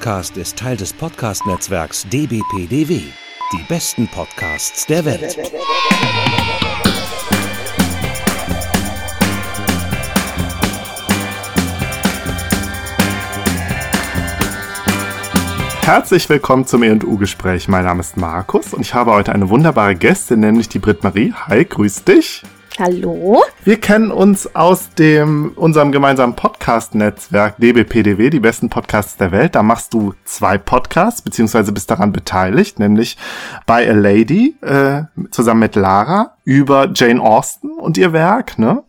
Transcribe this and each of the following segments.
Podcast ist Teil des Podcast-Netzwerks dbpdw. Die besten Podcasts der Welt. Herzlich willkommen zum E&U-Gespräch. Mein Name ist Markus und ich habe heute eine wunderbare Gästin, nämlich die Brit Marie. Hi, grüß dich. Hallo. Wir kennen uns aus dem unserem gemeinsamen Podcast-Netzwerk DBPDW, die besten Podcasts der Welt. Da machst du zwei Podcasts, beziehungsweise bist daran beteiligt, nämlich By a Lady äh, zusammen mit Lara über Jane Austen und ihr Werk, ne?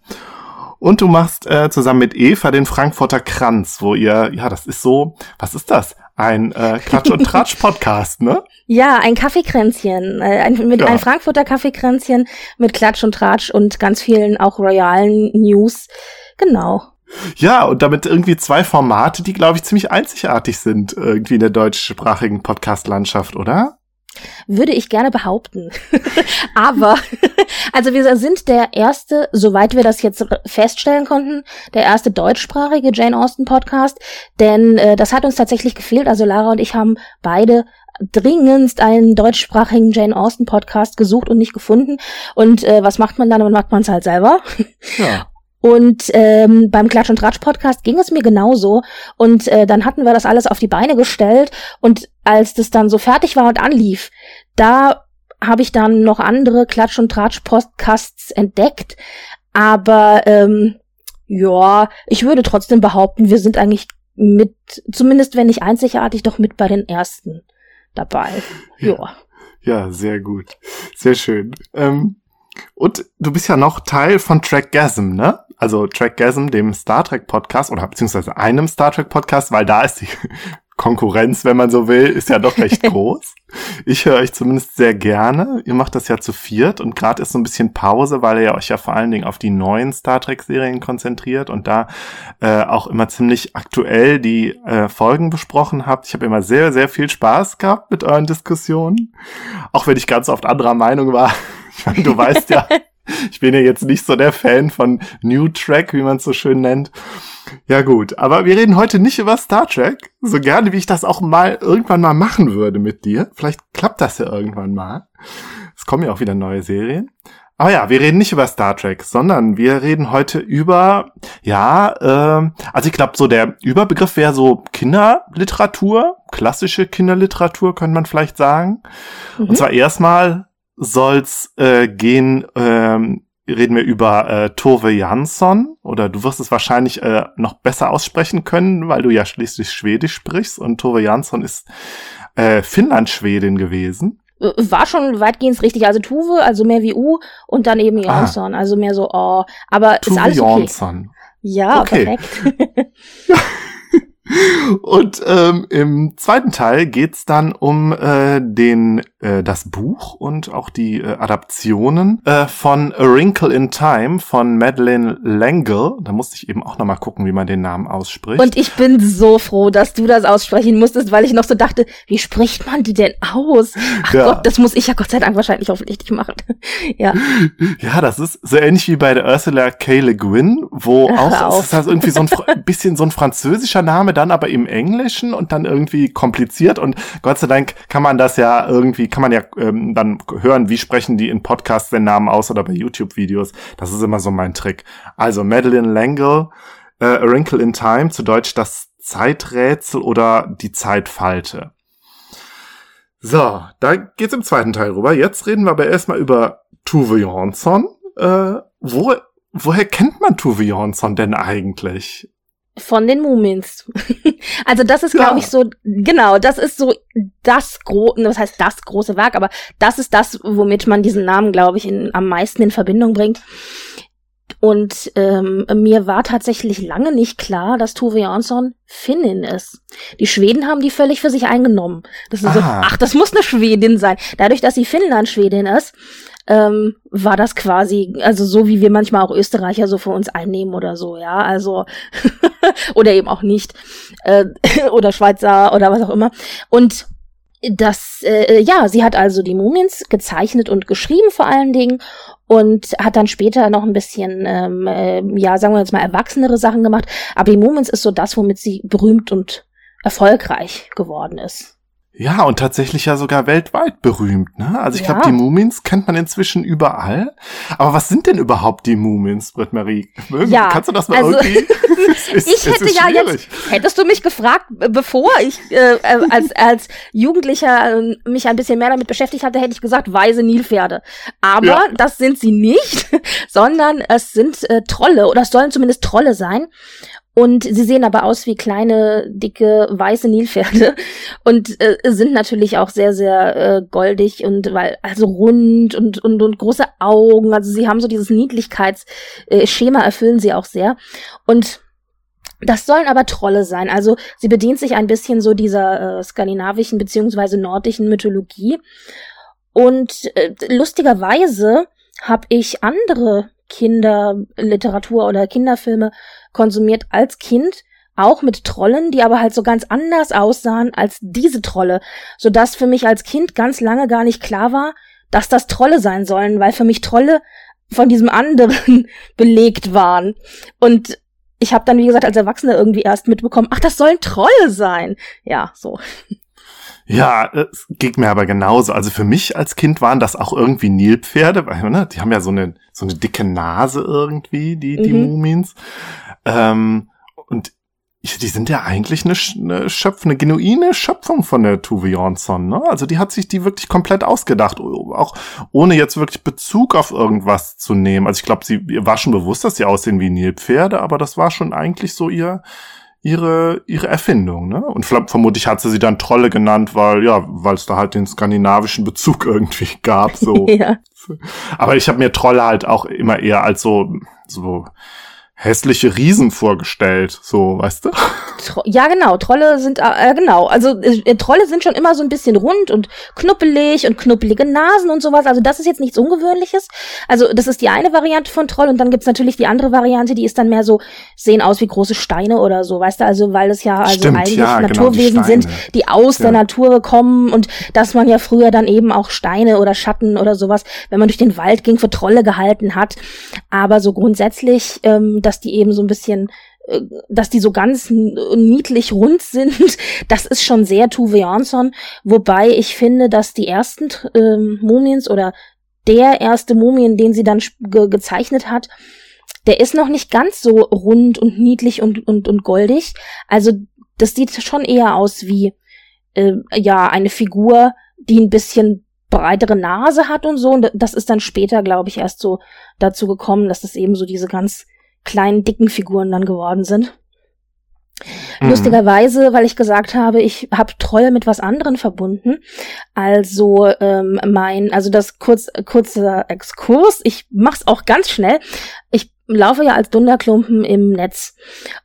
Und du machst äh, zusammen mit Eva den Frankfurter Kranz, wo ihr, ja, das ist so, was ist das? Ein äh, Klatsch- und Tratsch-Podcast, ne? Ja, ein Kaffeekränzchen, äh, ein, mit Ja. ein Frankfurter Kaffeekränzchen mit Klatsch und Tratsch und ganz vielen auch royalen News. Genau. Ja, und damit irgendwie zwei Formate, die, glaube ich, ziemlich einzigartig sind, irgendwie in der deutschsprachigen Podcast-Landschaft, oder? Würde ich gerne behaupten. Aber, also wir sind der erste, soweit wir das jetzt feststellen konnten, der erste deutschsprachige Jane Austen Podcast, denn äh, das hat uns tatsächlich gefehlt. Also Lara und ich haben beide dringendst einen deutschsprachigen Jane Austen Podcast gesucht und nicht gefunden. Und äh, was macht man dann? Dann macht man es halt selber. Ja. Und ähm, beim Klatsch und Tratsch Podcast ging es mir genauso. Und äh, dann hatten wir das alles auf die Beine gestellt. Und als das dann so fertig war und anlief, da habe ich dann noch andere Klatsch und Tratsch Podcasts entdeckt. Aber ähm, ja, ich würde trotzdem behaupten, wir sind eigentlich mit, zumindest wenn nicht einzigartig, doch mit bei den ersten dabei. Ja. Ja, sehr gut. Sehr schön. Ähm, und du bist ja noch Teil von Trackgasm, ne? Also Trackgasm, dem Star Trek Podcast oder beziehungsweise einem Star Trek Podcast, weil da ist die Konkurrenz, wenn man so will, ist ja doch recht groß. Ich höre euch zumindest sehr gerne. Ihr macht das ja zu viert und gerade ist so ein bisschen Pause, weil ihr euch ja vor allen Dingen auf die neuen Star Trek Serien konzentriert und da äh, auch immer ziemlich aktuell die äh, Folgen besprochen habt. Ich habe immer sehr, sehr viel Spaß gehabt mit euren Diskussionen. Auch wenn ich ganz oft anderer Meinung war. Meine, du weißt ja, ich bin ja jetzt nicht so der Fan von New Track, wie man es so schön nennt. Ja gut, aber wir reden heute nicht über Star Trek, so gerne wie ich das auch mal irgendwann mal machen würde mit dir. Vielleicht klappt das ja irgendwann mal. Es kommen ja auch wieder neue Serien. Aber ja, wir reden nicht über Star Trek, sondern wir reden heute über, ja, ähm, also ich glaube, so der Überbegriff wäre so Kinderliteratur, klassische Kinderliteratur, könnte man vielleicht sagen. Mhm. Und zwar erstmal soll's äh, gehen, ähm, reden wir über äh, Tove Jansson oder du wirst es wahrscheinlich äh, noch besser aussprechen können, weil du ja schließlich Schwedisch sprichst und Tove Jansson ist äh, Finnland-Schwedin gewesen. War schon weitgehend richtig. Also Tuve, also mehr wie U und dann eben Ah. Jansson, also mehr so oh. Aber ist Tove alles okay. Jansson. Ja, Okay. perfekt. Und ähm, im zweiten Teil geht's dann um äh, den äh, das Buch und auch die äh, Adaptionen äh, von A Wrinkle in Time von Madeleine L'Engle. Da musste ich eben auch noch mal gucken, wie man den Namen ausspricht. Und ich bin so froh, dass du das aussprechen musstest, weil ich noch so dachte, wie spricht man die denn aus? Ach Ja. Gott, das muss ich ja Gott sei Dank wahrscheinlich hoffentlich nicht machen. ja. ja, das ist so ähnlich wie bei der Ursula K. Le Guin, wo Ach, auch ist also irgendwie so ein bisschen so ein französischer Name, dann aber im Englischen und dann irgendwie kompliziert. Und Gott sei Dank kann man das ja irgendwie, kann man ja ähm, dann hören, wie sprechen die in Podcasts den Namen aus oder bei YouTube-Videos. Das ist immer so mein Trick. Also Madeleine L'Engle, äh, A Wrinkle in Time, zu Deutsch das Zeiträtsel oder die Zeitfalte. So, da geht's im zweiten Teil rüber. Jetzt reden wir aber erstmal über Tuve Jansson. Äh, wo, woher kennt man Tuve Jansson denn eigentlich? Von den Mumins. also das ist, Ja. glaube ich, so, genau, das ist so das große, was heißt das große Werk, aber das ist das, womit man diesen Namen, glaube ich, in, am meisten in Verbindung bringt. Und ähm, mir war tatsächlich lange nicht klar, dass Tove Jansson Finnin ist. Die Schweden haben die völlig für sich eingenommen. Das ist so, ach, das muss eine Schwedin sein. Dadurch, dass sie Finnland-Schwedin ist, ähm, war das quasi, also so wie wir manchmal auch Österreicher so für uns einnehmen oder so, ja, also oder eben auch nicht äh, oder Schweizer oder was auch immer. Und das, äh, ja, sie hat also die Mumins gezeichnet und geschrieben vor allen Dingen und hat dann später noch ein bisschen, ähm, äh, ja, sagen wir jetzt mal, erwachsenere Sachen gemacht. Aber die Mumins ist so das, womit sie berühmt und erfolgreich geworden ist. Ja, und tatsächlich ja sogar weltweit berühmt, ne? Also ich Ja. glaube, die Mumins kennt man inzwischen überall. Aber was sind denn überhaupt die Mumins, Britt Marie? Ja, Kannst du das mal also- irgendwie? Ist- ich hätte ja schwierig. jetzt, hättest du mich gefragt, be- bevor ich äh, äh, als, als Jugendlicher äh, mich ein bisschen mehr damit beschäftigt hatte, hätte ich gesagt, weise Nilpferde. Aber Ja. das sind sie nicht, sondern es sind äh, Trolle oder es sollen zumindest Trolle sein. Und sie sehen aber aus wie kleine, dicke, weiße Nilpferde und äh, sind natürlich auch sehr, sehr äh, goldig und weil also rund und, und, und große Augen. Also sie haben so dieses Niedlichkeitsschema, äh, erfüllen sie auch sehr. Und das sollen aber Trolle sein. Also sie bedient sich ein bisschen so dieser äh, skandinavischen beziehungsweise nordischen Mythologie. Und äh, lustigerweise habe ich andere Kinderliteratur oder Kinderfilme konsumiert als Kind, auch mit Trollen, die aber halt so ganz anders aussahen als diese Trolle, sodass für mich als Kind ganz lange gar nicht klar war, dass das Trolle sein sollen, weil für mich Trolle von diesem anderen belegt waren. Und ich habe dann, wie gesagt, als Erwachsene irgendwie erst mitbekommen, ach, das sollen Trolle sein. Ja, so. Ja, es geht mir aber genauso. Also für mich als Kind waren das auch irgendwie Nilpferde, weil, ne, die haben ja so eine, so eine dicke Nase irgendwie, die, die Mhm. Mumins. Ähm, und ich, die sind ja eigentlich eine, eine Schöpfung, eine genuine Schöpfung von der Tuve Jansson, ne? Also die hat sich die wirklich komplett ausgedacht, auch ohne jetzt wirklich Bezug auf irgendwas zu nehmen. Also ich glaube, sie war schon bewusst, dass sie aussehen wie Nilpferde, aber das war schon eigentlich so ihr, ihre, ihre Erfindung, ne? Und verm- vermutlich hat sie sie dann Trolle genannt, weil, ja, weil es da halt den skandinavischen Bezug irgendwie gab, so. ja. Aber ich habe mir Trolle halt auch immer eher als so, so hässliche Riesen vorgestellt, so, weißt du? Tro ja, genau. Trolle sind, äh, genau. Also äh, Trolle sind schon immer so ein bisschen rund und knuppelig und knuppelige Nasen und sowas. Also das ist jetzt nichts Ungewöhnliches. Also das ist die eine Variante von Troll und dann gibt's natürlich die andere Variante, die ist dann mehr so, sehen aus wie große Steine oder so, weißt du? Also weil es ja also Stimmt, eigentlich ja, genau, die Naturwesen sind, die aus Ja. der Natur kommen und dass man ja früher dann eben auch Steine oder Schatten oder sowas, wenn man durch den Wald ging, für Trolle gehalten hat. Aber so grundsätzlich, ähm, dass die eben so ein bisschen äh, dass die so ganz n- niedlich rund sind, das ist schon sehr Tuve Jansson. Wobei ich finde, dass die ersten ähm, Mumiens oder der erste Mumien, den sie dann ge gezeichnet hat, der ist noch nicht ganz so rund und niedlich und, und, und goldig. Also das sieht schon eher aus wie äh, ja eine Figur, die ein bisschen breitere Nase hat und so. Und das ist dann später, glaube ich, erst so dazu gekommen, dass das eben so diese ganz kleinen, dicken Figuren dann geworden sind. Mhm. Lustigerweise, weil ich gesagt habe, ich habe Troll mit was anderem verbunden. Also ähm, mein, also das kurz kurzer Exkurs. Ich mach's auch ganz schnell. Ich laufe ja als Dunderklumpen im Netz.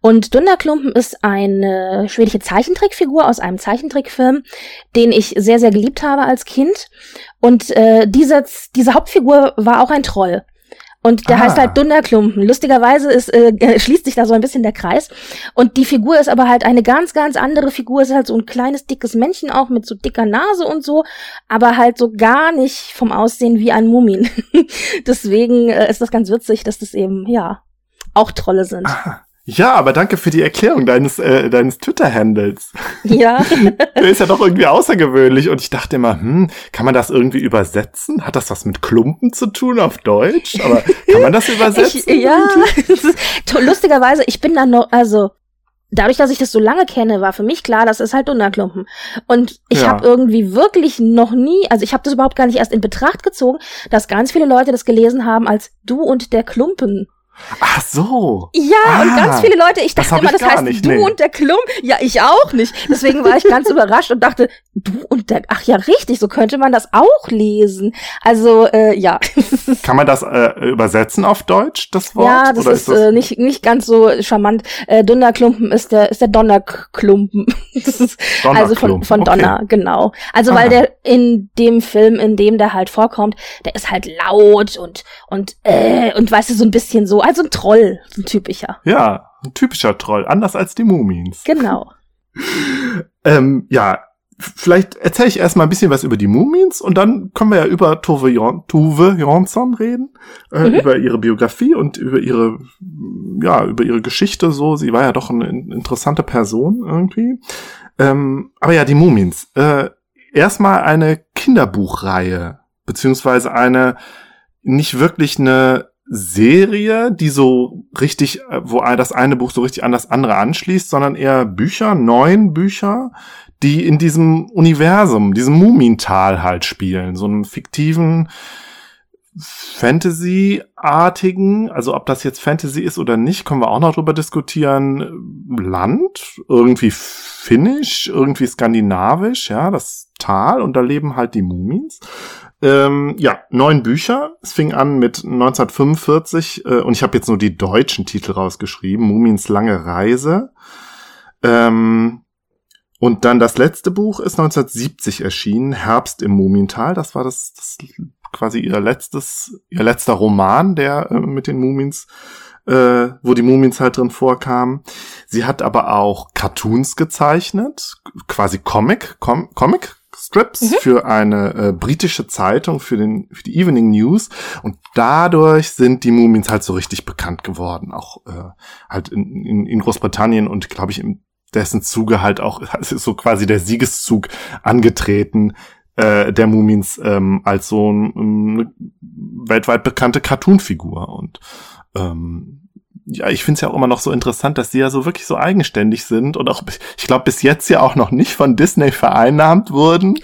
Und Dunderklumpen ist eine schwedische Zeichentrickfigur aus einem Zeichentrickfilm, den ich sehr, sehr geliebt habe als Kind. Und äh, diese, diese Hauptfigur war auch ein Troll. Und der Ah. heißt halt Dunderklumpen. Lustigerweise ist, äh, schließt sich da so ein bisschen der Kreis. Und die Figur ist aber halt eine ganz, ganz andere Figur. Es ist halt so ein kleines, dickes Männchen auch mit so dicker Nase und so, aber halt so gar nicht vom Aussehen wie ein Mumin. Deswegen äh, ist das ganz witzig, dass das eben, ja, auch Trolle sind. Ah, Ja, aber danke für die Erklärung deines, äh, deines Twitter-Handles. Ja. Der ist ja doch irgendwie außergewöhnlich und ich dachte immer, hm, kann man das irgendwie übersetzen? Hat das was mit Klumpen zu tun auf Deutsch? Aber kann man das übersetzen? Ich, ja, lustigerweise, ich bin dann noch, also dadurch, dass ich das so lange kenne, war für mich klar, das ist halt Dunderklumpen. Und ich Ja. habe irgendwie wirklich noch nie, also ich habe das überhaupt gar nicht erst in Betracht gezogen, dass ganz viele Leute das gelesen haben als du und der Klumpen. Ach so. Ja, und Ah, ganz viele Leute, ich das dachte hab immer, das heißt nicht, du nee. und der Klump. Ja, ich auch nicht. Deswegen war ich ganz überrascht und dachte, du und der, ach ja, richtig, so könnte man das auch lesen. Also, äh, ja. Kann man das äh, übersetzen auf Deutsch, das Wort? Ja, das Oder ist, äh, nicht, nicht ganz so charmant. Äh, Dunderklumpen ist der, ist der Donnerklumpen. Das ist also von, Donnerklumpen, von okay. Donner, genau. Also weil Aha. der in dem Film, in dem der halt vorkommt, der ist halt laut und, und, äh, und weißt du, so ein bisschen so, also ein Troll, so ein typischer. Ja, ein typischer Troll, anders als die Mumins. Genau. Ähm, ja, vielleicht erzähle ich erstmal ein bisschen was über die Mumins und dann können wir ja über Tove, Jon Tuve Jansson reden, äh, Mhm. über ihre Biografie und über ihre, ja, über ihre Geschichte so. Sie war ja doch eine in- interessante Person irgendwie. Ähm, aber ja, die Mumins. Äh, erstmal eine Kinderbuchreihe, beziehungsweise eine nicht wirklich eine Serie, die so richtig, äh, wo das eine Buch so richtig an das andere anschließt, sondern eher Bücher, neun Bücher, die in diesem Universum, diesem Mumintal halt spielen, so einem fiktiven Fantasy-artigen, also ob das jetzt Fantasy ist oder nicht, können wir auch noch drüber diskutieren. Land, irgendwie finnisch, irgendwie skandinavisch, ja, das Tal und da leben halt die Mumins. Ähm, ja, neun Bücher. Es fing an mit 1945 äh, und ich habe jetzt nur die deutschen Titel rausgeschrieben. Mumins lange Reise. Ähm, und dann das letzte Buch ist 1970 erschienen, Herbst im Mumintal. Das war das, das quasi ihr letztes, ihr letzter Roman, der äh, mit den Mumins, äh, wo die Mumins halt drin vorkamen. Sie hat aber auch Cartoons gezeichnet, quasi Comic, Com Comic Strips mhm. für eine äh, britische Zeitung, für, den, für die Evening News. Und dadurch sind die Mumins halt so richtig bekannt geworden. Auch äh, halt in, in, in Großbritannien und glaube ich im dessen Zuge halt auch, ist so quasi der Siegeszug angetreten, äh, der Mumins ähm, als so ein, eine weltweit bekannte Cartoon-Figur. Und ähm, ja, ich finde es ja auch immer noch so interessant, dass sie ja so wirklich so eigenständig sind und auch, ich glaube, bis jetzt ja auch noch nicht von Disney vereinnahmt wurden.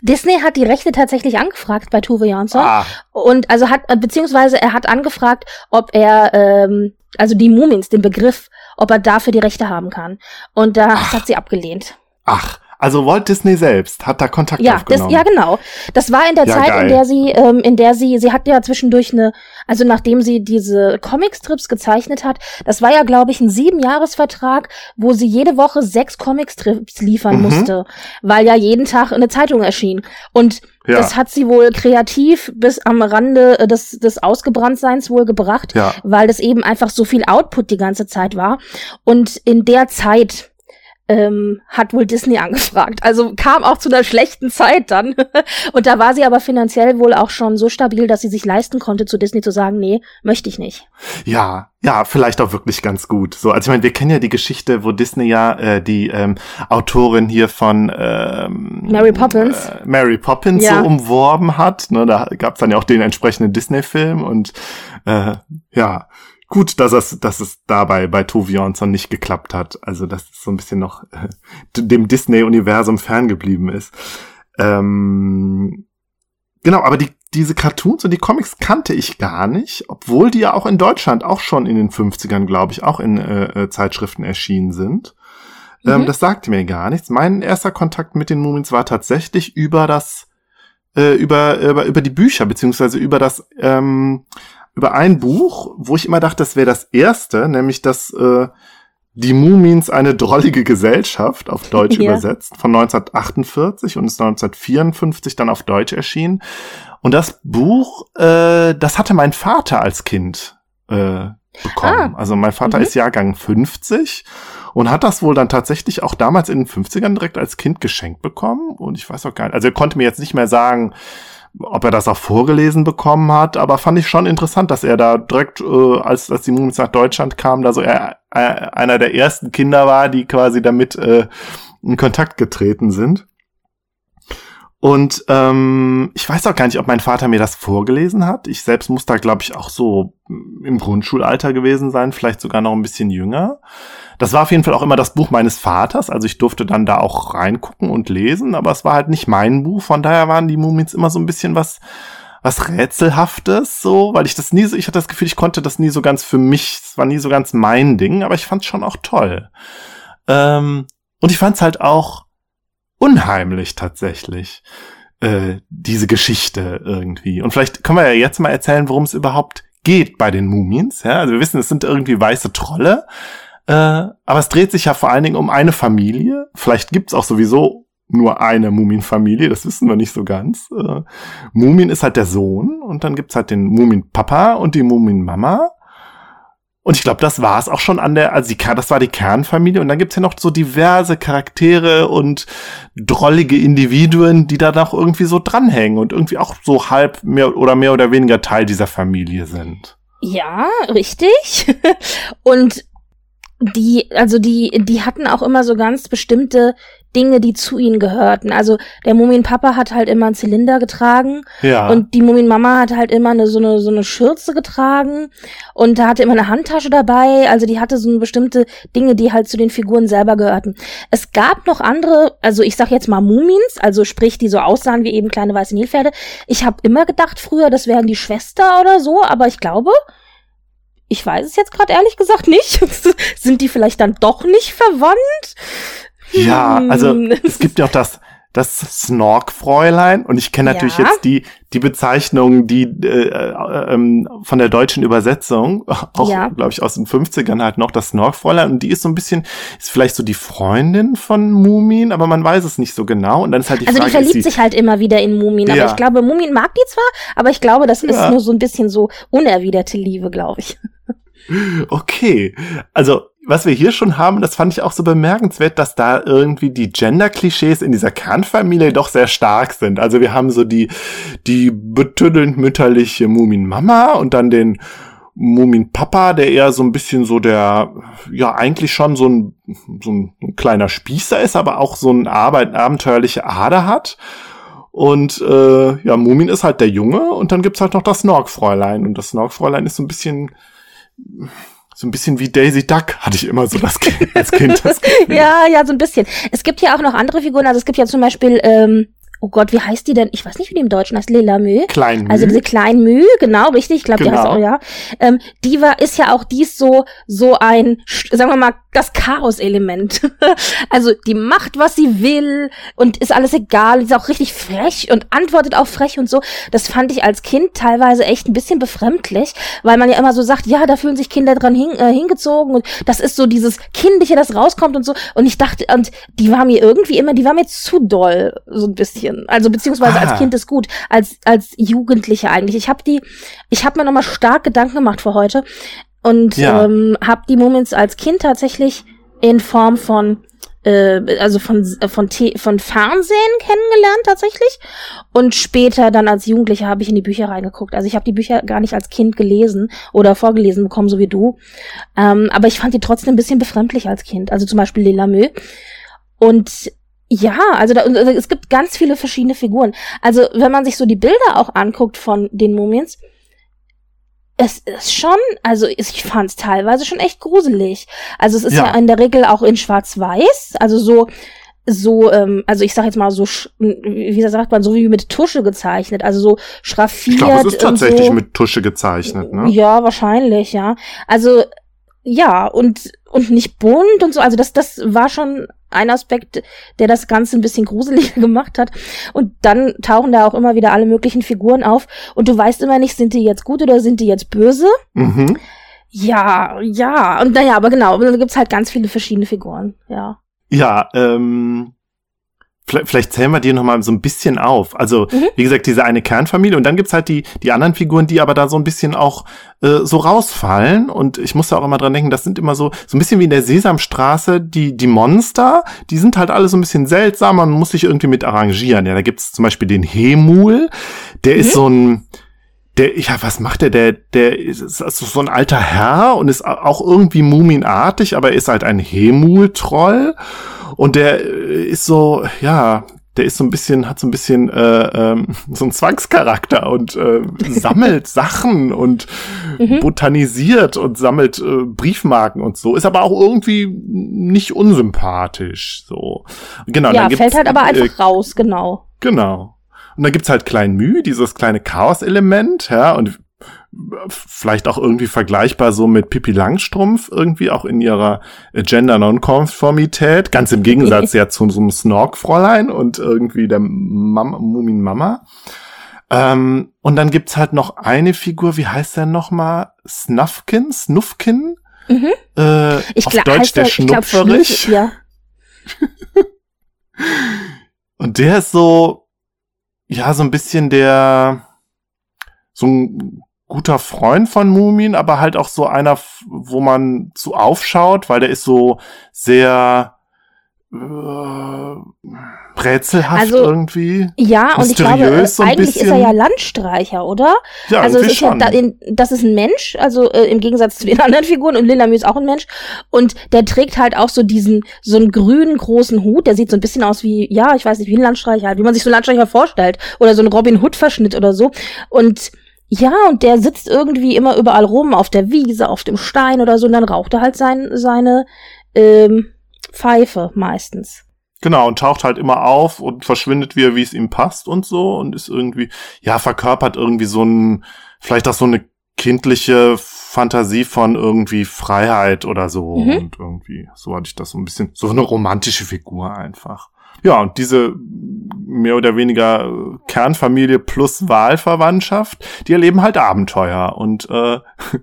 Disney hat die Rechte tatsächlich angefragt bei Tuve Jansson. Ah. Und also hat, beziehungsweise er hat angefragt, ob er, ähm, also die Mumins, den Begriff, ob er dafür die Rechte haben kann. Und da Ach. hat sie abgelehnt. Ach, also Walt Disney selbst hat da Kontakt ja, aufgenommen. Das, ja, genau. Das war in der ja, Zeit, geil. in der sie, ähm, in der sie, sie hat ja zwischendurch eine, also nachdem sie diese Comicstrips gezeichnet hat, das war ja, glaube ich, ein Siebenjahresvertrag, wo sie jede Woche sechs Comicstrips liefern mhm. musste, weil ja jeden Tag eine Zeitung erschien. Und ja. Das hat sie wohl kreativ bis am Rande äh, des, des Ausgebranntseins wohl gebracht, ja. weil das eben einfach so viel Output die ganze Zeit war. Und in der Zeit ähm, hat wohl Disney angefragt. Also kam auch zu einer schlechten Zeit dann. und da war sie aber finanziell wohl auch schon so stabil, dass sie sich leisten konnte, zu Disney zu sagen, nee, möchte ich nicht. Ja, ja, vielleicht auch wirklich ganz gut. So, also ich meine, wir kennen ja die Geschichte, wo Disney ja äh, die ähm, Autorin hier von ähm, Mary Poppins, äh, Mary Poppins ja. so umworben hat. Ne, da gab's dann ja auch den entsprechenden Disney-Film und äh, ja gut, dass es, dass es dabei bei Tove Jansson nicht geklappt hat. Also, dass es so ein bisschen noch äh, dem Disney-Universum ferngeblieben ist. Ähm, genau, aber die, diese Cartoons und die Comics kannte ich gar nicht, obwohl die ja auch in Deutschland auch schon in den 50ern, glaube ich, auch in äh, äh, Zeitschriften erschienen sind. Ähm, mhm. das sagte mir gar nichts. Mein erster Kontakt mit den Mumins war tatsächlich über das, äh, über, über, über die Bücher, beziehungsweise über das ähm, über ein Buch, wo ich immer dachte, das wäre das erste, nämlich das äh, Die Mumins eine drollige Gesellschaft auf Deutsch ja. übersetzt von 1948 und ist 1954 dann auf Deutsch erschienen. Und das Buch, äh, das hatte mein Vater als Kind äh, bekommen. Ah. Also mein Vater mhm. ist Jahrgang 50 und hat das wohl dann tatsächlich auch damals in den 50ern direkt als Kind geschenkt bekommen. Und ich weiß auch gar nicht, also er konnte mir jetzt nicht mehr sagen, ob er das auch vorgelesen bekommen hat, aber fand ich schon interessant, dass er da direkt, äh, als, als die Moons nach Deutschland kamen, da so er, äh, einer der ersten Kinder war, die quasi damit äh, in Kontakt getreten sind. Und ähm, ich weiß auch gar nicht, ob mein Vater mir das vorgelesen hat. Ich selbst muss da, glaube ich, auch so im Grundschulalter gewesen sein, vielleicht sogar noch ein bisschen jünger. Das war auf jeden Fall auch immer das Buch meines Vaters, also ich durfte dann da auch reingucken und lesen, aber es war halt nicht mein Buch, von daher waren die Mumins immer so ein bisschen was was rätselhaftes so, weil ich das nie so ich hatte das Gefühl, ich konnte das nie so ganz für mich, es war nie so ganz mein Ding, aber ich fand es schon auch toll. Ähm, und ich fand es halt auch unheimlich tatsächlich, äh, diese Geschichte irgendwie. Und vielleicht können wir ja jetzt mal erzählen, worum es überhaupt geht bei den Mumins. Ja? Also wir wissen, es sind irgendwie weiße Trolle, äh, aber es dreht sich ja vor allen Dingen um eine Familie. Vielleicht gibt's auch sowieso nur eine Muminfamilie, das wissen wir nicht so ganz. Äh, Mumin ist halt der Sohn und dann gibt's halt den Mumin-Papa und die Mumin-Mama. Und ich glaube, das war es auch schon an der, also die, das war die Kernfamilie. Und dann gibt's ja noch so diverse Charaktere und drollige Individuen, die da noch irgendwie so dranhängen und irgendwie auch so halb mehr oder mehr oder weniger Teil dieser Familie sind. Ja, richtig. und die, also die, die hatten auch immer so ganz bestimmte Dinge, die zu ihnen gehörten. Also der Mumienpapa hat halt immer einen Zylinder getragen Ja. und die Mumienmama hat halt immer eine, so eine so eine Schürze getragen und da hatte immer eine Handtasche dabei. Also die hatte so eine bestimmte Dinge, die halt zu den Figuren selber gehörten. Es gab noch andere, also ich sag jetzt mal Mumins, also sprich, die so aussahen wie eben kleine weiße Nilpferde. Ich habe immer gedacht früher, das wären die Schwester oder so, aber ich glaube, ich weiß es jetzt gerade ehrlich gesagt nicht. Sind die vielleicht dann doch nicht verwandt? Ja, also Hm. es gibt ja auch das das Snork-Fräulein und ich kenne natürlich Ja. jetzt die die Bezeichnung, die äh, äh, ähm, von der deutschen Übersetzung, auch Ja. glaube ich aus den 50ern halt noch das Snork-Fräulein und die ist so ein bisschen ist vielleicht so die Freundin von Mumin, aber man weiß es nicht so genau und dann ist halt die Also die Frage, verliebt ist sie, sich halt immer wieder in Mumien. Aber Ja. ich glaube, Mumien mag die zwar, aber ich glaube, das ist nur so ein bisschen so unerwiderte Liebe, glaube ich. Okay, also was wir hier schon haben, das fand ich auch so bemerkenswert, dass da irgendwie die Gender-Klischees in dieser Kernfamilie doch sehr stark sind. Also wir haben so die, die betüddelnd mütterliche Mumin-Mama und dann den Mumin-Papa, der eher so ein bisschen so der, ja eigentlich schon so ein, so ein kleiner Spießer ist, aber auch so ein Arbeit, abenteuerliche Ader hat. Und äh, ja, Mumin ist halt der Junge und dann gibt's halt noch das Snork-Fräulein. Und das Snork-Fräulein ist so ein bisschen so ein bisschen wie Daisy Duck hatte ich immer so das kind, als Kind. Das Gefühl. Ja, ja, so ein bisschen. Es gibt ja auch noch andere Figuren. Also es gibt ja zum Beispiel, ähm, oh Gott, wie heißt die denn? Ich weiß nicht, wie die im Deutschen heißt. Lela Mü. Klein. Also diese kleinen Mühe, genau, richtig, ich glaube, die Genau. heißt auch, ja. Ähm, die war, ist ja auch dies so, so ein, sagen wir mal, das Chaos-Element. also die macht, was sie will und ist alles egal, ist auch richtig frech und antwortet auch frech und so. Das fand ich als Kind teilweise echt ein bisschen befremdlich, weil man ja immer so sagt, ja, da fühlen sich Kinder dran hin, äh, hingezogen und das ist so dieses Kindliche, das rauskommt und so. Und ich dachte, und die war mir irgendwie immer, die war mir zu doll, so ein bisschen. Also beziehungsweise als Ah. Kind ist gut, als als Jugendliche eigentlich. Ich habe die, ich habe mir nochmal stark Gedanken gemacht für heute und Ja. ähm, habe die Moments als Kind tatsächlich in Form von äh, also von äh, von T von Fernsehen kennengelernt tatsächlich und später dann als Jugendliche habe ich in die Bücher reingeguckt. Also ich habe die Bücher gar nicht als Kind gelesen oder vorgelesen bekommen, so wie du. Ähm, aber ich fand die trotzdem ein bisschen befremdlich als Kind. Also zum Beispiel Lila Mö. Und ja, also, da, also es gibt ganz viele verschiedene Figuren. Also wenn man sich so die Bilder auch anguckt von den Mumiens, es ist schon, also ich fand es teilweise schon echt gruselig. Also es ist ja, Ja. in der Regel auch in Schwarz-Weiß, also so so, ähm, also ich sag jetzt mal so, wie sagt man, so wie mit Tusche gezeichnet, also so schraffiert. Ich glaube, es ist tatsächlich so. mit Tusche gezeichnet, ne? Ja, wahrscheinlich, ja. Also ja, und und nicht bunt und so, also das das war schon ein Aspekt, der das Ganze ein bisschen gruseliger gemacht hat. Und dann tauchen da auch immer wieder alle möglichen Figuren auf und du weißt immer nicht, sind die jetzt gut oder sind die jetzt böse? Mhm. Ja, ja. Und naja, aber genau, da gibt's halt ganz viele verschiedene Figuren, ja. Ja, ähm, vielleicht, vielleicht zählen wir dir noch mal so ein bisschen auf. Also, Mhm. wie gesagt, diese eine Kernfamilie und dann gibt's halt die, die anderen Figuren, die aber da so ein bisschen auch äh, so rausfallen. Und ich musste auch immer dran denken, das sind immer so, so ein bisschen wie in der Sesamstraße, die, die Monster, die sind halt alle so ein bisschen seltsam, man muss sich irgendwie mit arrangieren. Ja, da gibt's zum Beispiel den Hemul, der ist Mhm. so ein, der, ja, was macht der? Der, der ist, also so ein alter Herr und ist auch irgendwie muminartig, aber er ist halt ein Hemul-Troll. Und der äh, ist so, ja, der ist so ein bisschen, hat so ein bisschen äh, ähm, so einen Zwangscharakter und äh, sammelt Sachen und Mhm. botanisiert und sammelt äh, Briefmarken und so. Ist aber auch irgendwie nicht unsympathisch. So. Genau, ja, dann fällt halt aber äh, einfach raus, genau. Genau. Und dann gibt's halt Klein Müh, dieses kleine Chaos-Element, ja, und vielleicht auch irgendwie vergleichbar so mit Pippi Langstrumpf, irgendwie auch in ihrer äh, Gender-Nonkonformität, ganz im Gegensatz ja zu so einem Snork-Fräulein und irgendwie der Mam Mumin-Mama. Ähm, und dann gibt's halt noch eine Figur, wie heißt der nochmal? Snuffkin? Snuffkin? Mhm. Äh, Ich auf glaube, Deutsch der glaub, Schnupferich. Schnüffel- ja. Und der ist so, ja, so ein bisschen der, so ein guter Freund von Mumin, aber halt auch so einer, wo man zu aufschaut, weil der ist so sehr, rätselhaft Also, irgendwie. Ja, und ich glaube, äh, so ein eigentlich ist er bisschen. ja Landstreicher, oder? Ja, also es ist ja, schon. in, das ist ein Mensch, also äh, im Gegensatz zu den anderen Figuren und Lilla Mühe ist auch ein Mensch und der trägt halt auch so diesen so einen grünen großen Hut, der sieht so ein bisschen aus wie ja, ich weiß nicht, wie ein Landstreicher, halt, wie man sich so einen Landstreicher vorstellt oder so ein Robin Hood Verschnitt oder so und ja, und der sitzt irgendwie immer überall rum, auf der Wiese, auf dem Stein oder so, und dann raucht er halt sein, seine ähm, Pfeife meistens. Genau, und taucht halt immer auf und verschwindet wieder, wie es ihm passt und so und ist irgendwie, ja, verkörpert irgendwie so ein, vielleicht auch so eine kindliche Fantasie von irgendwie Freiheit oder so Mhm. und irgendwie, so hatte ich das so ein bisschen, so eine romantische Figur einfach. Ja, und diese mehr oder weniger äh, Kernfamilie plus Wahlverwandtschaft, die erleben halt Abenteuer und äh,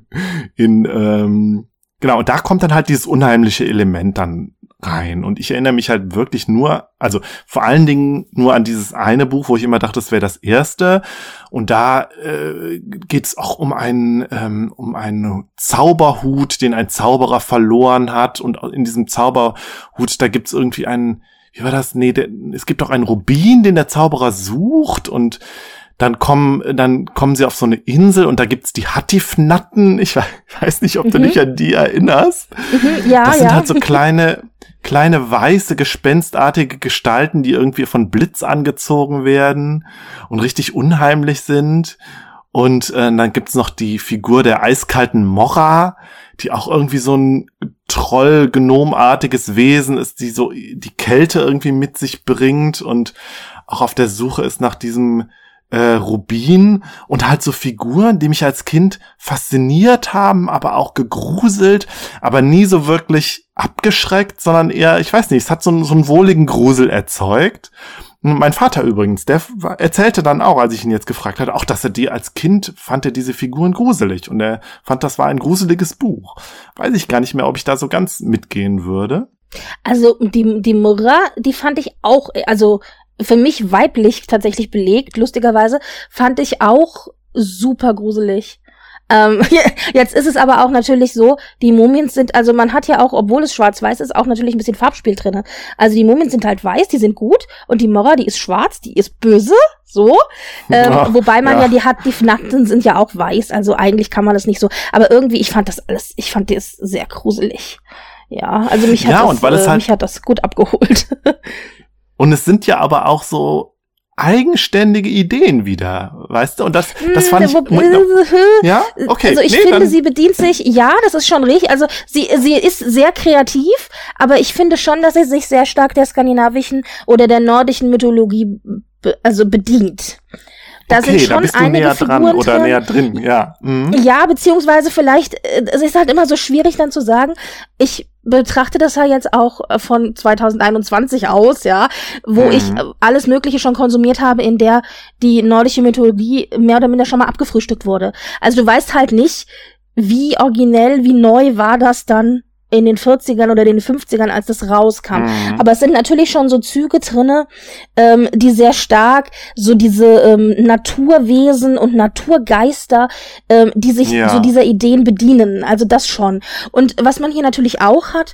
in ähm, genau, und da kommt dann halt dieses unheimliche Element dann rein. Und ich erinnere mich halt wirklich nur, also vor allen Dingen nur an dieses eine Buch, wo ich immer dachte, das wäre das erste. Und da äh, geht es auch um einen, ähm, um einen Zauberhut, den ein Zauberer verloren hat. Und in diesem Zauberhut, da gibt's irgendwie einen, wie war das? Nee, der, es gibt doch einen Rubin, den der Zauberer sucht und dann kommen, dann kommen sie auf so eine Insel und da gibt's die Hattifnatten. Ich we- weiß nicht, ob du Mhm. dich an die erinnerst. Mhm, ja, Das sind ja. halt so kleine, kleine weiße, gespenstartige Gestalten, die irgendwie von Blitz angezogen werden und richtig unheimlich sind. Und äh, dann gibt's noch die Figur der eiskalten Mora, die auch irgendwie so ein Troll-Gnomartiges Wesen ist, die so die Kälte irgendwie mit sich bringt und auch auf der Suche ist nach diesem äh, Rubin und halt so Figuren, die mich als Kind fasziniert haben, aber auch gegruselt, aber nie so wirklich abgeschreckt, sondern eher, ich weiß nicht, es hat so, einen- so einen wohligen Grusel erzeugt. Mein Vater übrigens, der erzählte dann auch, als ich ihn jetzt gefragt hatte, auch, dass er die als Kind fand er diese Figuren gruselig und er fand, das war ein gruseliges Buch. Weiß ich gar nicht mehr, ob ich da so ganz mitgehen würde. Also die, die Murra, die fand ich auch, also für mich weiblich tatsächlich belegt, lustigerweise, fand ich auch super gruselig. Ähm, jetzt ist es aber auch natürlich so, die Mumien sind, also man hat ja auch, obwohl es schwarz-weiß ist, auch natürlich ein bisschen Farbspiel drinne. Also die Mumien sind halt weiß, die sind gut und die Mora, die ist schwarz, die ist böse, so. Ähm, Ja, wobei man ja. ja. die hat, die Nackten sind ja auch weiß, also eigentlich kann man das nicht so. Aber irgendwie, ich fand das alles, ich fand das sehr gruselig. Ja, also mich hat, Ja, das, äh, halt- mich hat das gut abgeholt. Und es sind ja aber auch so eigenständige Ideen wieder, weißt du? Und das, das fand ich. Hm, Ja, okay. Also ich nee, finde, sie bedient sich, ja, das ist schon richtig. Also sie, sie ist sehr kreativ, aber ich finde schon, dass sie sich sehr stark der skandinavischen oder der nordischen Mythologie be also bedient. Da okay, sind da schon bist du einige näher Figuren dran oder drin. näher drin, ja. Mhm. Ja, beziehungsweise vielleicht, äh, es ist halt immer so schwierig dann zu sagen, ich betrachte das ja jetzt auch äh, von 2021 aus, ja, wo Mhm. ich äh, alles Mögliche schon konsumiert habe, in der die nordische Mythologie mehr oder minder schon mal abgefrühstückt wurde. Also du weißt halt nicht, wie originell, wie neu war das dann in den 40ern oder den 50ern, als das rauskam. Mhm. Aber es sind natürlich schon so Züge drinne, ähm, die sehr stark so diese ähm, Naturwesen und Naturgeister, ähm, die sich Ja. so dieser Ideen bedienen. Also das schon. Und was man hier natürlich auch hat,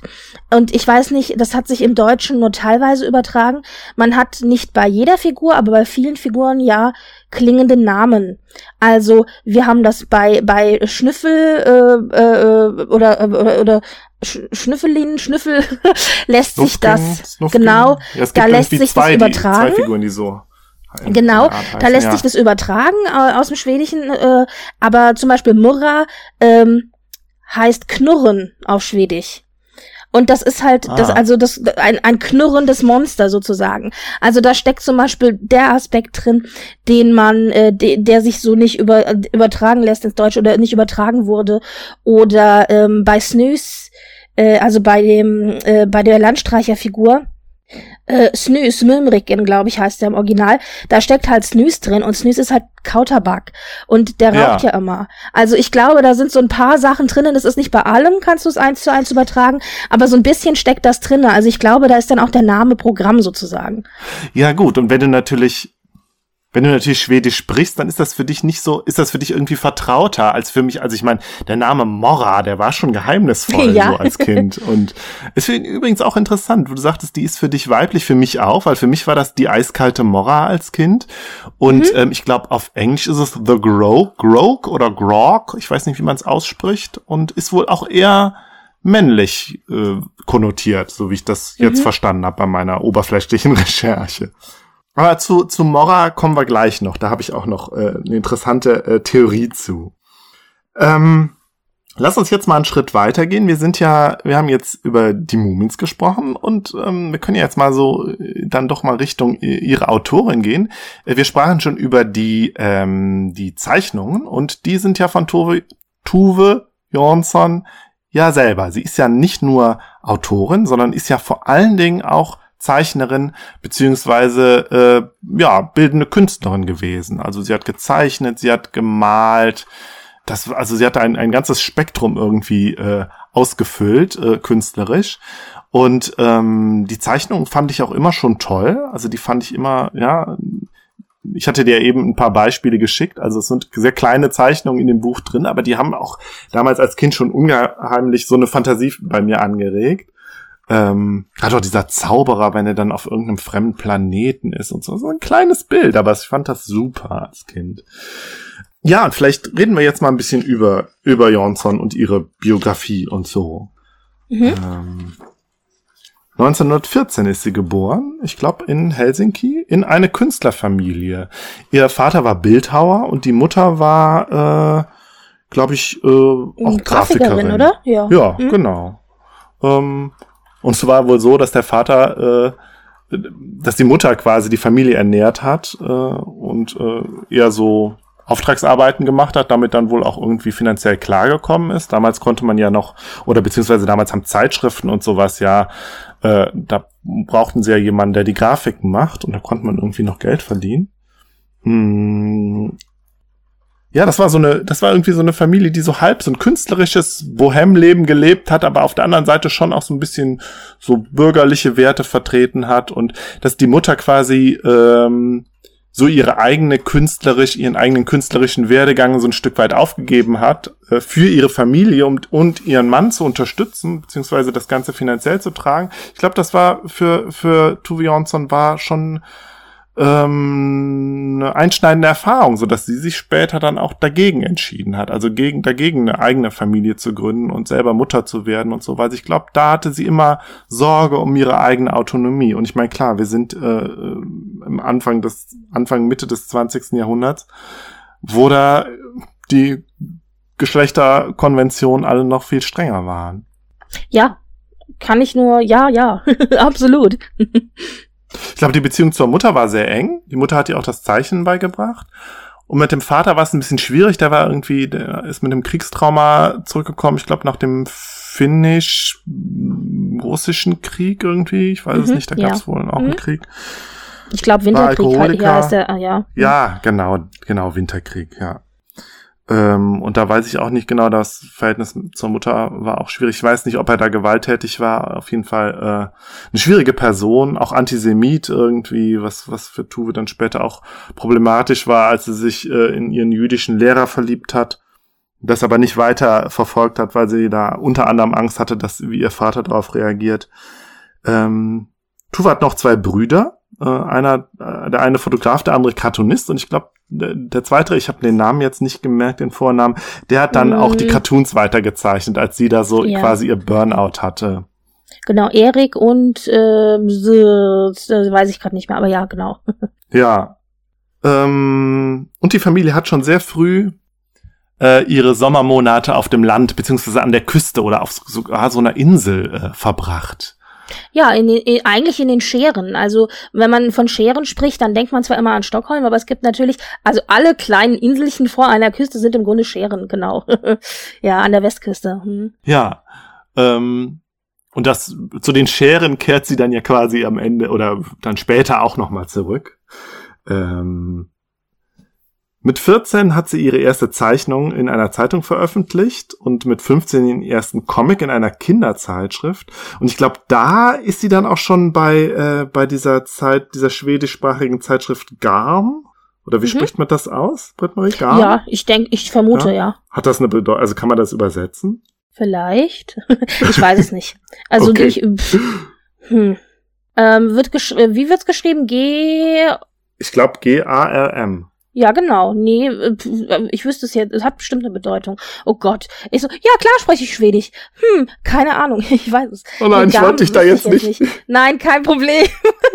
und ich weiß nicht, das hat sich im Deutschen nur teilweise übertragen, man hat nicht bei jeder Figur, aber bei vielen Figuren ja klingende Namen. Also wir haben das bei bei Schnüffel äh, äh, oder oder, oder Sch- Schnüffelin, Schnüffel lässt sich das Snuffkin. genau Ja, da lässt sich das zwei, übertragen. Die, zwei Figuren, die so. in Genau, da lässt ja. sich das übertragen äh, aus dem Schwedischen, äh, aber zum Beispiel Murra ähm, heißt Knurren auf Schwedisch. Und das ist halt, das, Ah. also das, ein, ein knurrendes Monster sozusagen. Also da steckt zum Beispiel der Aspekt drin, den man, äh, de, der sich so nicht über, übertragen lässt ins Deutsche oder nicht übertragen wurde. Oder ähm, bei Snus, äh, also bei dem, äh, bei der Landstreicherfigur, äh, Snus, Mimriken, glaube ich, heißt der im Original. Da steckt halt Snus drin und Snus ist halt Kautabak. Und der Ja. raucht ja immer. Also ich glaube, da sind so ein paar Sachen drinnen. Das ist nicht bei allem, kannst du es eins zu eins übertragen, aber so ein bisschen steckt das drin. Also ich glaube, da ist dann auch der Name Programm sozusagen. Ja, gut. Und wenn du natürlich wenn du natürlich Schwedisch sprichst, dann ist das für dich nicht so, ist das für dich irgendwie vertrauter als für mich. Also ich meine, der Name Morra, der war schon geheimnisvoll Ja. so als Kind. Und es ist übrigens auch interessant, wo du sagtest, die ist für dich weiblich, für mich auch, weil für mich war das die eiskalte Morra als Kind. Und ähm, ich glaube, auf Englisch ist es The Grog, Grog oder Grog, ich weiß nicht, wie man es ausspricht, und ist wohl auch eher männlich äh, konnotiert, so wie ich das jetzt verstanden habe bei meiner oberflächlichen Recherche. Aber zu, zu Mora kommen wir gleich noch. Da habe ich auch noch äh, eine interessante äh, Theorie zu. Ähm, lass uns jetzt mal einen Schritt weitergehen. Wir sind ja, wir haben jetzt über die Mumins gesprochen und ähm, wir können ja jetzt mal so äh, dann doch mal Richtung i- ihre Autorin gehen. Äh, wir sprachen schon über die, ähm, die Zeichnungen und die sind ja von Tove, Tuve Jonsson ja selber. Sie ist ja nicht nur Autorin, sondern ist ja vor allen Dingen auch Zeichnerin beziehungsweise äh, ja bildende Künstlerin gewesen. Also sie hat gezeichnet, sie hat gemalt. Das, also sie hat ein, ein ganzes Spektrum irgendwie äh, ausgefüllt, äh, künstlerisch. Und ähm, die Zeichnung fand ich auch immer schon toll. Also die fand ich immer, ja, ich hatte dir eben ein paar Beispiele geschickt. Also es sind sehr kleine Zeichnungen in dem Buch drin, aber die haben auch damals als Kind schon ungeheimlich so eine Fantasie bei mir angeregt. Ähm, gerade auch dieser Zauberer, wenn er dann auf irgendeinem fremden Planeten ist und so. So ein kleines Bild, aber ich fand das super als Kind. Ja, und vielleicht reden wir jetzt mal ein bisschen über, über Jonsson und ihre Biografie und so. Mhm. Ähm, 1914 ist sie geboren, ich glaube in Helsinki, in eine Künstlerfamilie. Ihr Vater war Bildhauer und die Mutter war, äh, glaube ich, äh, auch Grafikerin, oder? Ja. Ja, Mhm. genau. Ähm, und es war wohl so, dass der Vater, äh, dass die Mutter quasi die Familie ernährt hat äh, und äh, eher so Auftragsarbeiten gemacht hat, damit dann wohl auch irgendwie finanziell klargekommen ist. Damals konnte man ja noch, oder beziehungsweise damals haben Zeitschriften und sowas ja, äh, da brauchten sie ja jemanden, der die Grafiken macht und da konnte man irgendwie noch Geld verdienen. Hm. Ja, das war so eine, das war irgendwie so eine Familie, die so halb so ein künstlerisches Bohemleben gelebt hat, aber auf der anderen Seite schon auch so ein bisschen so bürgerliche Werte vertreten hat und dass die Mutter quasi ähm, so ihre eigene künstlerisch, ihren eigenen künstlerischen Werdegang so ein Stück weit aufgegeben hat, äh, für ihre Familie und, und ihren Mann zu unterstützen, beziehungsweise das Ganze finanziell zu tragen. Ich glaube, das war für, für Tuve Jonsson war schon ähm, eine einschneidende Erfahrung, so dass sie sich später dann auch dagegen entschieden hat, also gegen dagegen eine eigene Familie zu gründen und selber Mutter zu werden und so, weil ich glaube, da hatte sie immer Sorge um ihre eigene Autonomie. Und ich meine, klar, wir sind äh, im Anfang des Anfang Mitte des 20. Jahrhunderts, wo da die Geschlechterkonventionen alle noch viel strenger waren. Ja, kann ich nur, ja, ja, absolut. Ich glaube, die Beziehung zur Mutter war sehr eng. Die Mutter hat ihr auch das Zeichnen beigebracht. Und mit dem Vater war es ein bisschen schwierig. Der war irgendwie, der ist mit dem Kriegstrauma zurückgekommen. Ich glaube, nach dem finnisch-russischen Krieg irgendwie. Ich weiß es Mhm, nicht, da ja. gab es wohl auch Mhm. einen Krieg. Ich glaube, Winterkrieg halt, Alkoholiker. ja, ist der, ah, ja. Ja, genau, genau, Winterkrieg, ja. Ähm, und da weiß ich auch nicht genau, das Verhältnis zur Mutter war auch schwierig. Ich weiß nicht, ob er da gewalttätig war. Auf jeden Fall äh, eine schwierige Person, auch Antisemit irgendwie, was, was für Tuve dann später auch problematisch war, als sie sich äh, in ihren jüdischen Lehrer verliebt hat. Das aber nicht weiter verfolgt hat, weil sie da unter anderem Angst hatte, dass wie ihr Vater darauf reagiert. Ähm, Tuve hat noch zwei Brüder. Äh, einer, äh, der eine Fotograf, der andere Cartoonist und ich glaube, der, der zweite, ich habe den Namen jetzt nicht gemerkt, den Vornamen, der hat dann Mm. auch die Cartoons weitergezeichnet, als sie da so Ja. quasi ihr Burnout hatte. Genau, Erik und ähm, so, so, weiß ich gerade nicht mehr, aber ja, genau. Ja. Ähm, und die Familie hat schon sehr früh äh, ihre Sommermonate auf dem Land beziehungsweise an der Küste oder auf sogar so einer Insel äh, verbracht. Ja, in, in, eigentlich in den Scheren. Also, wenn man von Scheren spricht, dann denkt man zwar immer an Stockholm, aber es gibt natürlich, also alle kleinen Inselchen vor einer Küste sind im Grunde Scheren, genau. ja, an der Westküste. Hm. Ja. Ähm, und das zu den Scheren kehrt sie dann ja quasi am Ende oder dann später auch noch mal zurück. Ähm, mit 14 hat sie ihre erste Zeichnung in einer Zeitung veröffentlicht und mit 15 ihren ersten Comic in einer Kinderzeitschrift. Und ich glaube, da ist sie dann auch schon bei, äh, bei dieser Zeit, dieser schwedischsprachigen Zeitschrift Garm Oder wie Mhm. spricht man das aus, Britt-Marie? Garn? Ja, ich denke, ich vermute Ja? ja. Hat das eine Bedeutung, also kann man das übersetzen? Vielleicht. ich weiß es nicht. Also Okay. ich. pff, Hm. Ähm, wird gesch äh, wie wird's geschrieben? G. Ich glaube G-A-R-M. Ja, genau. Nee, äh, äh, ich wüsste es jetzt. Es hat bestimmt eine Bedeutung. Oh Gott. Ich so, ja klar spreche ich Schwedisch. Hm, keine Ahnung. Ich weiß es. Oh nein, ich wollte dich da jetzt ich nicht. Nein, kein Problem.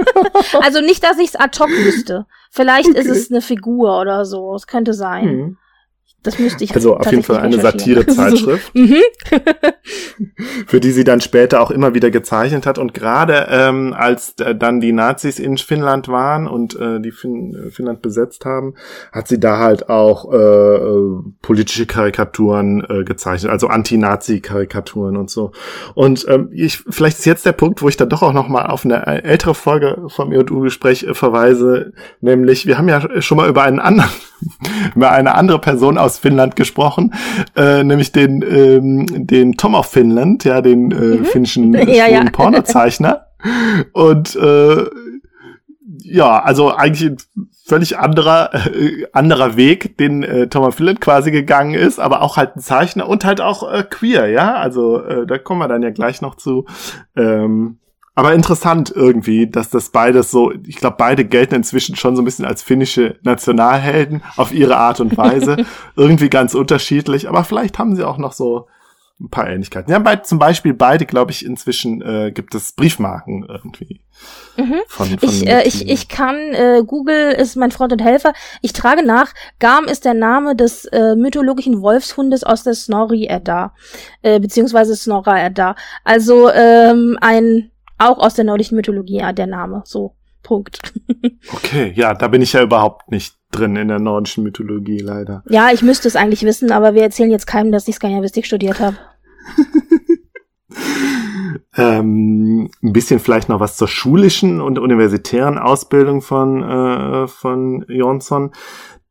also nicht, dass ich es ad hoc wüsste. Vielleicht ist Okay. es eine Figur oder so. Es könnte sein. Hm. Das müsste ich Also auf jeden Fall eine. Satirezeitschrift. mhm. für die sie dann später auch immer wieder gezeichnet hat. Und gerade ähm, als äh, dann die Nazis in Finnland waren und äh, die fin Finnland besetzt haben, hat sie da halt auch äh, äh, politische Karikaturen äh, gezeichnet, also Anti-Nazi-Karikaturen und so. Und ähm, ich, vielleicht ist jetzt der Punkt, wo ich dann doch auch noch mal auf eine ältere Folge vom E&U-Gespräch äh, verweise, nämlich wir haben ja schon mal über einen anderen, über eine andere Person aus Finnland gesprochen, äh, nämlich den ähm, den Tom of Finland, ja, den äh, finnischen äh, Ja, ja. schwulen Pornozeichner. Und äh, ja, also eigentlich ein völlig anderer äh, anderer Weg, den äh, Tom of Finland quasi gegangen ist, aber auch halt ein Zeichner und halt auch äh, queer, ja. Also äh, da kommen wir dann ja gleich noch zu. Ähm, aber interessant irgendwie, dass das beides so, ich glaube, beide gelten inzwischen schon so ein bisschen als finnische Nationalhelden auf ihre Art und Weise. irgendwie ganz unterschiedlich, aber vielleicht haben sie auch noch so ein paar Ähnlichkeiten. Ja, bei, zum Beispiel beide, glaube ich, inzwischen äh, gibt es Briefmarken irgendwie. Mhm. Von, von Ich, äh, ich, ich kann, äh, Google ist mein Freund und Helfer. Ich trage nach, Garm ist der Name des äh, mythologischen Wolfshundes aus der Snorri-Edda, äh, beziehungsweise Snorra-Edda. Also ähm, ein, auch aus der nordischen Mythologie, der Name, so, Punkt. Okay, ja, da bin ich ja überhaupt nicht drin in der nordischen Mythologie, leider. ja, ich müsste es eigentlich wissen, aber wir erzählen jetzt keinem, dass ich Skandinavistik studiert habe. Ähm, ein bisschen vielleicht noch was zur schulischen und universitären Ausbildung von, äh, von Jonsson.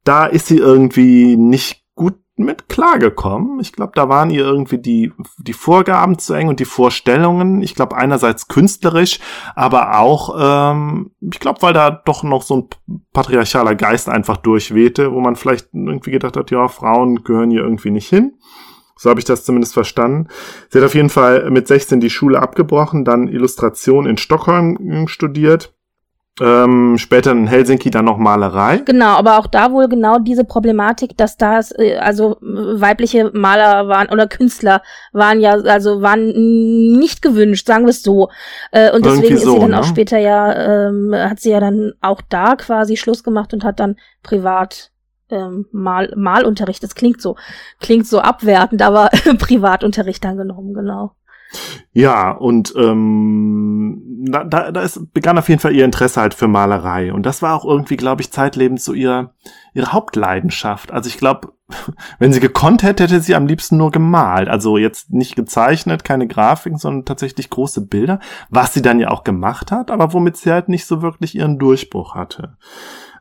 Da ist sie irgendwie nicht gut mit klargekommen. Ich glaube, da waren ihr irgendwie die, die Vorgaben zu eng und die Vorstellungen. Ich glaube, einerseits künstlerisch, aber auch, ähm, ich glaube, weil da doch noch so ein patriarchaler Geist einfach durchwehte, wo man vielleicht irgendwie gedacht hat, ja, Frauen gehören hier irgendwie nicht hin. So habe ich das zumindest verstanden. Sie hat auf jeden Fall mit 16 die Schule abgebrochen, dann Illustration in Stockholm ähm, studiert, ähm, später in Helsinki dann noch Malerei. Genau, aber auch da wohl genau diese Problematik, dass das äh, also weibliche Maler waren oder Künstler waren ja also waren nicht gewünscht, sagen wir es so. Äh, und deswegen Irgendwie ist so, sie dann ne? auch später ja ähm, hat sie ja dann auch da quasi Schluss gemacht und hat dann privat ähm, Mal Malunterricht. Das klingt so klingt so abwertend, aber Privatunterricht dann genommen, genau. Ja, und ähm, da, da, da ist, begann auf jeden Fall ihr Interesse halt für Malerei. Und das war auch irgendwie, glaube ich, zeitlebens so ihr, ihre Hauptleidenschaft. Also ich glaube, wenn sie gekonnt hätte, hätte sie am liebsten nur gemalt. Also jetzt nicht gezeichnet, keine Grafiken, sondern tatsächlich große Bilder, was sie dann ja auch gemacht hat, aber womit sie halt nicht so wirklich ihren Durchbruch hatte.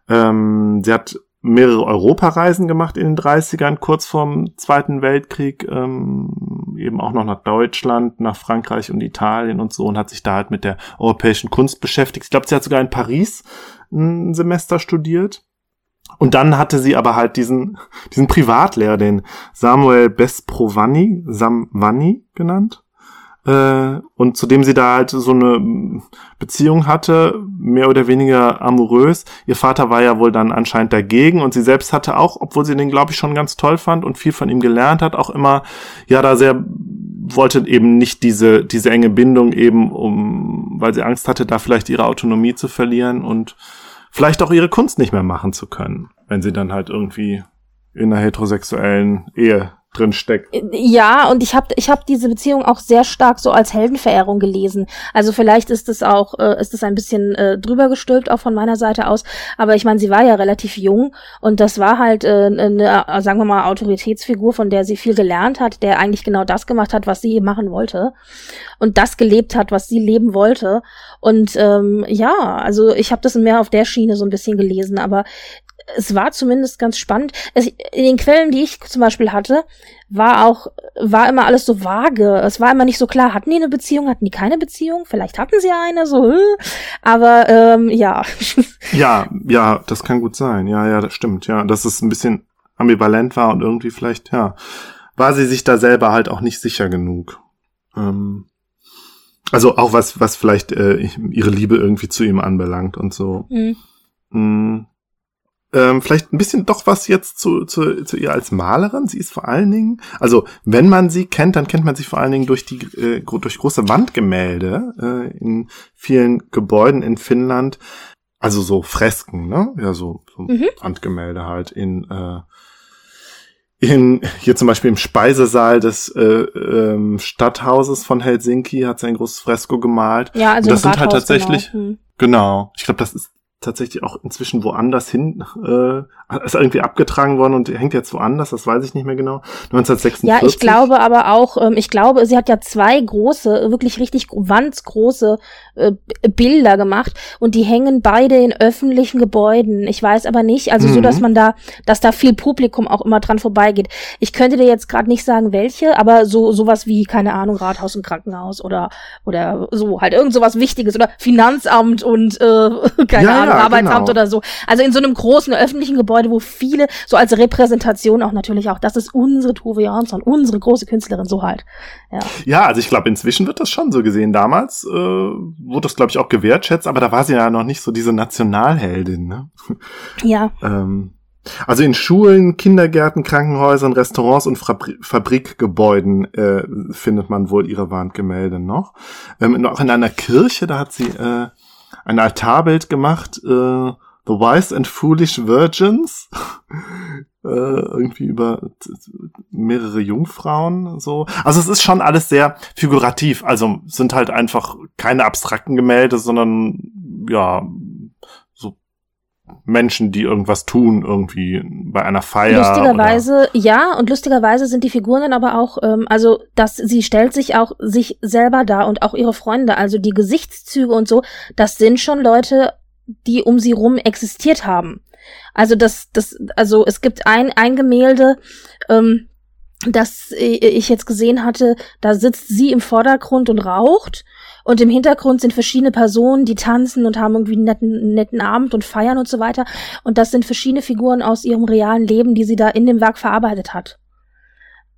Ähm, sie hat mehrere Europareisen gemacht in den 30ern, kurz vorm Zweiten Weltkrieg, ähm, eben auch noch nach Deutschland, nach Frankreich und Italien und so und hat sich da halt mit der europäischen Kunst beschäftigt. Ich glaube, sie hat sogar in Paris ein Semester studiert. Und dann hatte sie aber halt diesen, diesen Privatlehrer, den Samuel Besprovanni, Samvanni genannt. Äh, und zu dem sie da halt so eine Beziehung hatte, mehr oder weniger amorös. Ihr Vater war ja wohl dann anscheinend dagegen und sie selbst hatte auch, obwohl sie den, glaube ich, schon ganz toll fand und viel von ihm gelernt hat, auch immer, ja, da sehr wollte eben nicht diese, diese enge Bindung eben, um, weil sie Angst hatte, da vielleicht ihre Autonomie zu verlieren und vielleicht auch ihre Kunst nicht mehr machen zu können, wenn sie dann halt irgendwie in einer heterosexuellen Ehe drin steckt. Ja, und ich habe ich hab diese Beziehung auch sehr stark so als Heldenverehrung gelesen. Also vielleicht ist es auch, äh, ist es ein bisschen äh, drüber gestülpt, auch von meiner Seite aus. Aber ich meine, sie war ja relativ jung und das war halt äh, eine, äh, sagen wir mal, Autoritätsfigur, von der sie viel gelernt hat, der eigentlich genau das gemacht hat, was sie machen wollte. Und das gelebt hat, was sie leben wollte. Und ähm, ja, also ich habe das mehr auf der Schiene so ein bisschen gelesen, aber es war zumindest ganz spannend. Es, in den Quellen, die ich zum Beispiel hatte, war auch, war immer alles so vage. Es war immer nicht so klar, hatten die eine Beziehung, hatten die keine Beziehung? Vielleicht hatten sie eine, so, aber ähm, ja. Ja, ja, das kann gut sein. Ja, ja, das stimmt. Ja, dass es ein bisschen ambivalent war und irgendwie vielleicht, ja, war sie sich da selber halt auch nicht sicher genug. Ähm, also auch was, was vielleicht äh, ihre Liebe irgendwie zu ihm anbelangt und so. Mhm. Mhm. Ähm, vielleicht ein bisschen doch was jetzt zu, zu, zu ihr als Malerin. Sie ist vor allen Dingen, also wenn man sie kennt, dann kennt man sie vor allen Dingen durch die äh, durch große Wandgemälde äh, in vielen Gebäuden in Finnland. Also so Fresken, ne? Ja, so, so mhm. Wandgemälde halt in äh, in, hier zum Beispiel im Speisesaal des äh, ähm, Stadthauses von Helsinki hat sie ein großes Fresko gemalt. Ja, also Und das sind halt Rathaus, tatsächlich, genau. Hm. genau. Ich glaube, das ist tatsächlich auch inzwischen woanders hin, äh, ist irgendwie abgetragen worden und hängt jetzt woanders, das weiß ich nicht mehr genau. 1946. Ja, ich glaube aber auch, ähm, ich glaube, sie hat ja zwei große, wirklich richtig wandsgroße äh, Bilder gemacht und die hängen beide in öffentlichen Gebäuden. Ich weiß aber nicht, also Mhm. so, dass man da, dass da viel Publikum auch immer dran vorbeigeht. Ich könnte dir jetzt gerade nicht sagen, welche, aber so sowas wie keine Ahnung Rathaus und Krankenhaus oder oder so halt irgend sowas Wichtiges oder Finanzamt und äh, keine Ja, Ahnung ja, Arbeitsamt genau. oder so. Also in so einem großen öffentlichen Gebäude, wo viele so als Repräsentation auch natürlich auch, das ist unsere Tove Jansson, unsere große Künstlerin so halt. Ja. Ja, also ich glaube, inzwischen wird das schon so gesehen. Damals äh, wurde das, glaube ich, auch gewertschätzt, aber da war sie ja noch nicht so diese Nationalheldin. Ne? Ja. Ähm, also in Schulen, Kindergärten, Krankenhäusern, Restaurants und Fabri Fabrikgebäuden äh, findet man wohl ihre Wandgemälde noch. Ähm, auch in einer Kirche, da hat sie äh, ein Altarbild gemacht, äh, The Wise and Foolish Virgins. äh, irgendwie über mehrere Jungfrauen so. Also es ist schon alles sehr figurativ. Also sind halt einfach keine abstrakten Gemälde, sondern ja Menschen, die irgendwas tun, irgendwie bei einer Feier. lustigerweise, ja, und lustigerweise sind die Figuren dann aber auch, ähm, also dass sie stellt sich auch sich selber dar und auch ihre Freunde, also die Gesichtszüge und so, das sind schon Leute, die um sie rum existiert haben. Also das, das, also es gibt ein, ein Gemälde, ähm, das ich jetzt gesehen hatte, da sitzt sie im Vordergrund und raucht und im Hintergrund sind verschiedene Personen, die tanzen und haben irgendwie einen netten, netten Abend und feiern und so weiter. Und das sind verschiedene Figuren aus ihrem realen Leben, die sie da in dem Werk verarbeitet hat.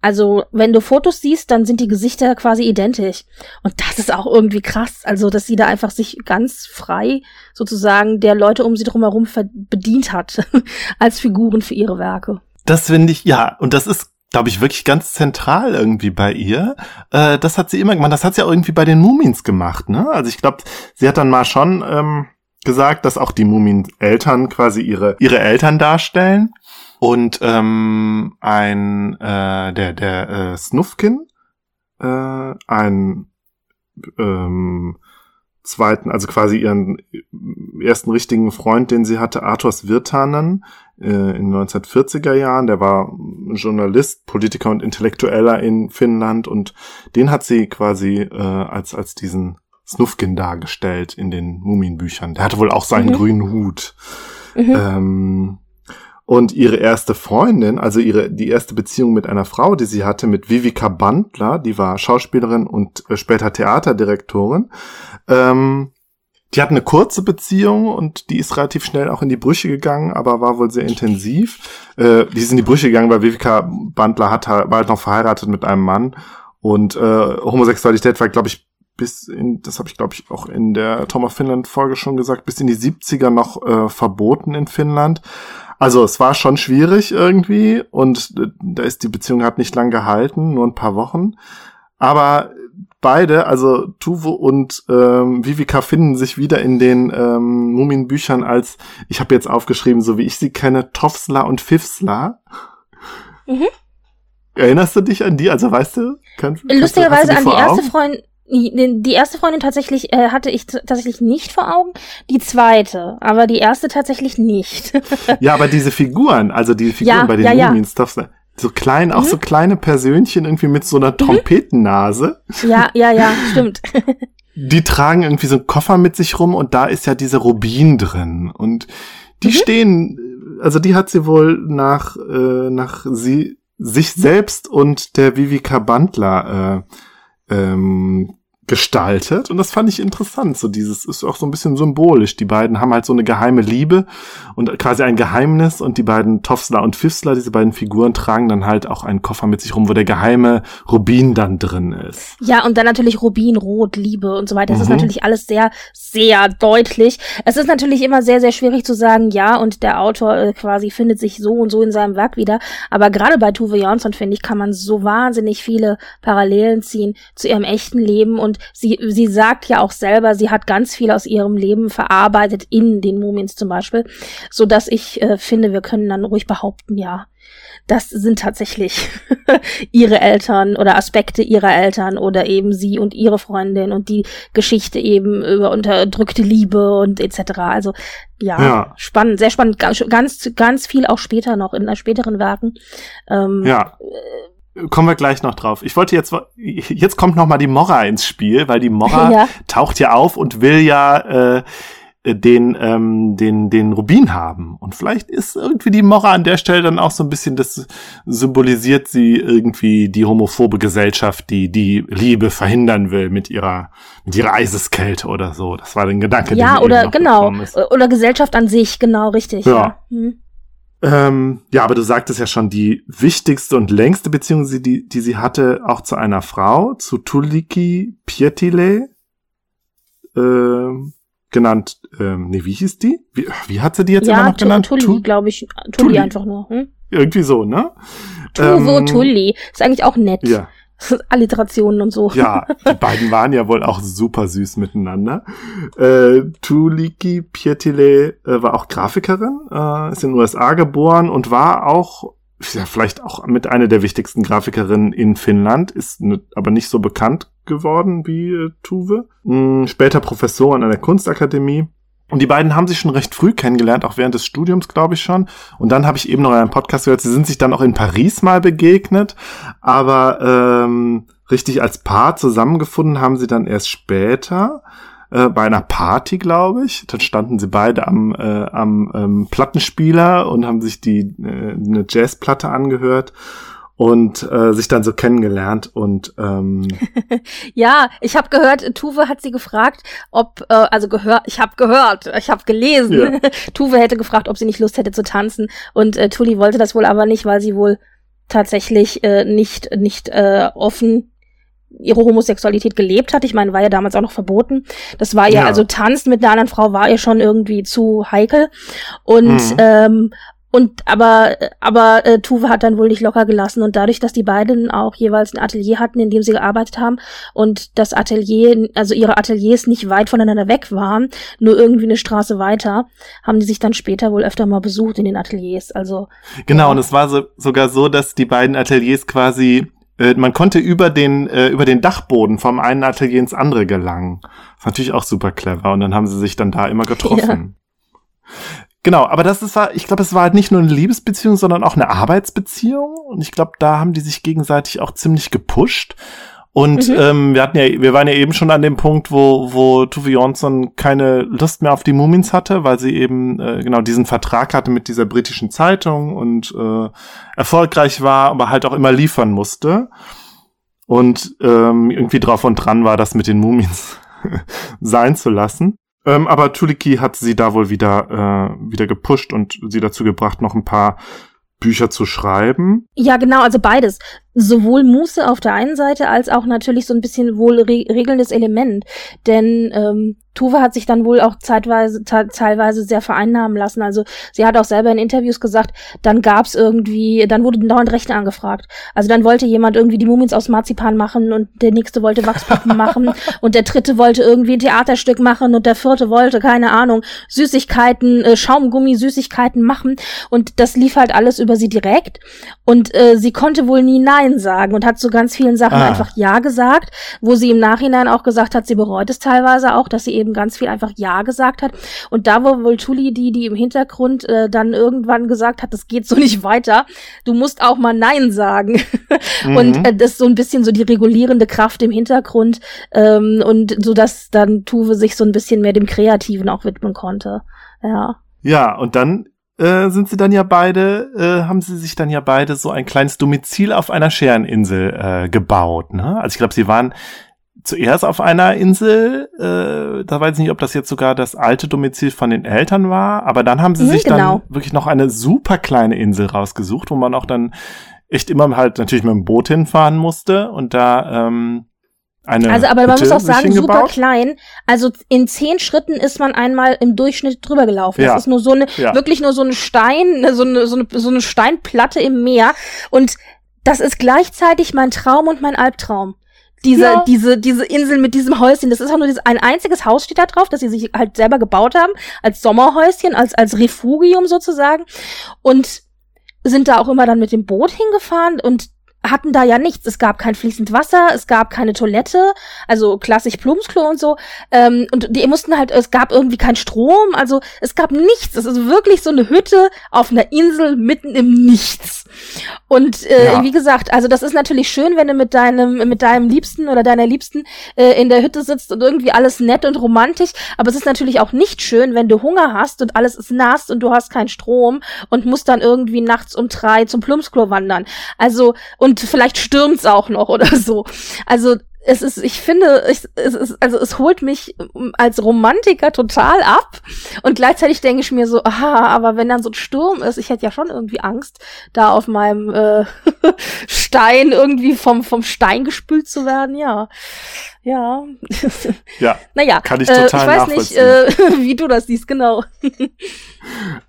Also, wenn du Fotos siehst, dann sind die Gesichter quasi identisch. Und das ist auch irgendwie krass. Also, dass sie da einfach sich ganz frei sozusagen der Leute um sie drumherum bedient hat als Figuren für ihre Werke. Das finde ich, ja, und das ist, glaube ich, wirklich ganz zentral irgendwie bei ihr. Äh, das hat sie immer gemacht. Das hat sie auch irgendwie bei den Mumins gemacht, ne? Also ich glaube, sie hat dann mal schon ähm, gesagt, dass auch die Mumien-Eltern quasi ihre, ihre Eltern darstellen. Und ähm, ein, äh, der, der äh, Snufkin, äh, ein ähm, zweiten, also quasi ihren ersten richtigen Freund, den sie hatte, Arthurs Virtanen, äh, in den 1940er Jahren. Der war Journalist, Politiker und Intellektueller in Finnland und den hat sie quasi äh, als, als diesen Snufkin dargestellt in den Mumienbüchern. Der hatte wohl auch so einen Mhm. grünen Hut. Mhm. Ähm, und ihre erste Freundin, also ihre, die erste Beziehung mit einer Frau, die sie hatte, mit Vivica Bandler, die war Schauspielerin und äh, später Theaterdirektorin, ähm, die hatten eine kurze Beziehung und die ist relativ schnell auch in die Brüche gegangen, aber war wohl sehr intensiv. Äh, die ist in die Brüche gegangen, weil Vivica Bandler hat, war halt noch verheiratet mit einem Mann und äh, Homosexualität war, glaube ich, bis in, das habe ich glaube ich auch in der Tom of Finland Folge schon gesagt, bis in die 70er noch äh, verboten in Finnland. Also es war schon schwierig irgendwie und äh, da ist die Beziehung hat nicht lang gehalten, nur ein paar Wochen. Aber beide, also Tuvo und ähm, Vivica finden sich wieder in den ähm, Mumienbüchern als, ich habe jetzt aufgeschrieben, so wie ich sie kenne, Tofsla und Fifsla. Mhm. Erinnerst du dich an die? Also weißt du? Kannst, kannst du- Lustigerweise du an die erste Augen? Freundin, die die erste Freundin tatsächlich äh, hatte ich tatsächlich nicht vor Augen, die zweite, aber die erste tatsächlich nicht. Ja, aber diese Figuren, also die Figuren Ja, bei den ja, ja. Mumien, Tofsla, so klein, auch Mhm. so kleine Persönchen irgendwie mit so einer Trompetennase. ja, ja, ja, stimmt. die tragen irgendwie so einen Koffer mit sich rum und da ist ja diese Rubin drin und Die mhm. stehen, also die hat sie wohl nach, äh, nach sie, sich selbst und der Vivica Bandler äh, ähm, gestaltet und das fand ich interessant. So dieses ist auch so ein bisschen symbolisch. Die beiden haben halt so eine geheime Liebe und quasi ein Geheimnis und die beiden Toffsler und Fifsler, diese beiden Figuren tragen dann halt auch einen Koffer mit sich rum, wo der geheime Rubin dann drin ist. Ja, und dann natürlich Rubin, Rot, Liebe und so weiter. Das mhm. ist natürlich alles sehr, sehr deutlich. Es ist natürlich immer sehr, sehr schwierig zu sagen, ja, und der Autor äh, quasi findet sich so und so in seinem Werk wieder. Aber gerade bei Tuve Jansson, finde ich, kann man so wahnsinnig viele Parallelen ziehen zu ihrem echten Leben und sie, sie sagt ja auch selber, sie hat ganz viel aus ihrem Leben verarbeitet in den Mumins zum Beispiel, so dass ich äh, finde, wir können dann ruhig behaupten, ja, das sind tatsächlich ihre Eltern oder Aspekte ihrer Eltern oder eben sie und ihre Freundin und die Geschichte eben über unterdrückte Liebe und etc. Also ja, ja. spannend, sehr spannend, ganz, ganz viel auch später noch in späteren Werken. Ähm, ja. Äh, Kommen wir gleich noch drauf. Ich wollte jetzt, jetzt kommt noch mal die Mora ins Spiel, weil die Mora ja. taucht ja auf und will ja äh, den, ähm, den, den Rubin haben. Und vielleicht ist irgendwie die Mora an der Stelle dann auch so ein bisschen, das symbolisiert sie irgendwie die homophobe Gesellschaft, die die Liebe verhindern will mit ihrer, mit ihrer Eiseskälte oder so. Das war der Gedanke. Ja, oder genau. Oder Gesellschaft an sich, genau, richtig. Ja. ja. Hm. Ähm, ja, aber du sagtest ja schon, die wichtigste und längste Beziehung, die, die sie hatte, auch zu einer Frau, zu Tuliki Pietile, äh, genannt, ähm, nee, wie hieß die? Wie, wie hat sie die jetzt ja, immer noch genannt? Tulli, glaube ich. Tulli, Tulli einfach nur. Hm? Irgendwie so, ne? Tuvo ähm, Tulli. Ist eigentlich auch nett. Ja. Alliterationen und so. Ja, die beiden waren ja wohl auch super süß miteinander. Äh, Tuliki Pietile äh, war auch Grafikerin, äh, ist in den USA geboren und war auch ja, vielleicht auch mit einer der wichtigsten Grafikerinnen in Finnland, ist ne, aber nicht so bekannt geworden wie äh, Tuve. Hm, später Professorin an der Kunstakademie. Und die beiden haben sich schon recht früh kennengelernt, auch während des Studiums, glaube ich schon. Und dann habe ich eben noch in einem Podcast gehört, sie sind sich dann auch in Paris mal begegnet, aber ähm, richtig als Paar zusammengefunden haben sie dann erst später äh, bei einer Party, glaube ich. Dann standen sie beide am, äh, am ähm, Plattenspieler und haben sich die äh, eine Jazzplatte angehört und äh, sich dann so kennengelernt und ähm ja, ich habe gehört, Tuve hat sie gefragt, ob äh, also gehört, ich habe gehört, ich habe gelesen, ja. Tuve hätte gefragt, ob sie nicht Lust hätte zu tanzen und äh, Tulli wollte das wohl aber nicht, weil sie wohl tatsächlich äh, nicht nicht äh, offen ihre Homosexualität gelebt hat. Ich meine, war ja damals auch noch verboten. Das war ja, ja. also tanzen mit einer anderen Frau war ihr schon irgendwie zu heikel. Und mhm. ähm, und aber, aber äh, Tuve hat dann wohl nicht locker gelassen und dadurch, dass die beiden auch jeweils ein Atelier hatten, in dem sie gearbeitet haben und das Atelier, also ihre Ateliers nicht weit voneinander weg waren, nur irgendwie eine Straße weiter, haben die sich dann später wohl öfter mal besucht in den Ateliers. Also genau, ja. und es war so, sogar so, dass die beiden Ateliers quasi äh, man konnte über den äh, über den Dachboden vom einen Atelier ins andere gelangen. Das ist natürlich auch super clever und dann haben sie sich dann da immer getroffen. Ja. Genau, aber das ist, ich glaube, es war halt nicht nur eine Liebesbeziehung, sondern auch eine Arbeitsbeziehung. Und ich glaube, da haben die sich gegenseitig auch ziemlich gepusht. Und mhm. ähm, wir hatten ja, wir waren ja eben schon an dem Punkt, wo, wo Tuve Johnson keine Lust mehr auf die Mumins hatte, weil sie eben äh, genau diesen Vertrag hatte mit dieser britischen Zeitung und äh, erfolgreich war, aber halt auch immer liefern musste. Und ähm, irgendwie drauf und dran war, das mit den Mumins sein zu lassen. Ähm, aber Tuliki hat sie da wohl wieder, äh, wieder gepusht und sie dazu gebracht, noch ein paar Bücher zu schreiben. Ja, genau, also beides sowohl Muße auf der einen Seite als auch natürlich so ein bisschen wohl re regelndes Element. Denn ähm, Tuve hat sich dann wohl auch zeitweise, teilweise sehr vereinnahmen lassen. Also sie hat auch selber in Interviews gesagt, dann gab's irgendwie, dann wurde dauernd Rechte angefragt. Also dann wollte jemand irgendwie die Mumins aus Marzipan machen und der nächste wollte Wachspuppen machen und der dritte wollte irgendwie ein Theaterstück machen und der vierte wollte, keine Ahnung, Süßigkeiten, äh, Schaumgummi, Süßigkeiten machen und das lief halt alles über sie direkt und äh, sie konnte wohl nie nein Nein sagen und hat zu ganz vielen Sachen ah. einfach Ja gesagt, wo sie im Nachhinein auch gesagt hat, sie bereut es teilweise auch, dass sie eben ganz viel einfach Ja gesagt hat. Und da wo wohl Tuli, die, die im Hintergrund äh, dann irgendwann gesagt hat, das geht so nicht weiter, du musst auch mal Nein sagen. Mhm. Und äh, das ist so ein bisschen so die regulierende Kraft im Hintergrund ähm, und so dass dann Tuve sich so ein bisschen mehr dem Kreativen auch widmen konnte. Ja. Ja, und dann äh, sind sie dann ja beide, äh, haben sie sich dann ja beide so ein kleines Domizil auf einer Schereninsel äh, gebaut. Ne? Also ich glaube, sie waren zuerst auf einer Insel, äh, da weiß ich nicht, ob das jetzt sogar das alte Domizil von den Eltern war, aber dann haben sie mhm, sich genau. dann wirklich noch eine super kleine Insel rausgesucht, wo man auch dann echt immer halt natürlich mit dem Boot hinfahren musste und da ähm, eine also, aber man muss auch sagen, super klein. Also in zehn Schritten ist man einmal im Durchschnitt drüber gelaufen. Ja. Das ist nur so eine, ja. wirklich nur so ein Stein, so eine, so eine, so eine Steinplatte im Meer. Und das ist gleichzeitig mein Traum und mein Albtraum. Diese, ja. diese, diese Insel mit diesem Häuschen, das ist auch nur dieses, ein einziges Haus steht da drauf, das sie sich halt selber gebaut haben, als Sommerhäuschen, als, als Refugium sozusagen. Und sind da auch immer dann mit dem Boot hingefahren und hatten da ja nichts. Es gab kein fließend Wasser, es gab keine Toilette, also klassisch Plumpsklo und so. Ähm, und die mussten halt, es gab irgendwie kein Strom, also es gab nichts. Es ist wirklich so eine Hütte auf einer Insel mitten im Nichts. Und äh, ja. wie gesagt, also das ist natürlich schön, wenn du mit deinem, mit deinem Liebsten oder deiner Liebsten äh, in der Hütte sitzt und irgendwie alles nett und romantisch. Aber es ist natürlich auch nicht schön, wenn du Hunger hast und alles ist nass und du hast keinen Strom und musst dann irgendwie nachts um drei zum Plumpsklo wandern. Also, und und vielleicht stürmt's auch noch oder so. Also es ist, ich finde, ich, es ist, also es holt mich als Romantiker total ab und gleichzeitig denke ich mir so, aha, aber wenn dann so ein Sturm ist, ich hätte ja schon irgendwie Angst, da auf meinem äh, Stein irgendwie vom vom Stein gespült zu werden, ja, ja, ja. naja, kann ich total äh, ich weiß nicht, äh, wie du das siehst, genau.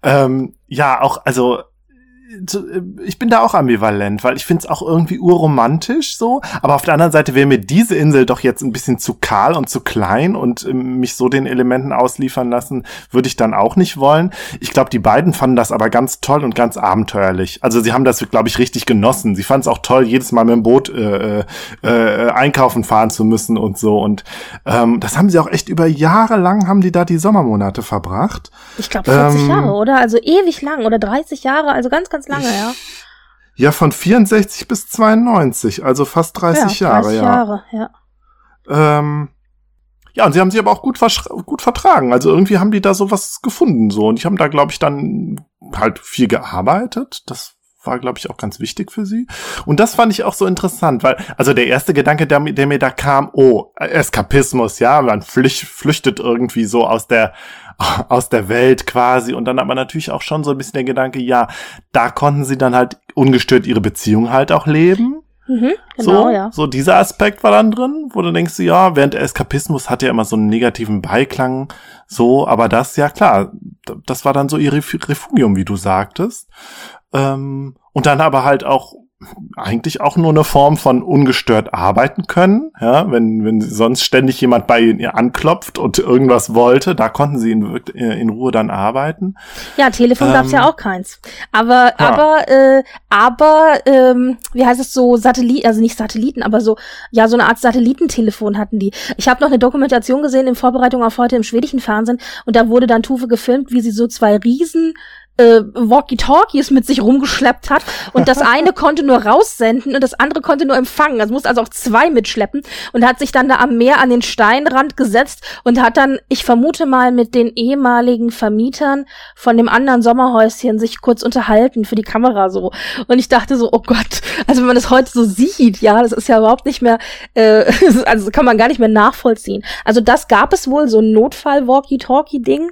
ähm, ja, auch also ich bin da auch ambivalent, weil ich finde es auch irgendwie urromantisch so, aber auf der anderen Seite wäre mir diese Insel doch jetzt ein bisschen zu kahl und zu klein und äh, mich so den Elementen ausliefern lassen, würde ich dann auch nicht wollen. Ich glaube, die beiden fanden das aber ganz toll und ganz abenteuerlich. Also sie haben das, glaube ich, richtig genossen. Sie fanden es auch toll, jedes Mal mit dem Boot äh, äh, äh, einkaufen fahren zu müssen und so. Und ähm, das haben sie auch echt über Jahre lang haben die da die Sommermonate verbracht. Ich glaube 40 ähm, Jahre, oder? Also ewig lang oder 30 Jahre, also ganz, ganz lange, ja. Ja, von 64 bis 92, also fast 30 ja, 30 Jahre, Jahre, ja. ja. Ähm, ja, und sie haben sich aber auch gut, gut vertragen. Also irgendwie haben die da sowas gefunden, so. Und ich habe da, glaube ich, dann halt viel gearbeitet. Das war, glaube ich, auch ganz wichtig für sie. Und das fand ich auch so interessant, weil, also der erste Gedanke, der, der mir da kam, oh, Eskapismus, ja, man flücht, flüchtet irgendwie so aus der, aus der Welt quasi. Und dann aber natürlich auch schon so ein bisschen der Gedanke, ja, da konnten sie dann halt ungestört ihre Beziehung halt auch leben. Mhm, genau, so, ja. so dieser Aspekt war dann drin, wo du denkst, ja, während der Eskapismus hat ja immer so einen negativen Beiklang, so, aber das, ja klar, das war dann so ihr Refugium, wie du sagtest. Ähm, und dann aber halt auch eigentlich auch nur eine Form von ungestört arbeiten können. Ja, wenn, wenn sonst ständig jemand bei ihr anklopft und irgendwas wollte, da konnten sie in, in Ruhe dann arbeiten. Ja, Telefon ähm, gab's ja auch keins. Aber, ja. aber, äh, aber, ähm, wie heißt es so, Satellit, also nicht Satelliten, aber so, ja, so eine Art Satellitentelefon hatten die. Ich habe noch eine Dokumentation gesehen in Vorbereitung auf heute im schwedischen Fernsehen und da wurde dann Tufe gefilmt, wie sie so zwei riesen äh, Walkie-Talkies mit sich rumgeschleppt hat und das eine konnte nur raussenden und das andere konnte nur empfangen. Also musste also auch zwei mitschleppen und hat sich dann da am Meer an den Steinrand gesetzt und hat dann, ich vermute mal, mit den ehemaligen Vermietern von dem anderen Sommerhäuschen sich kurz unterhalten für die Kamera so. Und ich dachte so, oh Gott, also wenn man das heute so sieht, ja, das ist ja überhaupt nicht mehr, äh, also kann man gar nicht mehr nachvollziehen. Also das gab es wohl, so ein Notfall-Walkie-Talkie-Ding.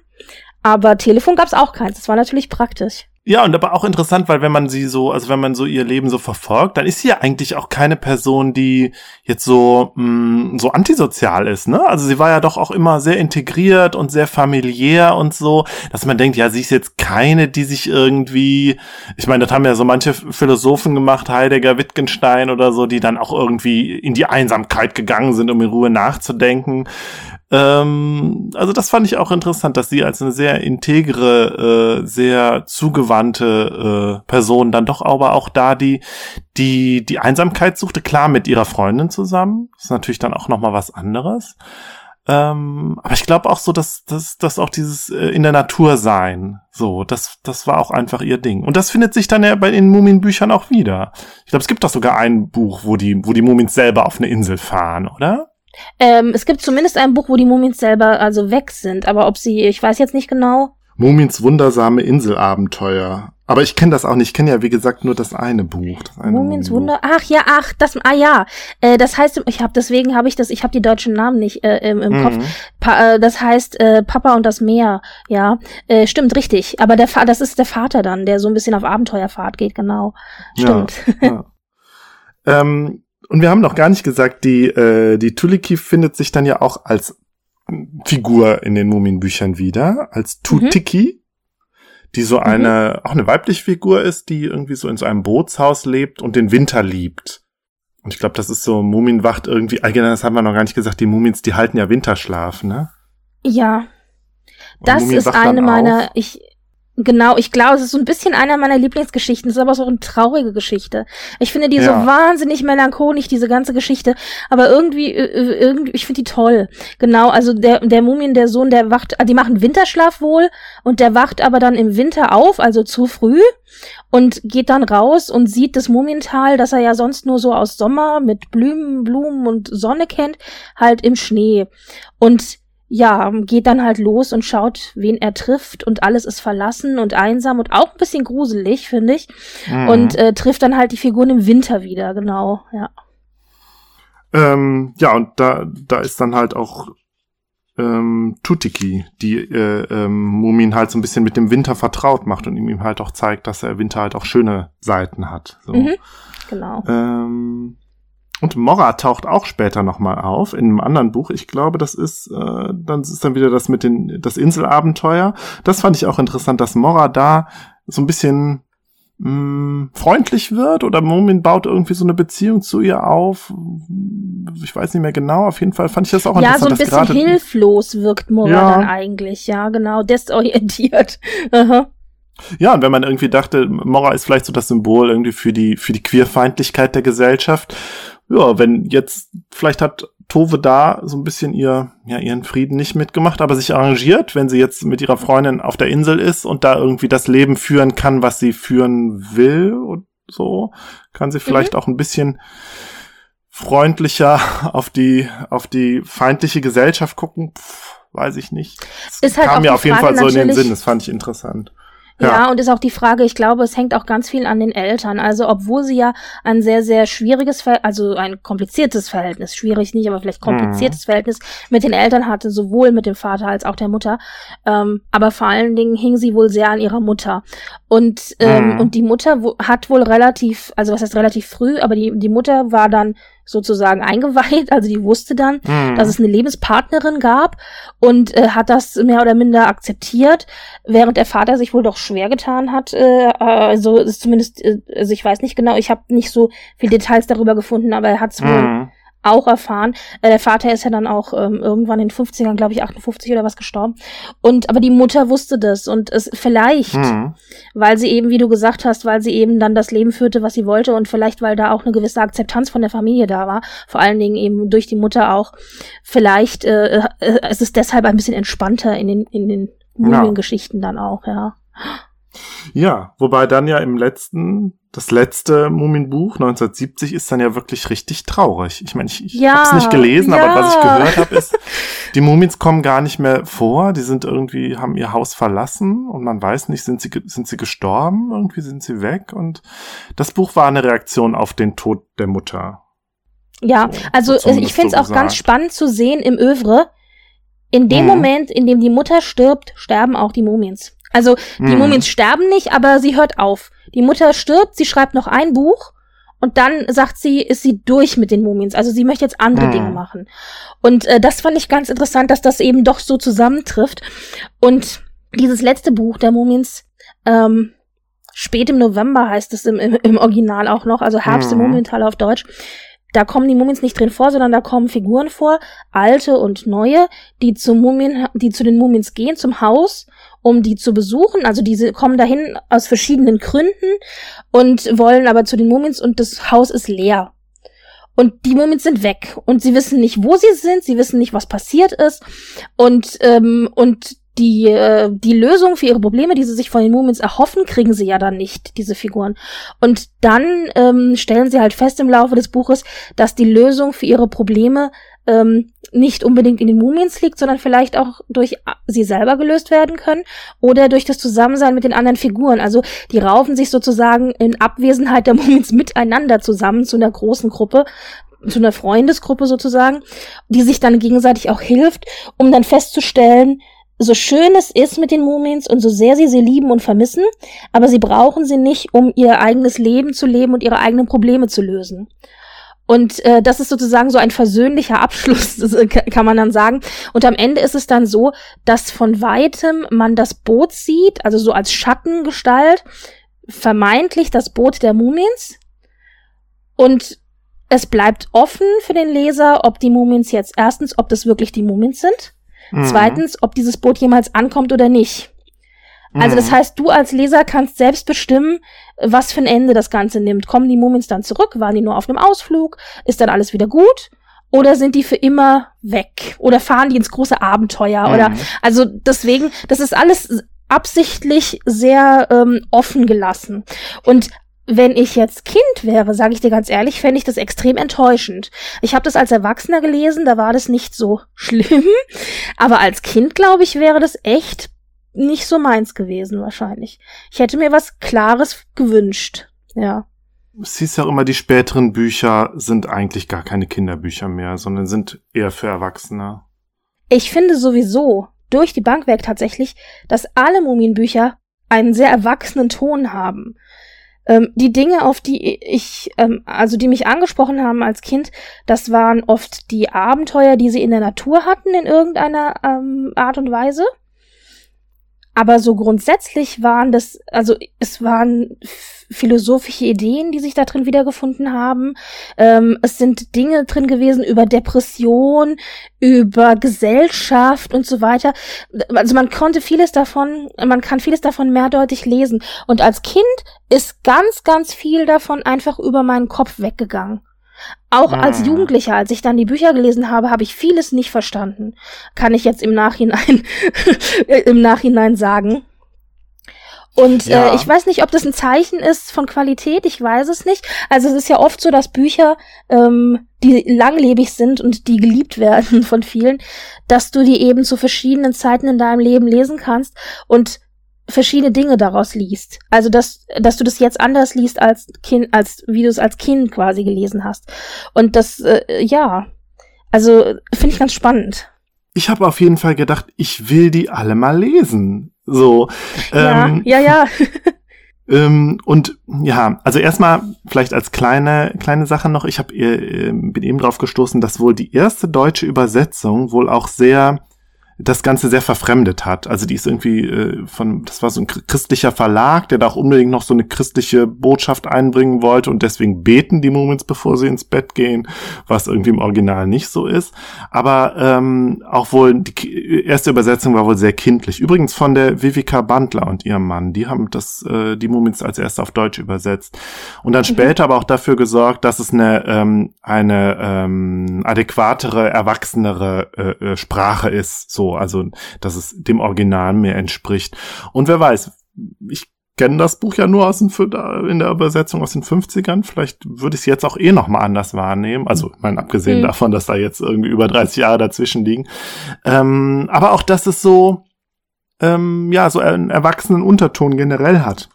Aber Telefon gab es auch keins. Das war natürlich praktisch. Ja, und aber auch interessant, weil wenn man sie so, also wenn man so ihr Leben so verfolgt, dann ist sie ja eigentlich auch keine Person, die jetzt so mh, mm, so antisozial ist, ne? Also sie war ja doch auch immer sehr integriert und sehr familiär und so, dass man denkt, ja, sie ist jetzt keine, die sich irgendwie, ich meine, das haben ja so manche Philosophen gemacht, Heidegger, Wittgenstein oder so, die dann auch irgendwie in die Einsamkeit gegangen sind, um in Ruhe nachzudenken. Ähm, also das fand ich auch interessant, dass sie als eine sehr integre, äh, sehr zugewandte äh, Person dann doch aber auch da die die die Einsamkeit suchte, klar mit ihrer Freundin zusammen. Das ist natürlich dann auch noch mal was anderes. Ähm, aber ich glaube auch so, dass dass dass auch dieses äh, in der Natur sein, so, das das war auch einfach ihr Ding. Und das findet sich dann ja bei den Muminbüchern auch wieder. Ich glaube, es gibt doch sogar ein Buch, wo die wo die Mumins selber auf eine Insel fahren, oder? Ähm, es gibt zumindest ein Buch, wo die Mumien selber also weg sind, aber ob sie, ich weiß jetzt nicht genau. Mumiens wundersame Inselabenteuer. Aber ich kenne das auch nicht. Ich kenne ja, wie gesagt, nur das eine Buch. Das eine Mumiens Buch. Wunder. Ach ja, ach, das. Ah ja, äh, das heißt, ich habe deswegen habe ich das. Ich habe die deutschen Namen nicht äh, im, im Mhm. Kopf. Pa, äh, das heißt äh, Papa und das Meer. Ja, äh, stimmt richtig. Aber der das ist der Vater dann, der so ein bisschen auf Abenteuerfahrt geht. Genau, stimmt. Ja. ähm, und wir haben noch gar nicht gesagt, die, äh, die Tuliki findet sich dann ja auch als Figur in den Muminbüchern wieder, als Mhm. Tutiki, die so eine, auch eine weibliche Figur ist, die irgendwie so in so einem Bootshaus lebt und den Winter liebt. Und ich glaube, das ist so Muminwacht irgendwie, allgemein, das haben wir noch gar nicht gesagt, die Mumins, die halten ja Winterschlaf, ne? Ja, Und das Mumin ist eine meiner. auf. Ich genau, ich glaube, es ist so ein bisschen einer meiner Lieblingsgeschichten. Es ist aber so eine traurige Geschichte. Ich finde die Ja. so wahnsinnig melancholisch, diese ganze Geschichte. Aber irgendwie, äh, äh, irgendwie, ich finde die toll. Genau, also der der Mumien, der Sohn, der wacht, ah, die machen Winterschlaf wohl und der wacht aber dann im Winter auf, also zu früh und geht dann raus und sieht das Mumiental, das er ja sonst nur so aus Sommer mit Blumen, Blumen und Sonne kennt, halt im Schnee. Und ja, geht dann halt los und schaut, wen er trifft und alles ist verlassen und einsam und auch ein bisschen gruselig, finde ich. Mhm. Und äh, trifft dann halt die Figuren im Winter wieder, genau, ja. Ähm, ja, und da, da ist dann halt auch ähm, Tutiki, die äh, ähm, Mumin halt so ein bisschen mit dem Winter vertraut macht und ihm halt auch zeigt, dass der Winter halt auch schöne Seiten hat. So. Mhm. Genau. Ähm, und Morra taucht auch später nochmal auf in einem anderen Buch. Ich glaube, das ist, äh, dann ist dann wieder das mit den, das Inselabenteuer. Das fand ich auch interessant, dass Morra da so ein bisschen mh, freundlich wird oder Mumin baut irgendwie so eine Beziehung zu ihr auf. Ich weiß nicht mehr genau. Auf jeden Fall fand ich das auch Ja, so interessant. ein dass bisschen gerade- hilflos wirkt Mora Ja. dann eigentlich, ja, genau, desorientiert. Aha. Ja, und wenn man irgendwie dachte, Mora ist vielleicht so das Symbol irgendwie für die, für die Queerfeindlichkeit der Gesellschaft. Ja, wenn jetzt, vielleicht hat Tove da so ein bisschen ihr, ja, ihren Frieden nicht mitgemacht, aber sich arrangiert, wenn sie jetzt mit ihrer Freundin auf der Insel ist und da irgendwie das Leben führen kann, was sie führen will und so, kann sie vielleicht auch ein bisschen freundlicher auf die, auf die feindliche Gesellschaft gucken. Pff, weiß ich nicht. Es Ist halt kam mir auf jeden Fall so in den Sinn, das fand ich interessant. Ja. und ist auch die Frage, ich glaube, es hängt auch ganz viel an den Eltern. Also, obwohl sie ja ein sehr, sehr schwieriges, Ver also ein kompliziertes Verhältnis, schwierig nicht, aber vielleicht kompliziertes Verhältnis mit den Eltern hatte, sowohl mit dem Vater als auch der Mutter. Ähm, aber vor allen Dingen hing sie wohl sehr an ihrer Mutter. Und, ähm, Mhm. und die Mutter hat wohl relativ, also was heißt relativ früh, aber die, die Mutter war dann sozusagen eingeweiht, also die wusste dann, Mhm. dass es eine Lebenspartnerin gab und äh, hat das mehr oder minder akzeptiert, während der Vater sich wohl doch schwer getan hat. Äh, also ist zumindest, äh, also ich weiß nicht genau, ich habe nicht so viel Details darüber gefunden, aber er hat es wohl Mhm. Auch erfahren. Äh, der Vater ist ja dann auch ähm, irgendwann in den 50ern, glaube ich, 58 oder was gestorben. Und aber die Mutter wusste das und es vielleicht, Mhm. weil sie eben, wie du gesagt hast, weil sie eben dann das Leben führte, was sie wollte und vielleicht, weil da auch eine gewisse Akzeptanz von der Familie da war, vor allen Dingen eben durch die Mutter auch. Vielleicht äh, äh, es ist deshalb ein bisschen entspannter in den in den Mumiengeschichten dann auch, ja. Ja, wobei dann ja im letzten, das letzte Muminbuch 1970 ist dann ja wirklich richtig traurig. Ich meine, ich, ich Ja, hab's nicht gelesen, aber ja. was ich gehört habe, ist, die Mumins kommen gar nicht mehr vor. Die sind irgendwie, haben ihr Haus verlassen und man weiß nicht, sind sie, sind sie gestorben? Irgendwie sind sie weg und das Buch war eine Reaktion auf den Tod der Mutter. Ja, So, also so ich finde es so auch ganz gesagt. spannend zu sehen im Övre. In dem Mhm. Moment, in dem die Mutter stirbt, sterben auch die Mumiens. Also die Mhm. Mumiens sterben nicht, aber sie hört auf. Die Mutter stirbt, sie schreibt noch ein Buch und dann sagt sie, ist sie durch mit den Mumiens. Also sie möchte jetzt andere Mhm. Dinge machen. Und äh, das fand ich ganz interessant, dass das eben doch so zusammentrifft. Und dieses letzte Buch der Mumiens, ähm, spät im November heißt es im, im, im Original auch noch, also Herbst im Mhm. Mumiental auf Deutsch. Da kommen die Mumiens nicht drin vor, sondern da kommen Figuren vor, alte und neue, die zu Mumien, die zu den Mumiens gehen, zum Haus, um die zu besuchen. Also diese kommen dahin aus verschiedenen Gründen und wollen aber zu den Mumiens und das Haus ist leer. Und die Mumiens sind weg und sie wissen nicht, wo sie sind, sie wissen nicht, was passiert ist und ähm, und die, äh, die Lösung für ihre Probleme, die sie sich von den Mumins erhoffen, kriegen sie ja dann nicht, diese Figuren. Und dann ähm, stellen sie halt fest im Laufe des Buches, dass die Lösung für ihre Probleme ähm, nicht unbedingt in den Mumins liegt, sondern vielleicht auch durch sie selber gelöst werden können oder durch das Zusammensein mit den anderen Figuren. Also die raufen sich sozusagen in Abwesenheit der Mumins miteinander zusammen zu einer großen Gruppe, zu einer Freundesgruppe sozusagen, die sich dann gegenseitig auch hilft, um dann festzustellen, so schön es ist mit den Mumins und so sehr sie sie lieben und vermissen, aber sie brauchen sie nicht, um ihr eigenes Leben zu leben und ihre eigenen Probleme zu lösen. Und äh, das ist sozusagen so ein versöhnlicher Abschluss, kann man dann sagen. Und am Ende ist es dann so, dass von weitem man das Boot sieht, also so als Schattengestalt, vermeintlich das Boot der Mumins. Und es bleibt offen für den Leser, ob die Mumins jetzt erstens, ob das wirklich die Mumins sind. Mhm. Zweitens, ob dieses Boot jemals ankommt oder nicht. Also das mhm. heißt, du als Leser kannst selbst bestimmen, was für ein Ende das Ganze nimmt. Kommen die Mumins dann zurück? Waren die nur auf einem Ausflug? Ist dann alles wieder gut? Oder sind die für immer weg? Oder fahren die ins große Abenteuer? Mhm. Oder also deswegen, das ist alles absichtlich sehr ähm, offen gelassen. Und wenn ich jetzt Kind wäre, sage ich dir ganz ehrlich, fände ich das extrem enttäuschend. Ich habe das als Erwachsener gelesen, da war das nicht so schlimm, aber als Kind, glaube ich, wäre das echt nicht so meins gewesen wahrscheinlich. Ich hätte mir was Klares gewünscht. Ja. Es hieß ja auch immer, die späteren Bücher sind eigentlich gar keine Kinderbücher mehr, sondern sind eher für Erwachsene. Ich finde sowieso durch die Bank weg tatsächlich, dass alle Mumienbücher einen sehr erwachsenen Ton haben. Ähm, die Dinge, auf die ich, ähm, also die mich angesprochen haben als Kind, das waren oft die Abenteuer, die sie in der Natur hatten in irgendeiner ähm, Art und Weise. Aber so grundsätzlich waren das, also es waren philosophische Ideen, die sich da drin wiedergefunden haben. Ähm, es sind Dinge drin gewesen über Depression, über Gesellschaft und so weiter. Also man konnte vieles davon, man kann vieles davon mehrdeutig lesen. Und als Kind ist ganz, ganz viel davon einfach über meinen Kopf weggegangen. Auch als ah. Jugendlicher, als ich dann die Bücher gelesen habe, habe ich vieles nicht verstanden. Kann ich jetzt im Nachhinein, im Nachhinein sagen. Und äh, ja. äh, ich weiß nicht, ob das ein Zeichen ist von Qualität, ich weiß es nicht. Also es ist ja oft so, dass Bücher, ähm, die langlebig sind und die geliebt werden von vielen, dass du die eben zu verschiedenen Zeiten in deinem Leben lesen kannst. Und verschiedene Dinge daraus liest. Also dass, dass du das jetzt anders liest als Kind, als wie du es als Kind quasi gelesen hast. Und das, äh, ja, also finde ich ganz spannend. Ich habe auf jeden Fall gedacht, ich will die alle mal lesen. So. Ähm, ja, ja, ja. ähm, und ja, also erstmal vielleicht als kleine kleine Sache noch. Ich habe äh, bin eben drauf gestoßen, dass wohl die erste deutsche Übersetzung wohl auch sehr das Ganze sehr verfremdet hat. Also die ist irgendwie äh, von, das war so ein christlicher Verlag, der da auch unbedingt noch so eine christliche Botschaft einbringen wollte und deswegen beten die Moments, bevor sie ins Bett gehen, was irgendwie im Original nicht so ist. Aber ähm, auch wohl die erste Übersetzung war wohl sehr kindlich. Übrigens von der Vivica Bandler und ihrem Mann, die haben das äh, die Moments als erste auf Deutsch übersetzt und dann mhm. später aber auch dafür gesorgt, dass es eine ähm, eine ähm, adäquatere, erwachsenere äh, äh Sprache ist. So also dass es dem Original mehr entspricht. Und wer weiß, ich kenne das Buch ja nur aus den, in der Übersetzung aus den 50ern. Vielleicht würde ich es jetzt auch eh nochmal anders wahrnehmen. Also, ich meine, abgesehen mhm. davon, dass da jetzt irgendwie über 30 Jahre dazwischen liegen. Ähm, aber auch, dass es so, ähm, ja, so einen erwachsenen Unterton generell hat.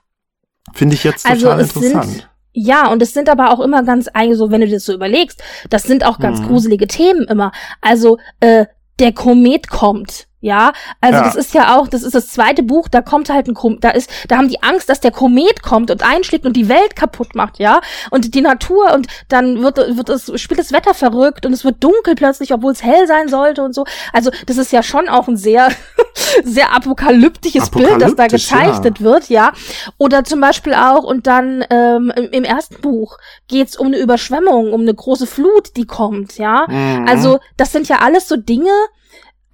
Finde ich jetzt also total interessant. Ja, und es sind aber auch immer ganz, so wenn du das so überlegst, das sind auch ganz mhm. gruselige Themen immer. Also, äh, der Komet kommt. Ja, also ja. das ist ja auch, das ist das zweite Buch, da kommt halt ein Komet, da ist, da haben die Angst, dass der Komet kommt und einschlägt und die Welt kaputt macht, ja, und die Natur und dann wird, wird es, spielt das Wetter verrückt und es wird dunkel plötzlich, obwohl es hell sein sollte und so. Also das ist ja schon auch ein sehr, sehr apokalyptisches Bild, das da gezeichnet ja. wird, ja. Oder zum Beispiel auch, und dann ähm, im, im ersten Buch geht's um eine Überschwemmung, um eine große Flut, die kommt, ja. Mhm. Also das sind ja alles so Dinge,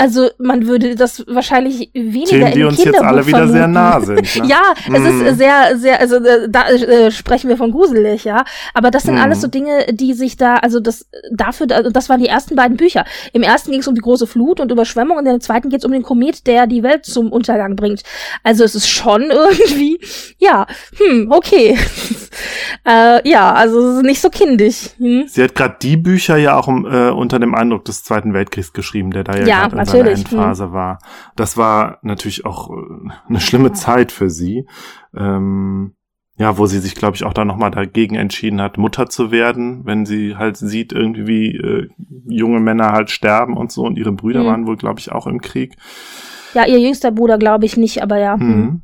Also man würde das wahrscheinlich weniger Themen, die in uns jetzt alle wieder vermuten. sehr nah sind. Ne? Ja, es Mm. ist sehr, sehr, also äh, da äh, sprechen wir von gruselig, ja. Aber das sind Mm. alles so Dinge, die sich da, also das dafür, das waren die ersten beiden Bücher. Im ersten ging es um die große Flut und Überschwemmung und im zweiten geht es um den Komet, der die Welt zum Untergang bringt. Also es ist schon irgendwie, ja, hm, okay. äh, ja, also es ist nicht so kindisch. Hm? Sie hat gerade die Bücher ja auch äh, unter dem Eindruck des Zweiten Weltkriegs geschrieben, der da ja, Ja, gerade in seiner. Hm. Endphase war. Das war natürlich auch äh, eine schlimme Zeit für sie. Ähm, ja, wo sie sich, glaube ich, auch da nochmal dagegen entschieden hat, Mutter zu werden, wenn sie halt sieht, irgendwie wie äh, junge Männer halt sterben und so. Und ihre Brüder Mhm. waren wohl, glaube ich, auch im Krieg. Ja, ihr jüngster Bruder glaube ich nicht, aber ja. Hm. Mhm.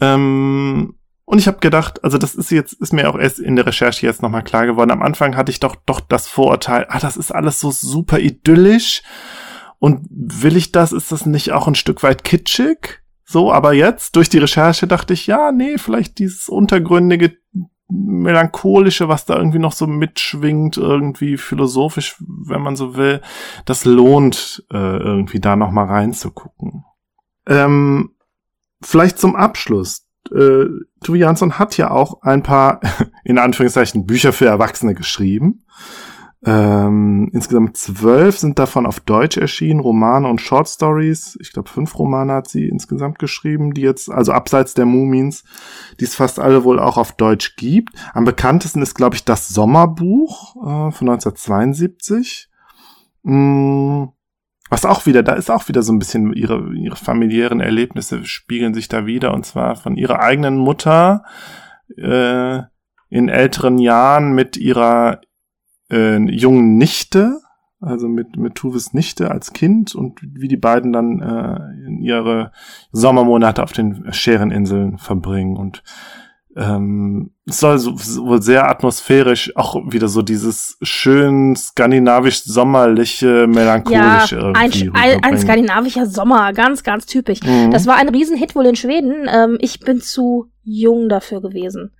Ähm, und ich habe gedacht, also das ist jetzt, ist mir auch erst in der Recherche jetzt nochmal klar geworden. Am Anfang hatte ich doch doch das Vorurteil, ah, das ist alles so super idyllisch. Und will ich das, ist das nicht auch ein Stück weit kitschig? So, aber jetzt, durch die Recherche dachte ich, ja, nee, vielleicht dieses untergründige, melancholische, was da irgendwie noch so mitschwingt, irgendwie philosophisch, wenn man so will, das lohnt, äh, irgendwie da nochmal reinzugucken. Ähm, vielleicht zum Abschluss. Äh, Tuvi Jansson hat ja auch ein paar, in Anführungszeichen, Bücher für Erwachsene geschrieben. Ähm, insgesamt zwölf sind davon auf Deutsch erschienen, Romane und Short Stories. Ich glaube, fünf Romane hat sie insgesamt geschrieben, die jetzt, also abseits der Mumins, die es fast alle wohl auch auf Deutsch gibt. Am bekanntesten ist, glaube ich, das Sommerbuch äh, von 1972. Mm, was auch wieder, da ist auch wieder so ein bisschen ihre, ihre familiären Erlebnisse spiegeln sich da wieder und zwar von ihrer eigenen Mutter äh, in älteren Jahren mit ihrer äh, jungen Nichte, also mit, mit Tuves Nichte als Kind und wie die beiden dann äh, ihre Sommermonate auf den Schäreninseln verbringen und ähm, es soll so, so sehr atmosphärisch auch wieder so dieses schön skandinavisch-sommerliche, melancholische Ja, ein, irgendwie ein, ein skandinavischer Sommer, ganz, ganz typisch. Mhm. Das war ein Riesenhit wohl in Schweden. Ähm, ich bin zu jung dafür gewesen.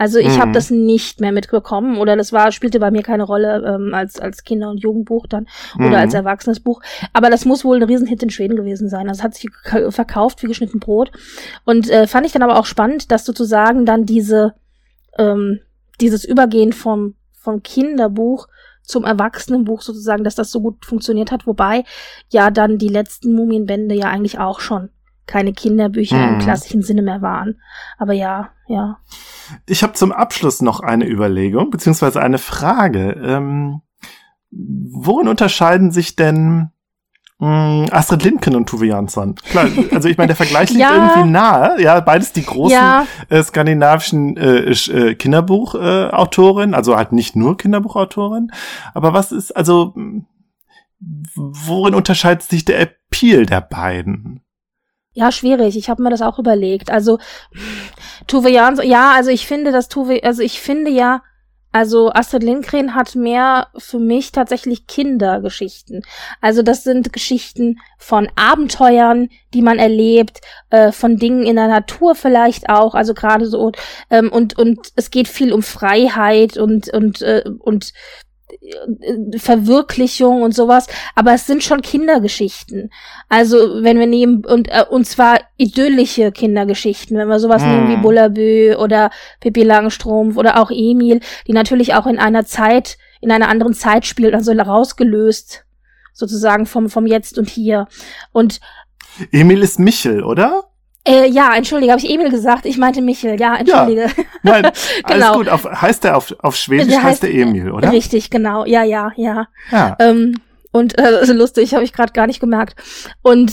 Also ich Mhm. habe das nicht mehr mitbekommen oder das war spielte bei mir keine Rolle ähm, als als Kinder- und Jugendbuch dann oder Mhm. als erwachsenes Buch. Aber das muss wohl ein Riesenhit in Schweden gewesen sein. Das hat sich verkauft wie geschnitten Brot und äh, fand ich dann aber auch spannend, dass sozusagen dann diese ähm, dieses Übergehen vom vom Kinderbuch zum Erwachsenenbuch sozusagen, dass das so gut funktioniert hat, wobei ja dann die letzten Mumienbände ja eigentlich auch schon keine Kinderbücher im Mhm. klassischen Sinne mehr waren. Aber ja, ja. Ich habe zum Abschluss noch eine Überlegung, beziehungsweise eine Frage. Ähm, worin unterscheiden sich denn mh, Astrid Lindgren und Tuve Jansson? Klar, also ich meine, der Vergleich liegt Ja. irgendwie nahe. Ja, beides die großen Ja, äh, skandinavischen äh, äh, also halt nicht nur Kinderbuchautorin. Aber was ist, also mh, worin unterscheidet sich der Appeal der beiden? Ja, schwierig. Ich habe mir das auch überlegt. Also Tuve Jansson, ja, also ich finde, dass Tuve, also ich finde ja, also Astrid Lindgren hat mehr für mich tatsächlich Kindergeschichten. Also das sind Geschichten von Abenteuern, die man erlebt, äh, von Dingen in der Natur vielleicht auch. Also gerade so ähm, und und es geht viel um Freiheit und und äh, und Verwirklichung und sowas, aber es sind schon Kindergeschichten. Also, wenn wir nehmen, und, äh, und zwar idyllische Kindergeschichten, wenn wir sowas Hm. nehmen wie Bullabü oder Pippi Langstrumpf oder auch Emil, die natürlich auch in einer Zeit, in einer anderen Zeit spielt, also rausgelöst, sozusagen vom, vom Jetzt und Hier. Und Emil ist Michel, oder? Äh, ja, entschuldige, habe ich Emil gesagt? Ich meinte Michel, ja, entschuldige. Nein, alles Genau. gut. Auf, heißt der auf, auf Schwedisch Der heißt, heißt- der Emil, oder? Richtig, genau, ja, ja, ja. Ja. Ähm, und äh, also lustig, habe ich gerade gar nicht gemerkt. Und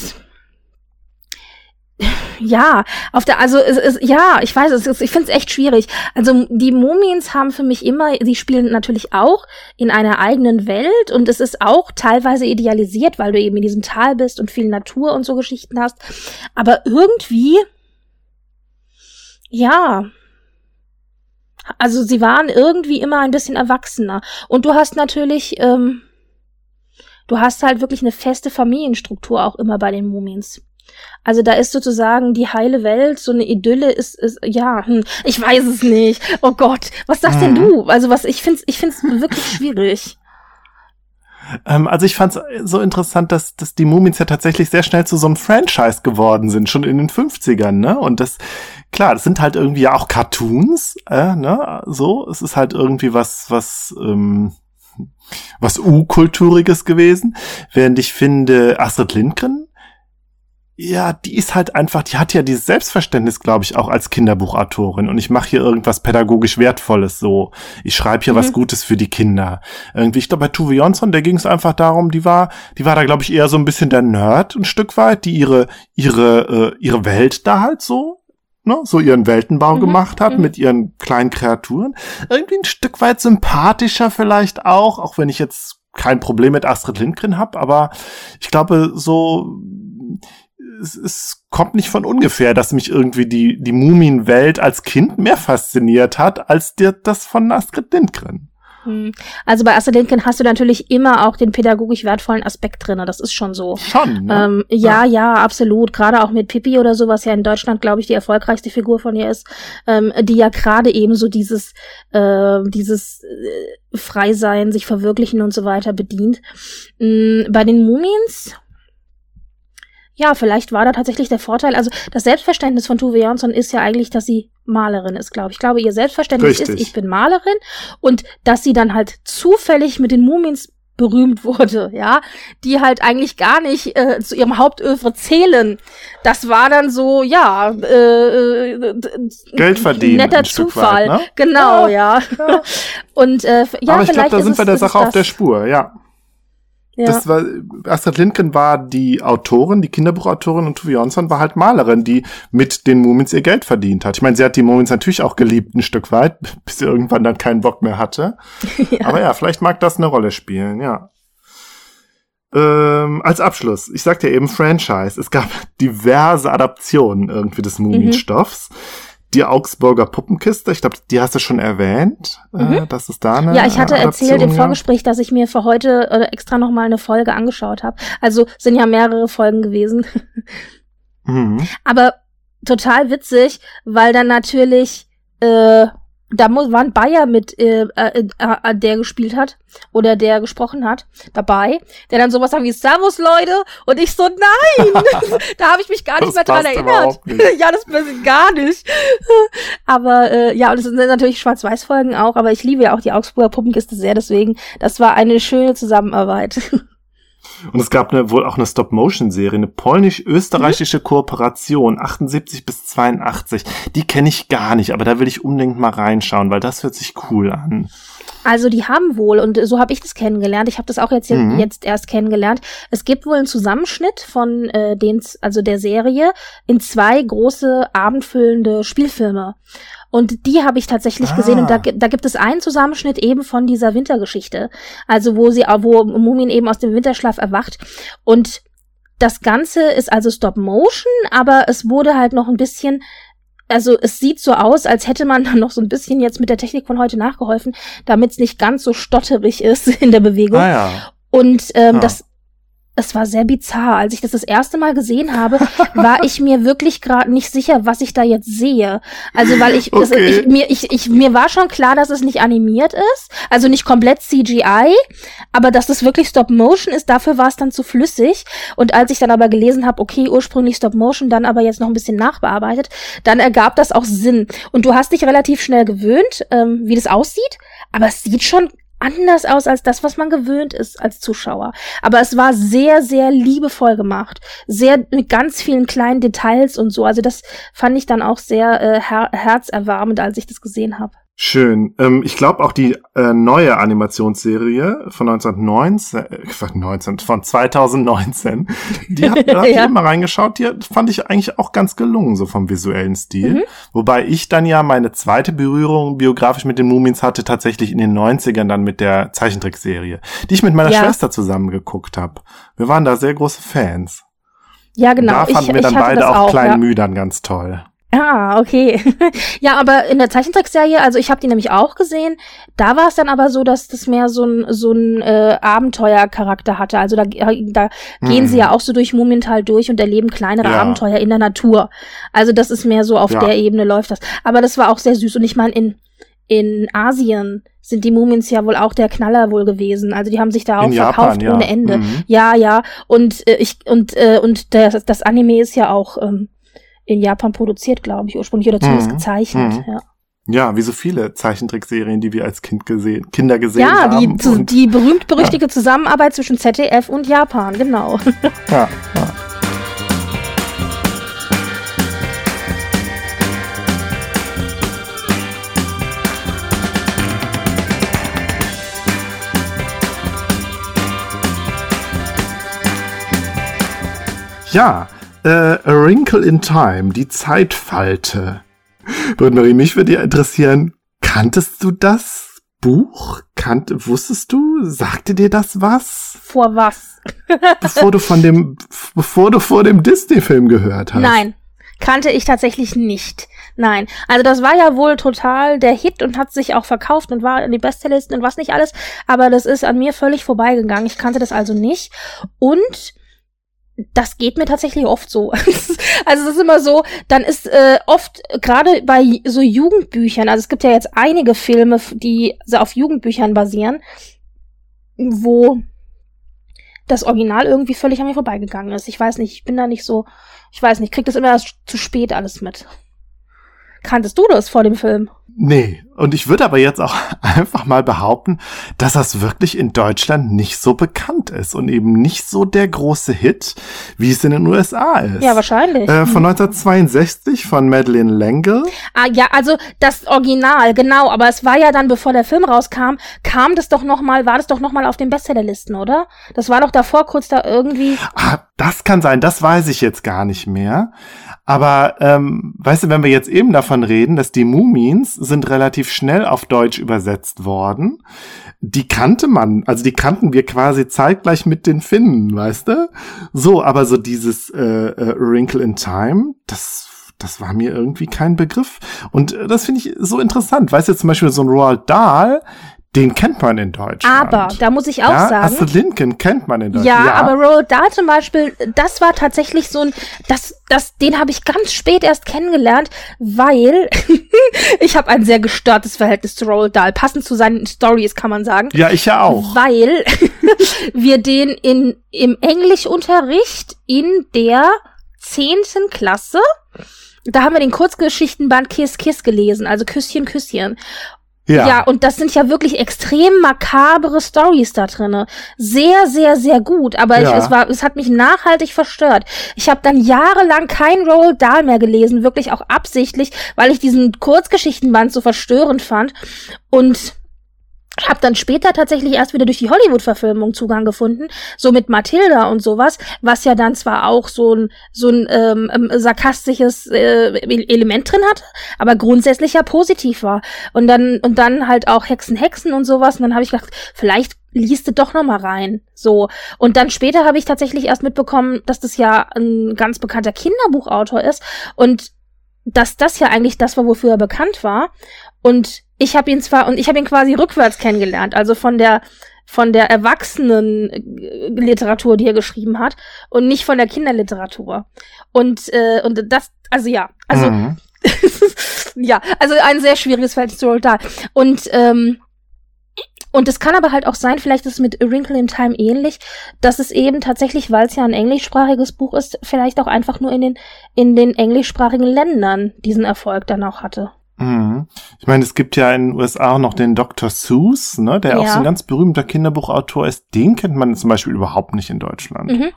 ja, auf der, also es ist, ja, ich weiß, es ist, ich finde es echt schwierig. Also die Mumiens haben für mich immer, sie spielen natürlich auch in einer eigenen Welt und es ist auch teilweise idealisiert, weil du eben in diesem Tal bist und viel Natur und so Geschichten hast. Aber irgendwie, ja, also sie waren irgendwie immer ein bisschen erwachsener. Und du hast natürlich, ähm, du hast halt wirklich eine feste Familienstruktur auch immer bei den Mumiens. Also da ist sozusagen die heile Welt, so eine Idylle ist, ist ja, hm, ich weiß es nicht. Oh Gott, was sagst denn Mhm. du? Also was, ich find's, ich find's wirklich schwierig. Ähm, also ich fand es so interessant, dass, dass die Mumins ja tatsächlich sehr schnell zu so einem Franchise geworden sind, schon in den 50ern, ne? Und das, klar, das sind halt irgendwie ja auch Cartoons, äh, ne? So, es ist halt irgendwie was, was, ähm, was U-Kulturiges gewesen. Während ich finde, Astrid Lindgren ja, die ist halt einfach, die hat ja dieses Selbstverständnis, glaube ich, auch als Kinderbuchautorin. Und ich mache hier irgendwas pädagogisch Wertvolles so. Ich schreibe hier mhm. was Gutes für die Kinder. Irgendwie, ich glaube, bei Tuve Jonsson, der ging es einfach darum, die war, die war da, glaube ich, eher so ein bisschen der Nerd ein Stück weit, die ihre, ihre, äh, ihre Welt da halt so ne, so ihren Weltenbau mhm, gemacht hat mhm. mit ihren kleinen Kreaturen. Irgendwie ein Stück weit sympathischer vielleicht auch, auch wenn ich jetzt kein Problem mit Astrid Lindgren habe, aber ich glaube, so es, es kommt nicht von ungefähr, dass mich irgendwie die, die Mumienwelt als Kind mehr fasziniert hat, als dir das von Astrid Lindgren. Hm. Also bei Astrid Lindgren hast du natürlich immer auch den pädagogisch wertvollen Aspekt drin. Das ist schon so. Schon. Ne? Ähm, ja, ja, ja, absolut. Gerade auch mit Pippi oder so, was ja in Deutschland, glaube ich, die erfolgreichste Figur von ihr ist, ähm, die ja gerade eben so dieses, äh, dieses äh, Freisein, sich verwirklichen und so weiter bedient. Ähm, bei den Mumins ja, vielleicht war da tatsächlich der Vorteil. Also das Selbstverständnis von Tuve Jansson ist ja eigentlich, dass sie Malerin ist, glaube ich. Ich glaube, ihr Selbstverständnis Richtig. ist, ich bin Malerin und dass sie dann halt zufällig mit den Mumins berühmt wurde, ja, die halt eigentlich gar nicht äh, zu ihrem Hauptövre zählen. Das war dann so, ja, äh, äh Geld verdienen. Netter Zufall. Weit, ne? Genau, ja. ja. Und äh, ja, Aber ich glaube, da sind wir der Sache auf der Spur, ja. Ja. Das war, Astrid Lindgren war die Autorin, die Kinderbuchautorin und Tuve Jonsson war halt Malerin, die mit den Mumins ihr Geld verdient hat. Ich meine, sie hat die Mumins natürlich auch geliebt ein Stück weit, bis sie irgendwann dann keinen Bock mehr hatte. ja. Aber ja, vielleicht mag das eine Rolle spielen, ja. Ähm, als Abschluss, ich sagte ja eben Franchise. Es gab diverse Adaptionen irgendwie des Muminstoffs. Mhm die Augsburger Puppenkiste, ich glaube, die hast du schon erwähnt, äh, mhm. äh, dass es da eine Ja, ich hatte Adaption erzählt im Vorgespräch, dass ich mir für heute äh, extra noch mal eine Folge angeschaut habe. Also sind ja mehrere Folgen gewesen. Mhm. Aber total witzig, weil dann natürlich äh, da muss, war ein Bayer mit, äh, äh, äh, der gespielt hat oder der gesprochen hat, dabei, der dann sowas sagt wie Servus Leute und ich so, nein, da habe ich mich gar nicht mehr dran erinnert. ja, das passt gar nicht. aber äh, ja, und es sind natürlich Schwarz-Weiß-Folgen auch, aber ich liebe ja auch die Augsburger Puppenkiste sehr, deswegen, das war eine schöne Zusammenarbeit. Und es gab eine, wohl auch eine Stop-Motion-Serie, eine polnisch-österreichische mhm. Kooperation, 78 bis 82. Die kenne ich gar nicht, aber da will ich unbedingt mal reinschauen, weil das hört sich cool an. Also die haben wohl, und so habe ich das kennengelernt, ich habe das auch jetzt, mhm. jetzt erst kennengelernt, es gibt wohl einen Zusammenschnitt von äh, den, also der Serie in zwei große abendfüllende Spielfilme. Und die habe ich tatsächlich ah. gesehen und da, ah. da gibt es einen Zusammenschnitt eben von dieser Wintergeschichte. Also wo sie, wo Mumin eben aus dem Winterschlaf erwacht und das Ganze ist also Stop Motion, aber es wurde halt noch ein bisschen also es sieht so aus, als hätte man dann noch so ein bisschen jetzt mit der Technik von heute nachgeholfen, damit es nicht ganz so stotterig ist in der Bewegung. Ah, ja. Und ähm, ja. das es war sehr bizarr. Als ich das das erste Mal gesehen habe, war ich mir wirklich gerade nicht sicher, was ich da jetzt sehe. Also weil ich, okay. das, ich, mir ich, ich mir war schon klar, dass es nicht animiert ist, also nicht komplett CGI, aber dass es wirklich Stop Motion ist. Dafür war es dann zu flüssig. Und als ich dann aber gelesen habe, okay, ursprünglich Stop Motion, dann aber jetzt noch ein bisschen nachbearbeitet, dann ergab das auch Sinn. Und du hast dich relativ schnell gewöhnt, ähm, wie das aussieht, aber es sieht schon anders aus als das, was man gewöhnt ist als Zuschauer. Aber es war sehr, sehr liebevoll gemacht. Sehr mit ganz vielen kleinen Details und so. Also das fand ich dann auch sehr äh, her herzerwärmend, als ich das gesehen habe. Schön. Ähm, ich glaube auch die äh, neue Animationsserie von 1919, äh, 19, von 2019, die hat, da ja. ich mal reingeschaut, die fand ich eigentlich auch ganz gelungen, so vom visuellen Stil. Mhm. Wobei ich dann ja meine zweite Berührung biografisch mit den Mumins hatte, tatsächlich in den 90ern dann mit der Zeichentrickserie, die ich mit meiner ja. Schwester zusammen geguckt habe. Wir waren da sehr große Fans. Ja, genau. Und da fanden ich, wir dann beide auch, auch Klein ja. Müdern ganz toll. Ah, okay. ja, aber in der Zeichentrickserie, also ich habe die nämlich auch gesehen, da war es dann aber so, dass das mehr so ein so ein äh, Abenteuercharakter hatte. Also da, da mhm. gehen sie ja auch so durch Mumintal durch und erleben kleinere ja. Abenteuer in der Natur. Also das ist mehr so auf ja. der Ebene läuft das. Aber das war auch sehr süß und ich meine in in Asien sind die Mumins ja wohl auch der Knaller wohl gewesen. Also die haben sich da auch In verkauft Japan, ja. ohne Ende. Mhm. Ja, ja. Und äh, ich und äh, und das, das Anime ist ja auch ähm, in Japan produziert, glaube ich, ursprünglich oder zumindest Mhm. gezeichnet. Mhm. Ja, Ja, wie so viele Zeichentrickserien, die wir als Kind gesehen, Kinder gesehen ja die, haben. zu, und- die berühmt-berüchtigte Zusammenarbeit zwischen ZDF und Japan, genau. ja, ja. Ja, äh, A Wrinkle in Time, die Zeitfalte. Britt-Marie, mich würde ja interessieren, kanntest du das Buch? Kannte, wusstest du? Sagte dir das was? Vor was? Bevor du von dem, bevor du vor dem Disney-Film gehört hast? Nein, kannte ich tatsächlich nicht. Nein. Also das war ja wohl total der Hit und hat sich auch verkauft und war in die Bestsellerlisten und was nicht alles. Aber das ist an mir völlig vorbeigegangen. Ich kannte das also nicht. Und das geht mir tatsächlich oft so. also es ist immer so, dann ist äh, oft gerade bei so Jugendbüchern, also es gibt ja jetzt einige Filme, die auf Jugendbüchern basieren, wo das Original irgendwie völlig an mir vorbeigegangen ist. Ich weiß nicht, ich bin da nicht so, ich weiß nicht, krieg das immer erst zu spät alles mit. Kanntest du das vor dem Film? Nee, und ich würde aber jetzt auch einfach mal behaupten, dass das wirklich in Deutschland nicht so bekannt ist und eben nicht so der große Hit, wie es in den USA ist. Ja, wahrscheinlich. Äh, von 1962 von Madeleine L'Engle. Ah, ja, also das Original, genau, aber es war ja dann, bevor der Film rauskam, kam das doch noch mal, war das doch noch mal auf den Bestsellerlisten, oder? Das war doch davor kurz da irgendwie. Ah, das kann sein, das weiß ich jetzt gar nicht mehr. Aber ähm, weißt du, wenn wir jetzt eben davon reden, dass die Mumins sind relativ schnell auf Deutsch übersetzt worden, die kannte man, also die kannten wir quasi zeitgleich mit den Finnen, weißt du? So, aber so dieses äh, äh, Wrinkle in Time, das das war mir irgendwie kein Begriff. Und äh, das finde ich so interessant. Weißt du, zum Beispiel so ein Roald Dahl, den kennt man in Deutschland. Aber, da muss ich auch ja, sagen. Astrid Lindgren kennt man in Deutschland. Ja, aber Roald Dahl zum Beispiel, das war tatsächlich so ein, das, das, den habe ich ganz spät erst kennengelernt, weil ich habe ein sehr gestörtes Verhältnis zu Roald Dahl, passend zu seinen Stories kann man sagen. Ja, ich ja auch. Weil wir den in, im Englischunterricht in der zehnten Klasse, da haben wir den Kurzgeschichtenband Kiss Kiss gelesen, also Küsschen Küsschen. Ja. und das sind ja wirklich extrem makabere Stories da drinne. Sehr, sehr, sehr gut. Aber ich, Ja. es war, es hat mich nachhaltig verstört. Ich habe dann jahrelang kein Roald Dahl mehr gelesen, wirklich auch absichtlich, weil ich diesen Kurzgeschichtenband so verstörend fand. Und habe dann später tatsächlich erst wieder durch die Hollywood-Verfilmung Zugang gefunden, so mit Matilda und sowas, was ja dann zwar auch so ein so ein ähm, ähm, sarkastisches äh, Element drin hatte, aber grundsätzlich ja positiv war. Und dann und dann halt auch Hexen, Hexen und sowas. Und dann habe ich gedacht, vielleicht liest du doch noch mal rein. So und dann später habe ich tatsächlich erst mitbekommen, dass das ja ein ganz bekannter Kinderbuchautor ist und dass das ja eigentlich das war, wofür er bekannt war. Und ich habe ihn zwar und ich habe ihn quasi rückwärts kennengelernt, also von der von der erwachsenen äh, Literatur, die er geschrieben hat und nicht von der Kinderliteratur. Und äh, und das also ja, also Mhm. ja, also ein sehr schwieriges Verhältnis zu Roald Dahl. Und ähm, und es kann aber halt auch sein, vielleicht ist es mit A Wrinkle in Time ähnlich, dass es eben tatsächlich, weil es ja ein englischsprachiges Buch ist, vielleicht auch einfach nur in den in den englischsprachigen Ländern diesen Erfolg dann auch hatte. Mhm. Ich meine, es gibt ja in den USA auch noch den Dr. Seuss, ne, der auch Ja. so ein ganz berühmter Kinderbuchautor ist. Den kennt man zum Beispiel überhaupt nicht in Deutschland. Mhm.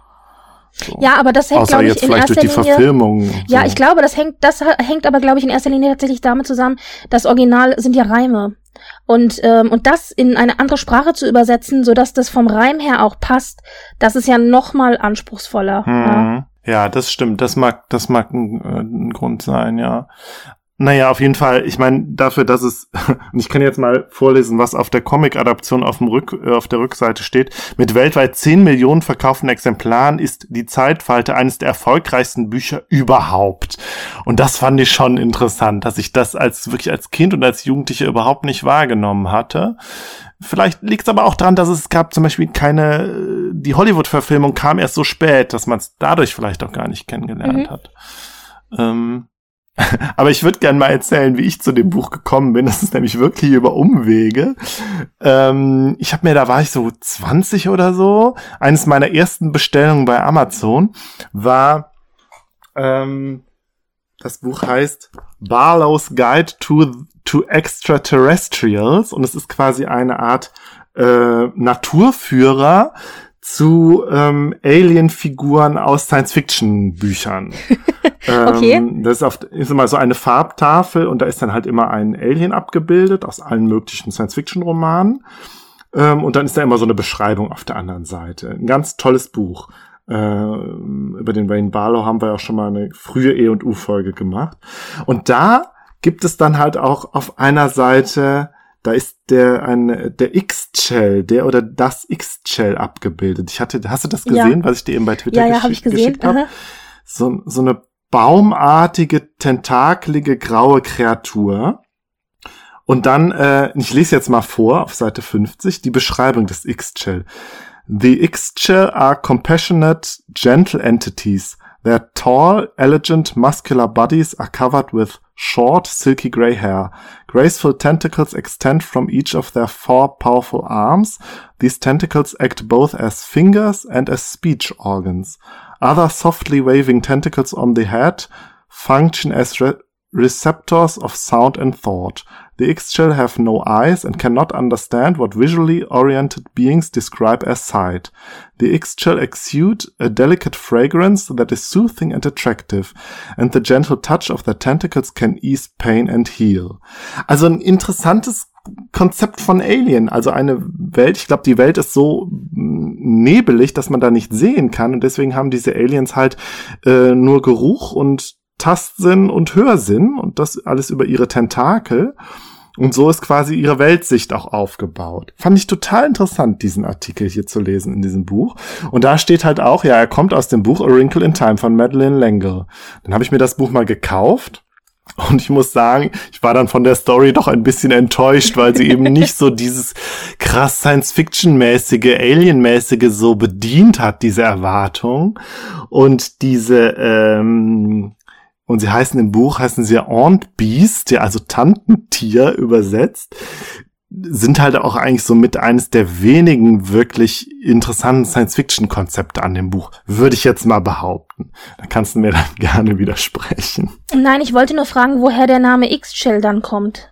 So. Ja, aber das hängt, glaube ich, jetzt in vielleicht erster durch die Linie. Verfilmung. Ja, so. ich glaube, das hängt, das hängt aber, glaube ich, in erster Linie tatsächlich damit zusammen, das Original sind ja Reime. Und, ähm, und das in eine andere Sprache zu übersetzen, sodass das vom Reim her auch passt, das ist ja noch mal anspruchsvoller. Ja. Mhm. Ja, das stimmt. Das mag, das mag ein, äh, ein Grund sein, ja. Naja, auf jeden Fall. Ich meine, dafür, dass es, und ich kann jetzt mal vorlesen, was auf der Comic-Adaption auf, dem Rück, äh, auf der Rückseite steht. Mit weltweit 10 Millionen verkauften Exemplaren ist die Zeitfalte eines der erfolgreichsten Bücher überhaupt. Und das fand ich schon interessant, dass ich das als wirklich als Kind und als Jugendlicher überhaupt nicht wahrgenommen hatte. Vielleicht liegt es aber auch daran, dass es gab zum Beispiel keine, die Hollywood-Verfilmung kam erst so spät, dass man es dadurch vielleicht auch gar nicht kennengelernt Mhm. hat. Ähm, Aber ich würde gerne mal erzählen, wie ich zu dem Buch gekommen bin. Das ist nämlich wirklich über Umwege. Ähm, ich habe mir, da war ich so 20 oder so. Eines meiner ersten Bestellungen bei Amazon war, ähm, das Buch heißt Barlow's Guide to, to Extraterrestrials und es ist quasi eine Art äh, Naturführer zu ähm, Alien-Figuren aus Science-Fiction-Büchern. okay. Ähm, das ist, auf, ist immer so eine Farbtafel und da ist dann halt immer ein Alien abgebildet aus allen möglichen Science-Fiction-Romanen. Ähm, und dann ist da immer so eine Beschreibung auf der anderen Seite. Ein ganz tolles Buch. Äh, über den Wayne Barlow haben wir auch schon mal eine frühe E und U-Folge gemacht. Und da gibt es dann halt auch auf einer Seite da ist der ein der X-Shell, der oder das X-Shell abgebildet. Ich hatte, hast du das gesehen, Ja. was ich dir eben bei Twitter Ja, ja, gesch habe ich gesehen. geschickt habe? So, so eine baumartige, tentakelige, graue Kreatur. Und dann, äh, ich lese jetzt mal vor auf Seite 50, die Beschreibung des X-Shell. The X-Shell are compassionate, gentle entities. Their tall, elegant, muscular bodies are covered with short, silky gray hair. Graceful tentacles extend from each of their four powerful arms. These tentacles act both as fingers and as speech organs. Other softly waving tentacles on the head function as re- receptors of sound and thought. The X-shell have no eyes and cannot understand what visually oriented beings describe as sight. The X-shell exude a delicate fragrance that is soothing and attractive, and the gentle touch of their tentacles can ease pain and heal. Also ein interessantes Konzept von Alien, also eine Welt, ich glaube, die Welt ist so mm, nebelig, dass man da nicht sehen kann und deswegen haben diese Aliens halt äh, nur Geruch und Tastsinn und Hörsinn und das alles über ihre Tentakel. Und so ist quasi ihre Weltsicht auch aufgebaut. Fand ich total interessant, diesen Artikel hier zu lesen in diesem Buch. Und da steht halt auch, ja, er kommt aus dem Buch A Wrinkle in Time von Madeleine L'Engle. Dann habe ich mir das Buch mal gekauft. Und ich muss sagen, ich war dann von der Story doch ein bisschen enttäuscht, weil sie eben nicht so dieses krass Science-Fiction-mäßige, Alien-mäßige so bedient hat, diese Erwartung. Und diese, ähm, und sie heißen im Buch, heißen sie Aunt Beast, ja, also Tantentier übersetzt, sind halt auch eigentlich so mit eines der wenigen wirklich interessanten Science-Fiction-Konzepte an dem Buch, würde ich jetzt mal behaupten. Da kannst du mir dann gerne widersprechen. Nein, ich wollte nur fragen, woher der Name X-Shell dann kommt.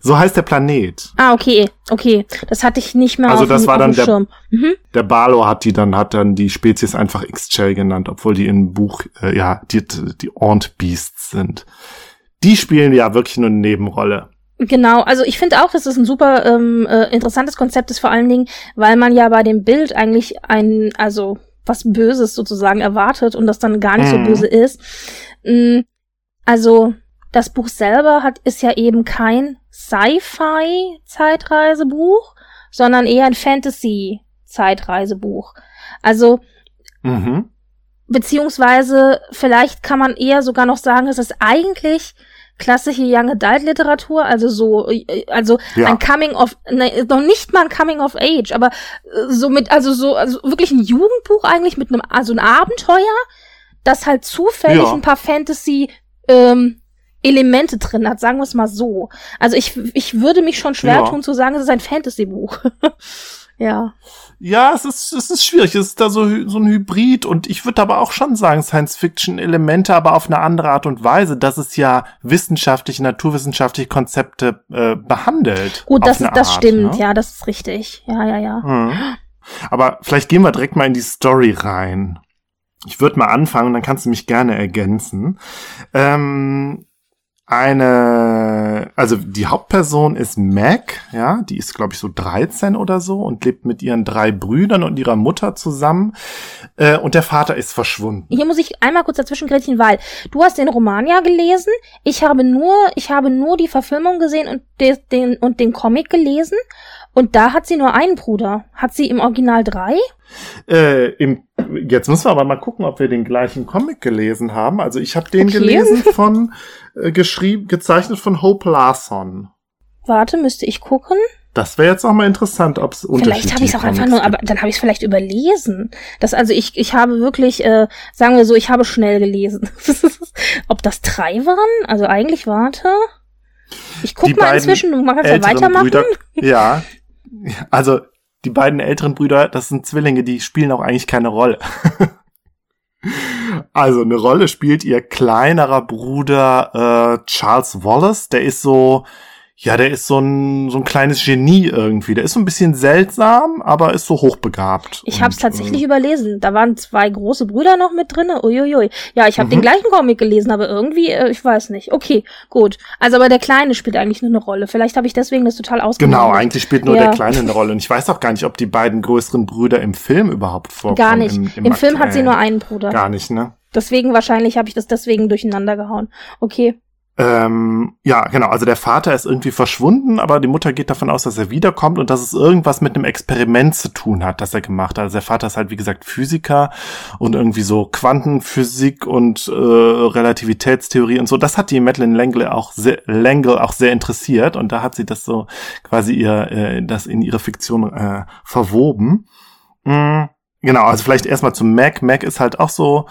So heißt der Planet. Ah, okay, okay. Das hatte ich nicht mehr Also auf, das war dann der- Schirm. Mhm. Der Barlow hat die dann, hat dann die Spezies einfach X-Shell genannt, obwohl die im Buch, äh, ja, die, die Aunt Beasts sind. Die spielen ja wirklich nur eine Nebenrolle. Genau, also ich finde auch, dass es ein super ähm, äh, interessantes Konzept ist, vor allen Dingen, weil man ja bei dem Bild eigentlich ein, also was Böses sozusagen erwartet und das dann gar nicht so Mhm. böse ist. Mm, Also das Buch selber hat ist ja eben kein Sci-Fi-Zeitreisebuch, sondern eher ein Fantasy-Zeitreisebuch. Also Mhm. beziehungsweise vielleicht kann man eher sogar noch sagen, es ist eigentlich klassische Young Adult Literatur, also so, äh, also Ja. ein Coming of, ne, noch nicht mal ein Coming of Age, aber äh, so mit, also so, also wirklich ein Jugendbuch eigentlich mit einem, also ein Abenteuer, das halt zufällig Ja. ein paar Fantasy, ähm, Elemente drin hat, sagen wir es mal so. Also ich, ich würde mich schon schwer Ja. tun zu sagen, es ist ein Fantasy-Buch. ja. Ja, es ist, es ist schwierig. Es ist da so, so ein Hybrid und ich würde aber auch schon sagen, Science-Fiction-Elemente, aber auf eine andere Art und Weise, dass es ja wissenschaftliche, naturwissenschaftliche Konzepte äh, behandelt. Gut, das, eine das Art, stimmt, ne? ja, das ist richtig. Ja, ja, ja. Mhm. Aber vielleicht gehen wir direkt mal in die Story rein. Ich würde mal anfangen, dann kannst du mich gerne ergänzen. Ähm, eine, also die Hauptperson ist Mac, ja, die ist glaube ich so 13 oder so und lebt mit ihren drei Brüdern und ihrer Mutter zusammen äh, und der Vater ist verschwunden. Hier muss ich einmal kurz dazwischen grätschen, weil du hast den Roman ja gelesen. Ich habe nur, ich habe nur die Verfilmung gesehen und den, den, und den Comic gelesen. Und da hat sie nur einen Bruder. Hat sie im Original drei? Äh, im, jetzt müssen wir aber mal gucken, ob wir den gleichen Comic gelesen haben. Also ich habe den Okay. gelesen von äh, geschrieben, gezeichnet von Hope Larson. Warte, müsste ich gucken. Das wäre jetzt auch mal interessant, ob es Vielleicht habe ich es auch einfach nur, aber dann habe ich es vielleicht überlesen. Das also ich ich habe wirklich, äh, sagen wir so, ich habe schnell gelesen. ob das drei waren? Also eigentlich warte. Ich guck die mal inzwischen, du magst ja weitermachen. Brüder, ja, also die beiden älteren Brüder, das sind Zwillinge, die spielen auch eigentlich keine Rolle. also eine Rolle spielt ihr kleinerer Bruder äh, Charles Wallace, der ist so ja, der ist so ein, so ein kleines Genie irgendwie. Der ist so ein bisschen seltsam, aber ist so hochbegabt. Ich habe es tatsächlich äh, überlesen. Da waren zwei große Brüder noch mit drinne. Uiuiui. Ja, ich habe mhm. den gleichen Comic gelesen, aber irgendwie, äh, ich weiß nicht. Okay, gut. Also aber der Kleine spielt eigentlich nur eine Rolle. Vielleicht habe ich deswegen das total ausgemacht. Genau, eigentlich spielt nur ja. der Kleine eine Rolle. Und ich weiß auch gar nicht, ob die beiden größeren Brüder im Film überhaupt vorkommen. Gar nicht. Im, im, Im Film hat sie nur einen Bruder. Gar nicht, ne? Deswegen wahrscheinlich habe ich das deswegen durcheinander gehauen. Okay. Ähm, ja, genau. Also der Vater ist irgendwie verschwunden, aber die Mutter geht davon aus, dass er wiederkommt und dass es irgendwas mit einem Experiment zu tun hat, das er gemacht hat. Also der Vater ist halt, wie gesagt, Physiker und irgendwie so Quantenphysik und äh, Relativitätstheorie und so. Das hat die Madeleine Langle auch sehr, Langle auch sehr interessiert und da hat sie das so quasi ihr, äh, das in ihre Fiktion äh, verwoben. Mhm. Genau, also vielleicht erstmal zu Mac. Mac ist halt auch so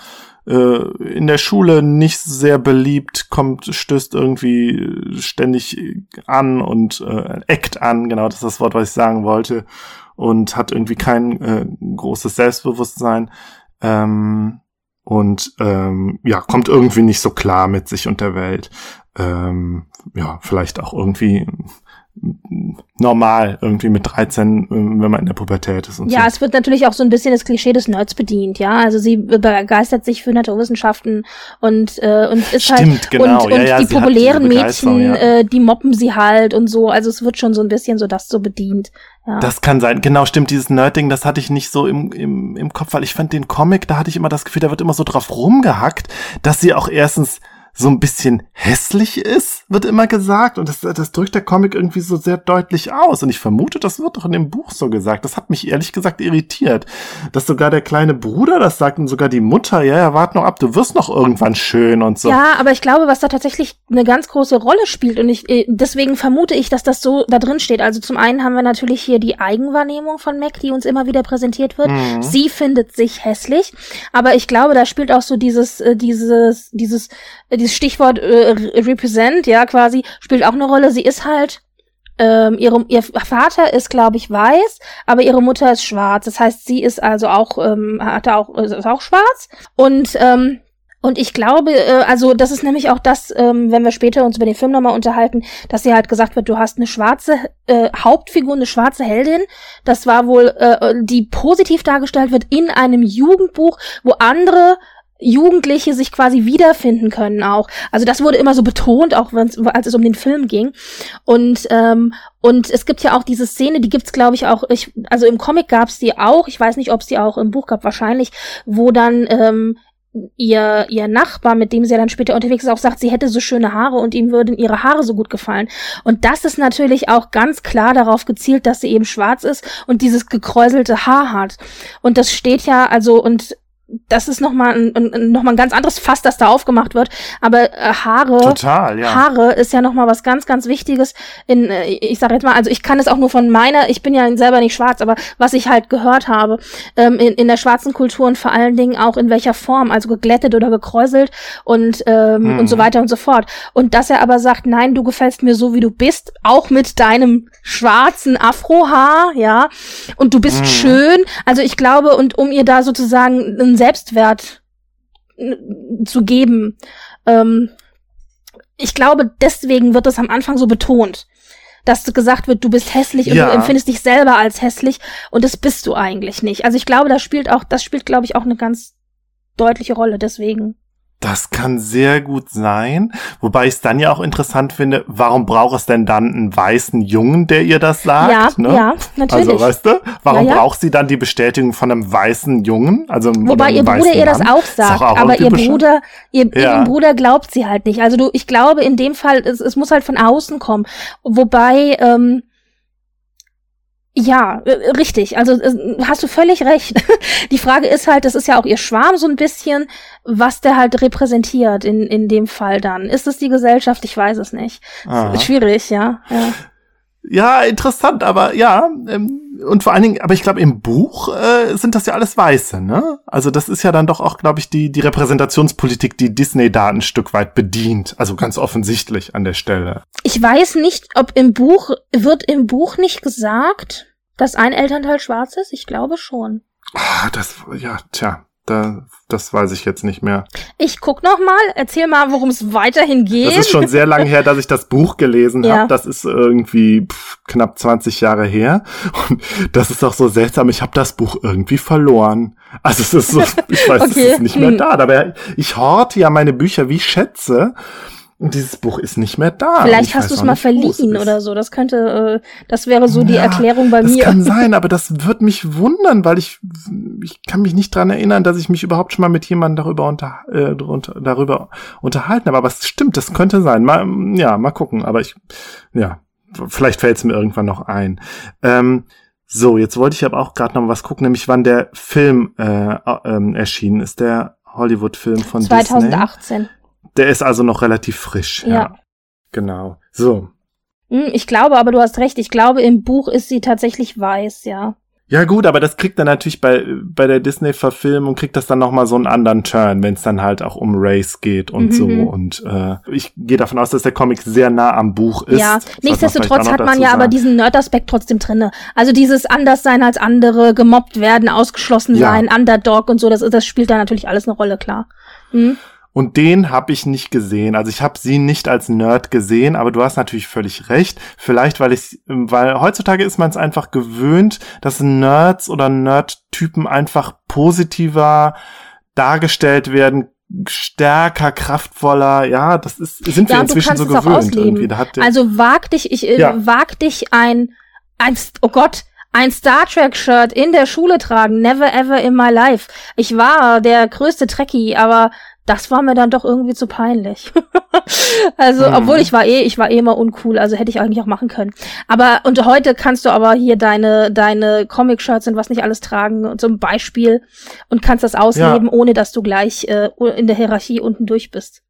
in der Schule nicht sehr beliebt, kommt, stößt irgendwie ständig an und äh, eckt an, genau, das ist das Wort, was ich sagen wollte, und hat irgendwie kein äh, großes Selbstbewusstsein. Ähm, und ähm, ja, kommt irgendwie nicht so klar mit sich und der Welt. Ähm, ja, vielleicht auch irgendwie normal irgendwie mit 13, ähm, wenn man in der Pubertät ist. Und ja, so. es wird natürlich auch so ein bisschen das Klischee des Nerds bedient, ja. Also sie begeistert sich für Naturwissenschaften und äh, und ist halt Stimmt, genau. und, und ja, ja, die populären Mädchen, ja. äh, die moppen sie halt und so. Also es wird schon so ein bisschen so das so bedient. Ja. Das kann sein. Genau, stimmt. Dieses Nerding, das hatte ich nicht so im, im, im Kopf, weil ich fand den Comic, da hatte ich immer das Gefühl, da wird immer so drauf rumgehackt, dass sie auch erstens so ein bisschen hässlich ist, wird immer gesagt. Und das, das drückt der Comic irgendwie so sehr deutlich aus. Und ich vermute, das wird doch in dem Buch so gesagt. Das hat mich ehrlich gesagt irritiert. Dass sogar der kleine Bruder das sagt und sogar die Mutter, ja, ja, wart noch ab, du wirst noch irgendwann schön und so. Ja, aber ich glaube, was da tatsächlich eine ganz große Rolle spielt und ich, äh, deswegen vermute ich, dass das so da drin steht. Also zum einen haben wir natürlich hier die Eigenwahrnehmung von Mac, die uns immer wieder präsentiert wird. Mhm. Sie findet sich hässlich, aber ich glaube, da spielt auch so dieses, äh, dieses, dieses, dieses dieses Stichwort äh, represent, ja, quasi, spielt auch eine Rolle. Sie ist halt ähm, ihre, ihr Vater ist, glaube ich, weiß, aber ihre Mutter ist schwarz. Das heißt, sie ist also auch, ähm, hat auch, ist auch schwarz. Und, ähm, und ich glaube, äh, also das ist nämlich auch das, ähm, wenn wir später uns über den Film nochmal unterhalten, dass sie halt gesagt wird, du hast eine schwarze äh, Hauptfigur, eine schwarze Heldin. Das war wohl, äh, die positiv dargestellt wird in einem Jugendbuch, wo andere Jugendliche sich quasi wiederfinden können auch. Also das wurde immer so betont, auch als es um den Film ging. Und ähm, und es gibt ja auch diese Szene, die gibt's glaube ich auch. Ich, also im Comic gab's die auch. Ich weiß nicht, ob es die auch im Buch gab, wahrscheinlich, wo dann ähm, ihr, ihr Nachbar, mit dem sie ja dann später unterwegs ist, auch sagt, sie hätte so schöne Haare und ihm würden ihre Haare so gut gefallen. Und das ist natürlich auch ganz klar darauf gezielt, dass sie eben schwarz ist und dieses gekräuselte Haar hat. Und das steht ja, also, und das ist nochmal ein, ein, noch mal ein ganz anderes Fass, das da aufgemacht wird. Aber äh, Haare, Total, ja. Haare ist ja nochmal was ganz, ganz Wichtiges. In, äh, ich sage jetzt mal, also ich kann es auch nur von meiner, ich bin ja selber nicht schwarz, aber was ich halt gehört habe, ähm, in, in der schwarzen Kultur und vor allen Dingen auch in welcher Form, also geglättet oder gekräuselt und, ähm, hm. und so weiter und so fort. Und dass er aber sagt, nein, du gefällst mir so, wie du bist, auch mit deinem schwarzen Afrohaar, ja, und du bist hm. schön. Also ich glaube, und um ihr da sozusagen einen Selbstwert zu geben. Ähm, ich glaube, deswegen wird das am Anfang so betont, dass gesagt wird, du bist hässlich und ja. du empfindest dich selber als hässlich und das bist du eigentlich nicht. Also ich glaube, das spielt auch, das spielt, glaube ich, auch eine ganz deutliche Rolle deswegen. Das kann sehr gut sein. Wobei ich es dann ja auch interessant finde, warum braucht es denn dann einen weißen Jungen, der ihr das sagt? Ja, ne? ja, natürlich. Also, weißt du, warum ja, ja. braucht sie dann die Bestätigung von einem weißen Jungen? Also, Wobei ihr Bruder ihr das auch sagt, auch aber ihr Bruder, ihr, ja. Bruder glaubt sie halt nicht. Also du, ich glaube in dem Fall, es, es muss halt von außen kommen. Wobei, ähm, ja, äh, richtig. Also äh, hast du völlig recht. Die Frage ist halt, das ist ja auch ihr Schwarm so ein bisschen, was der halt repräsentiert in, in dem Fall dann. Ist es die Gesellschaft? Ich weiß es nicht. Schwierig, ja. ja. Ja, interessant, aber ja, ähm, und vor allen Dingen, aber ich glaube, im Buch äh, sind das ja alles Weiße, ne? Also das ist ja dann doch auch, glaube ich, die, die Repräsentationspolitik, die Disney da ein Stück weit bedient. Also ganz offensichtlich an der Stelle. Ich weiß nicht, ob im Buch, wird im Buch nicht gesagt, dass ein Elternteil schwarz ist? Ich glaube schon. Ah, das, ja, tja, da, das weiß ich jetzt nicht mehr. Ich guck noch mal, erzähl mal, worum es weiterhin geht. Das ist schon sehr lange her, dass ich das Buch gelesen ja. habe. Das ist irgendwie pff, knapp 20 Jahre her. Und das ist auch so seltsam. Ich habe das Buch irgendwie verloren. Also es ist so, ich weiß, okay. es ist nicht mehr hm. da. Aber ich horte ja meine Bücher wie Schätze. Und dieses Buch ist nicht mehr da. Vielleicht hast du es mal verliehen oder so. Das könnte, äh, das wäre so ja, die Erklärung bei das mir. Das kann sein, aber das wird mich wundern, weil ich, ich kann mich nicht dran erinnern, dass ich mich überhaupt schon mal mit jemandem darüber, unter, äh, darüber unterhalten habe. Aber es stimmt, das könnte sein. Mal, ja, mal gucken. Aber ich, ja, vielleicht fällt es mir irgendwann noch ein. Ähm, so, jetzt wollte ich aber auch gerade noch was gucken, nämlich wann der Film äh, ähm, erschienen ist, der Hollywood-Film von 2018. Disney. 2018. Der ist also noch relativ frisch. Ja. ja. Genau. So. Hm, ich glaube, aber du hast recht. Ich glaube, im Buch ist sie tatsächlich weiß, ja. Ja gut, aber das kriegt dann natürlich bei bei der Disney-Verfilmung kriegt das dann noch mal so einen anderen Turn, wenn es dann halt auch um Race geht und mhm. so. Mhm. Und äh, ich gehe davon aus, dass der Comic sehr nah am Buch ist. Ja, nichtsdestotrotz hat man ja sagen. aber diesen Nerd-Aspekt trotzdem drinne. Also dieses Anderssein als andere, gemobbt werden, ausgeschlossen ja. sein, Underdog und so, das, das spielt da natürlich alles eine Rolle, klar. Hm? Und den habe ich nicht gesehen. Also ich habe sie nicht als Nerd gesehen, aber du hast natürlich völlig recht. Vielleicht, weil ich, weil heutzutage ist man es einfach gewöhnt, dass Nerds oder Nerd-Typen einfach positiver dargestellt werden, stärker, kraftvoller, ja, das ist, sind wir ja, inzwischen so gewöhnt. Irgendwie. also wag dich, ich, äh, ja. wag dich ein, ein, oh Gott, ein Star Trek Shirt in der Schule tragen, never ever in my life. Ich war der größte Trekkie, aber das war mir dann doch irgendwie zu peinlich. also, mhm. obwohl ich war eh, ich war eh immer uncool, also hätte ich eigentlich auch machen können. Aber, und heute kannst du aber hier deine, deine Comic-Shirts und was nicht alles tragen, zum Beispiel, und kannst das ausleben, ja. ohne dass du gleich äh, in der Hierarchie unten durch bist.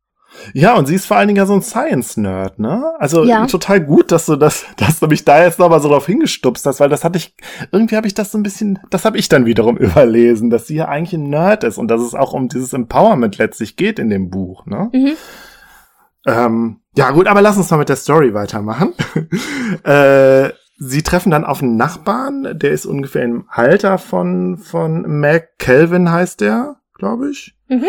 Ja, und sie ist vor allen Dingen ja so ein Science-Nerd, ne? Also ja. total gut, dass du das, dass du mich da jetzt nochmal so drauf hingestupst hast, weil das hatte ich, irgendwie habe ich das so ein bisschen, das habe ich dann wiederum überlesen, dass sie ja eigentlich ein Nerd ist und dass es auch um dieses Empowerment letztlich geht in dem Buch, ne? Mhm. Ähm, ja, gut, aber lass uns mal mit der Story weitermachen. äh, sie treffen dann auf einen Nachbarn, der ist ungefähr im Alter von, von Mac Kelvin heißt der, glaube ich. Mhm.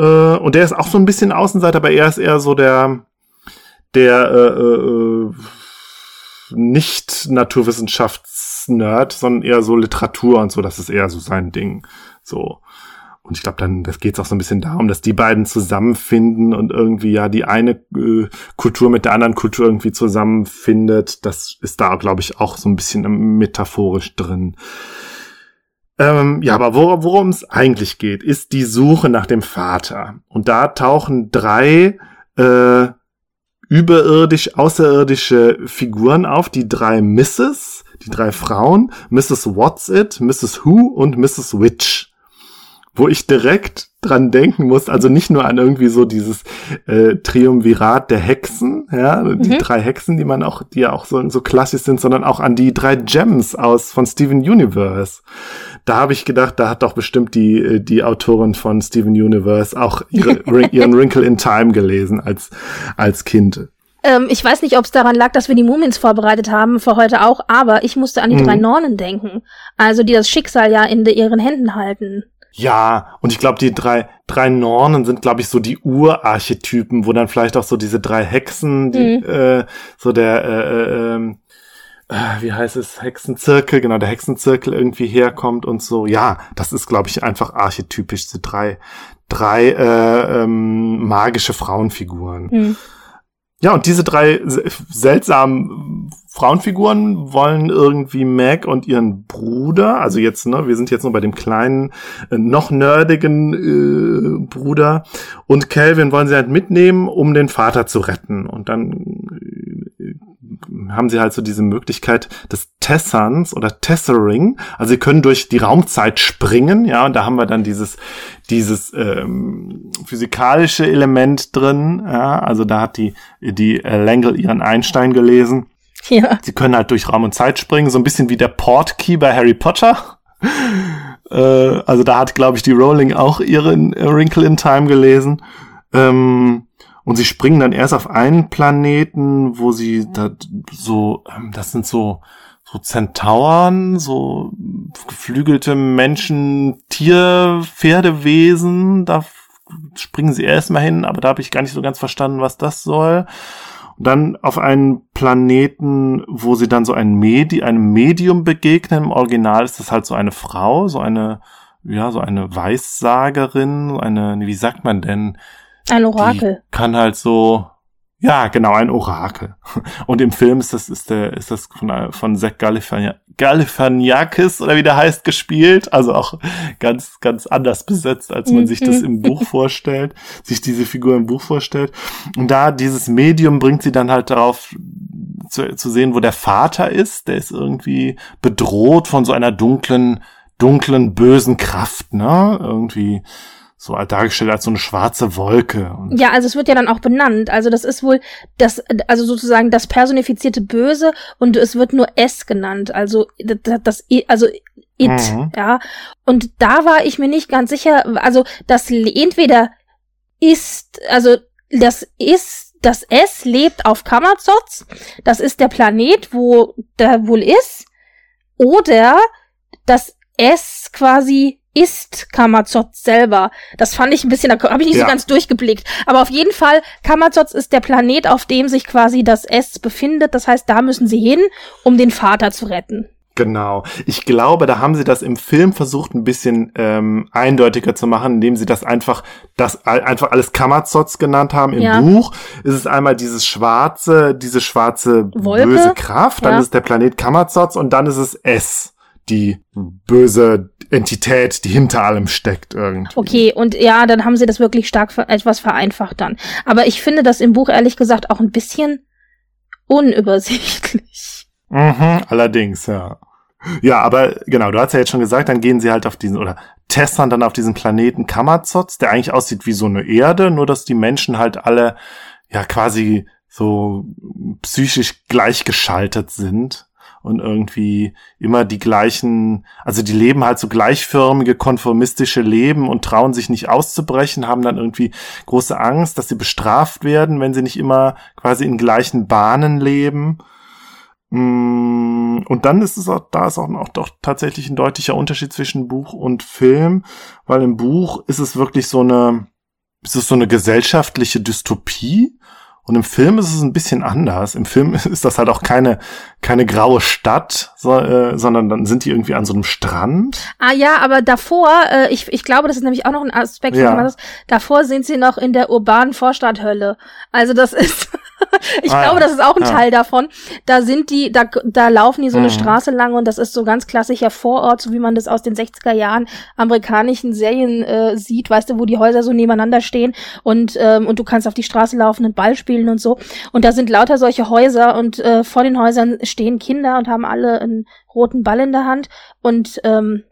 Äh, und der ist auch so ein bisschen Außenseiter, aber er ist eher so der, der äh, äh, nicht Naturwissenschaftsnerd, sondern eher so Literatur und so. Das ist eher so sein Ding. So. Und ich glaube, dann das geht es auch so ein bisschen darum, dass die beiden zusammenfinden und irgendwie ja die eine äh, Kultur mit der anderen Kultur irgendwie zusammenfindet. Das ist da, glaube ich, auch so ein bisschen metaphorisch drin. Ähm, ja, aber wor worum es eigentlich geht, ist die Suche nach dem Vater. Und da tauchen drei äh, überirdisch, außerirdische Figuren auf, die drei Mrs., die drei Frauen, Mrs. What's It, Mrs. Who und Mrs. Witch wo ich direkt dran denken muss, also nicht nur an irgendwie so dieses äh, Triumvirat der Hexen, ja, die mhm. drei Hexen, die man auch, die ja auch so, so klassisch sind, sondern auch an die drei Gems aus von Steven Universe. Da habe ich gedacht, da hat doch bestimmt die äh, die Autorin von Steven Universe auch ihre, ihren Wrinkle in Time gelesen als als Kind. Ähm, ich weiß nicht, ob es daran lag, dass wir die Mumins vorbereitet haben für heute auch, aber ich musste an die mhm. drei Nornen denken, also die das Schicksal ja in ihren Händen halten. Ja, und ich glaube, die drei, drei Nornen sind, glaube ich, so die Urarchetypen, wo dann vielleicht auch so diese drei Hexen, die, mhm. äh, so der, äh, äh, ähm, äh, wie heißt es, Hexenzirkel, genau, der Hexenzirkel irgendwie herkommt und so. Ja, das ist, glaube ich, einfach archetypisch, diese drei, drei äh, ähm, magische Frauenfiguren. Mhm. Ja, und diese drei seltsamen Frauenfiguren wollen irgendwie Meg und ihren Bruder, also jetzt, ne, wir sind jetzt nur bei dem kleinen, äh, noch nerdigen äh, Bruder, und Calvin wollen sie halt mitnehmen, um den Vater zu retten. Und dann haben sie halt so diese Möglichkeit des Tesserns oder Tessering. Also sie können durch die Raumzeit springen, ja, und da haben wir dann dieses, dieses ähm, physikalische Element drin, ja, also da hat die, die äh, Langle ihren Einstein gelesen Ja. Sie können halt durch Raum und Zeit springen, so ein bisschen wie der Portkey bei Harry Potter. äh, also da hat, glaube ich, die Rowling auch ihren Wrinkle in Time gelesen. Ähm, und sie springen dann erst auf einen Planeten, wo sie da so, ähm, das sind so, so Zentauren, so geflügelte Menschen, Tier, Pferdewesen, da springen sie erstmal hin, aber da habe ich gar nicht so ganz verstanden, was das soll. Und dann auf einen Planeten, wo sie dann so ein Medi einem Medium begegnen. Im Original ist das halt so eine Frau, so eine, ja, so eine Weissagerin, eine, wie sagt man denn? Ein Orakel. Kann halt so, ja, genau, ein Orakel. Und im Film ist das, ist der, ist das von, von Zach Galifianakis oder wie der heißt gespielt. Also auch ganz, ganz anders besetzt, als man sich das im Buch vorstellt, sich diese Figur im Buch vorstellt. Und da dieses Medium bringt sie dann halt darauf zu, zu sehen, wo der Vater ist. Der ist irgendwie bedroht von so einer dunklen, dunklen, bösen Kraft, ne? Irgendwie so dargestellt als so eine schwarze Wolke. Und ja, also es wird ja dann auch benannt. Also das ist wohl das, also sozusagen das personifizierte Böse und es wird nur S genannt. Also das, das also it, mhm. ja. Und da war ich mir nicht ganz sicher, also das entweder ist, also das ist, das S lebt auf Kammerzots, das ist der Planet, wo der wohl ist, oder das S quasi ist Kamazotz selber. Das fand ich ein bisschen, da habe ich nicht ja. so ganz durchgeblickt. Aber auf jeden Fall, Kamazotz ist der Planet, auf dem sich quasi das S befindet. Das heißt, da müssen sie hin, um den Vater zu retten. Genau. Ich glaube, da haben sie das im Film versucht, ein bisschen ähm, eindeutiger zu machen, indem sie das einfach, das einfach alles Kamazotz genannt haben. Im ja. Buch ist es einmal dieses schwarze, diese schwarze Wolke. böse Kraft, dann ja. ist es der Planet Kamazotz und dann ist es S die böse Entität, die hinter allem steckt irgendwie. Okay, und ja, dann haben sie das wirklich stark etwas vereinfacht dann. Aber ich finde das im Buch ehrlich gesagt auch ein bisschen unübersichtlich. Mhm, allerdings, ja. Ja, aber genau, du hast ja jetzt schon gesagt, dann gehen sie halt auf diesen, oder testern dann auf diesen Planeten Kamazotz, der eigentlich aussieht wie so eine Erde, nur dass die Menschen halt alle, ja, quasi so psychisch gleichgeschaltet sind und irgendwie immer die gleichen, also die leben halt so gleichförmige, konformistische Leben und trauen sich nicht auszubrechen, haben dann irgendwie große Angst, dass sie bestraft werden, wenn sie nicht immer quasi in gleichen Bahnen leben. Mm, und dann ist es auch, da ist auch, auch doch tatsächlich ein deutlicher Unterschied zwischen Buch und Film, weil im Buch ist es wirklich so eine, ist es so eine gesellschaftliche Dystopie, und im Film ist es ein bisschen anders. Im Film ist das halt auch keine, keine graue Stadt, so, äh, sondern dann sind die irgendwie an so einem Strand. Ah ja, aber davor, äh, ich, ich glaube, das ist nämlich auch noch ein Aspekt, ja. davor sind sie noch in der urbanen Vorstadthölle. Also das ist, ich ah, glaube, das ist auch ein ja. Teil davon. Da sind die, da, da laufen die so eine mhm. Straße lang und das ist so ganz klassischer Vorort, so wie man das aus den 60er Jahren amerikanischen Serien äh, sieht, weißt du, wo die Häuser so nebeneinander stehen und, ähm, und du kannst auf die Straße laufen und Ball spielen und so. Und da sind lauter solche Häuser und äh, vor den Häusern stehen Kinder und haben alle einen roten Ball in der Hand und ähm,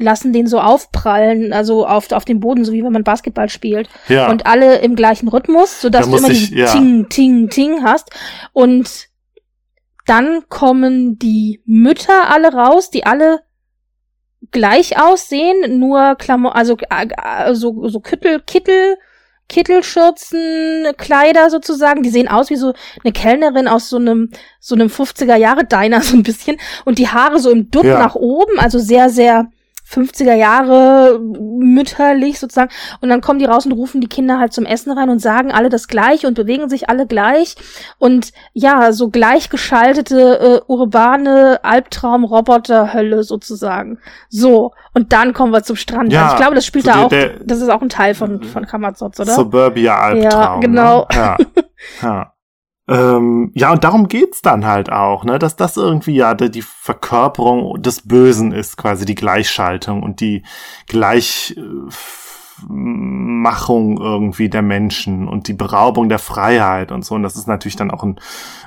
lassen den so aufprallen, also auf, auf dem Boden, so wie wenn man Basketball spielt. Ja. Und alle im gleichen Rhythmus, sodass da du immer ich, die ja. Ting, Ting, Ting hast. Und dann kommen die Mütter alle raus, die alle gleich aussehen, nur Klammer, also äh, so, so Kittel, Kittel, Kittelschürzen, Kleider sozusagen, die sehen aus wie so eine Kellnerin aus so einem so einem 50er Jahre Diner so ein bisschen und die Haare so im Dutt ja. nach oben, also sehr sehr 50er Jahre mütterlich sozusagen. Und dann kommen die raus und rufen die Kinder halt zum Essen rein und sagen alle das Gleiche und bewegen sich alle gleich. Und ja, so gleichgeschaltete äh, urbane Albtraum-Roboter-Hölle sozusagen. So. Und dann kommen wir zum Strand. Ja, also ich glaube, das spielt da auch, das ist auch ein Teil von, von Kamazotz, oder? Suburbia-Albtraum. Ja, genau. Ne? Ja. ja. Ähm, ja, und darum geht's dann halt auch, ne, dass das irgendwie ja die Verkörperung des Bösen ist, quasi die Gleichschaltung und die gleich, äh, Abmachung irgendwie der Menschen und die Beraubung der Freiheit und so. Und das ist natürlich dann auch ein,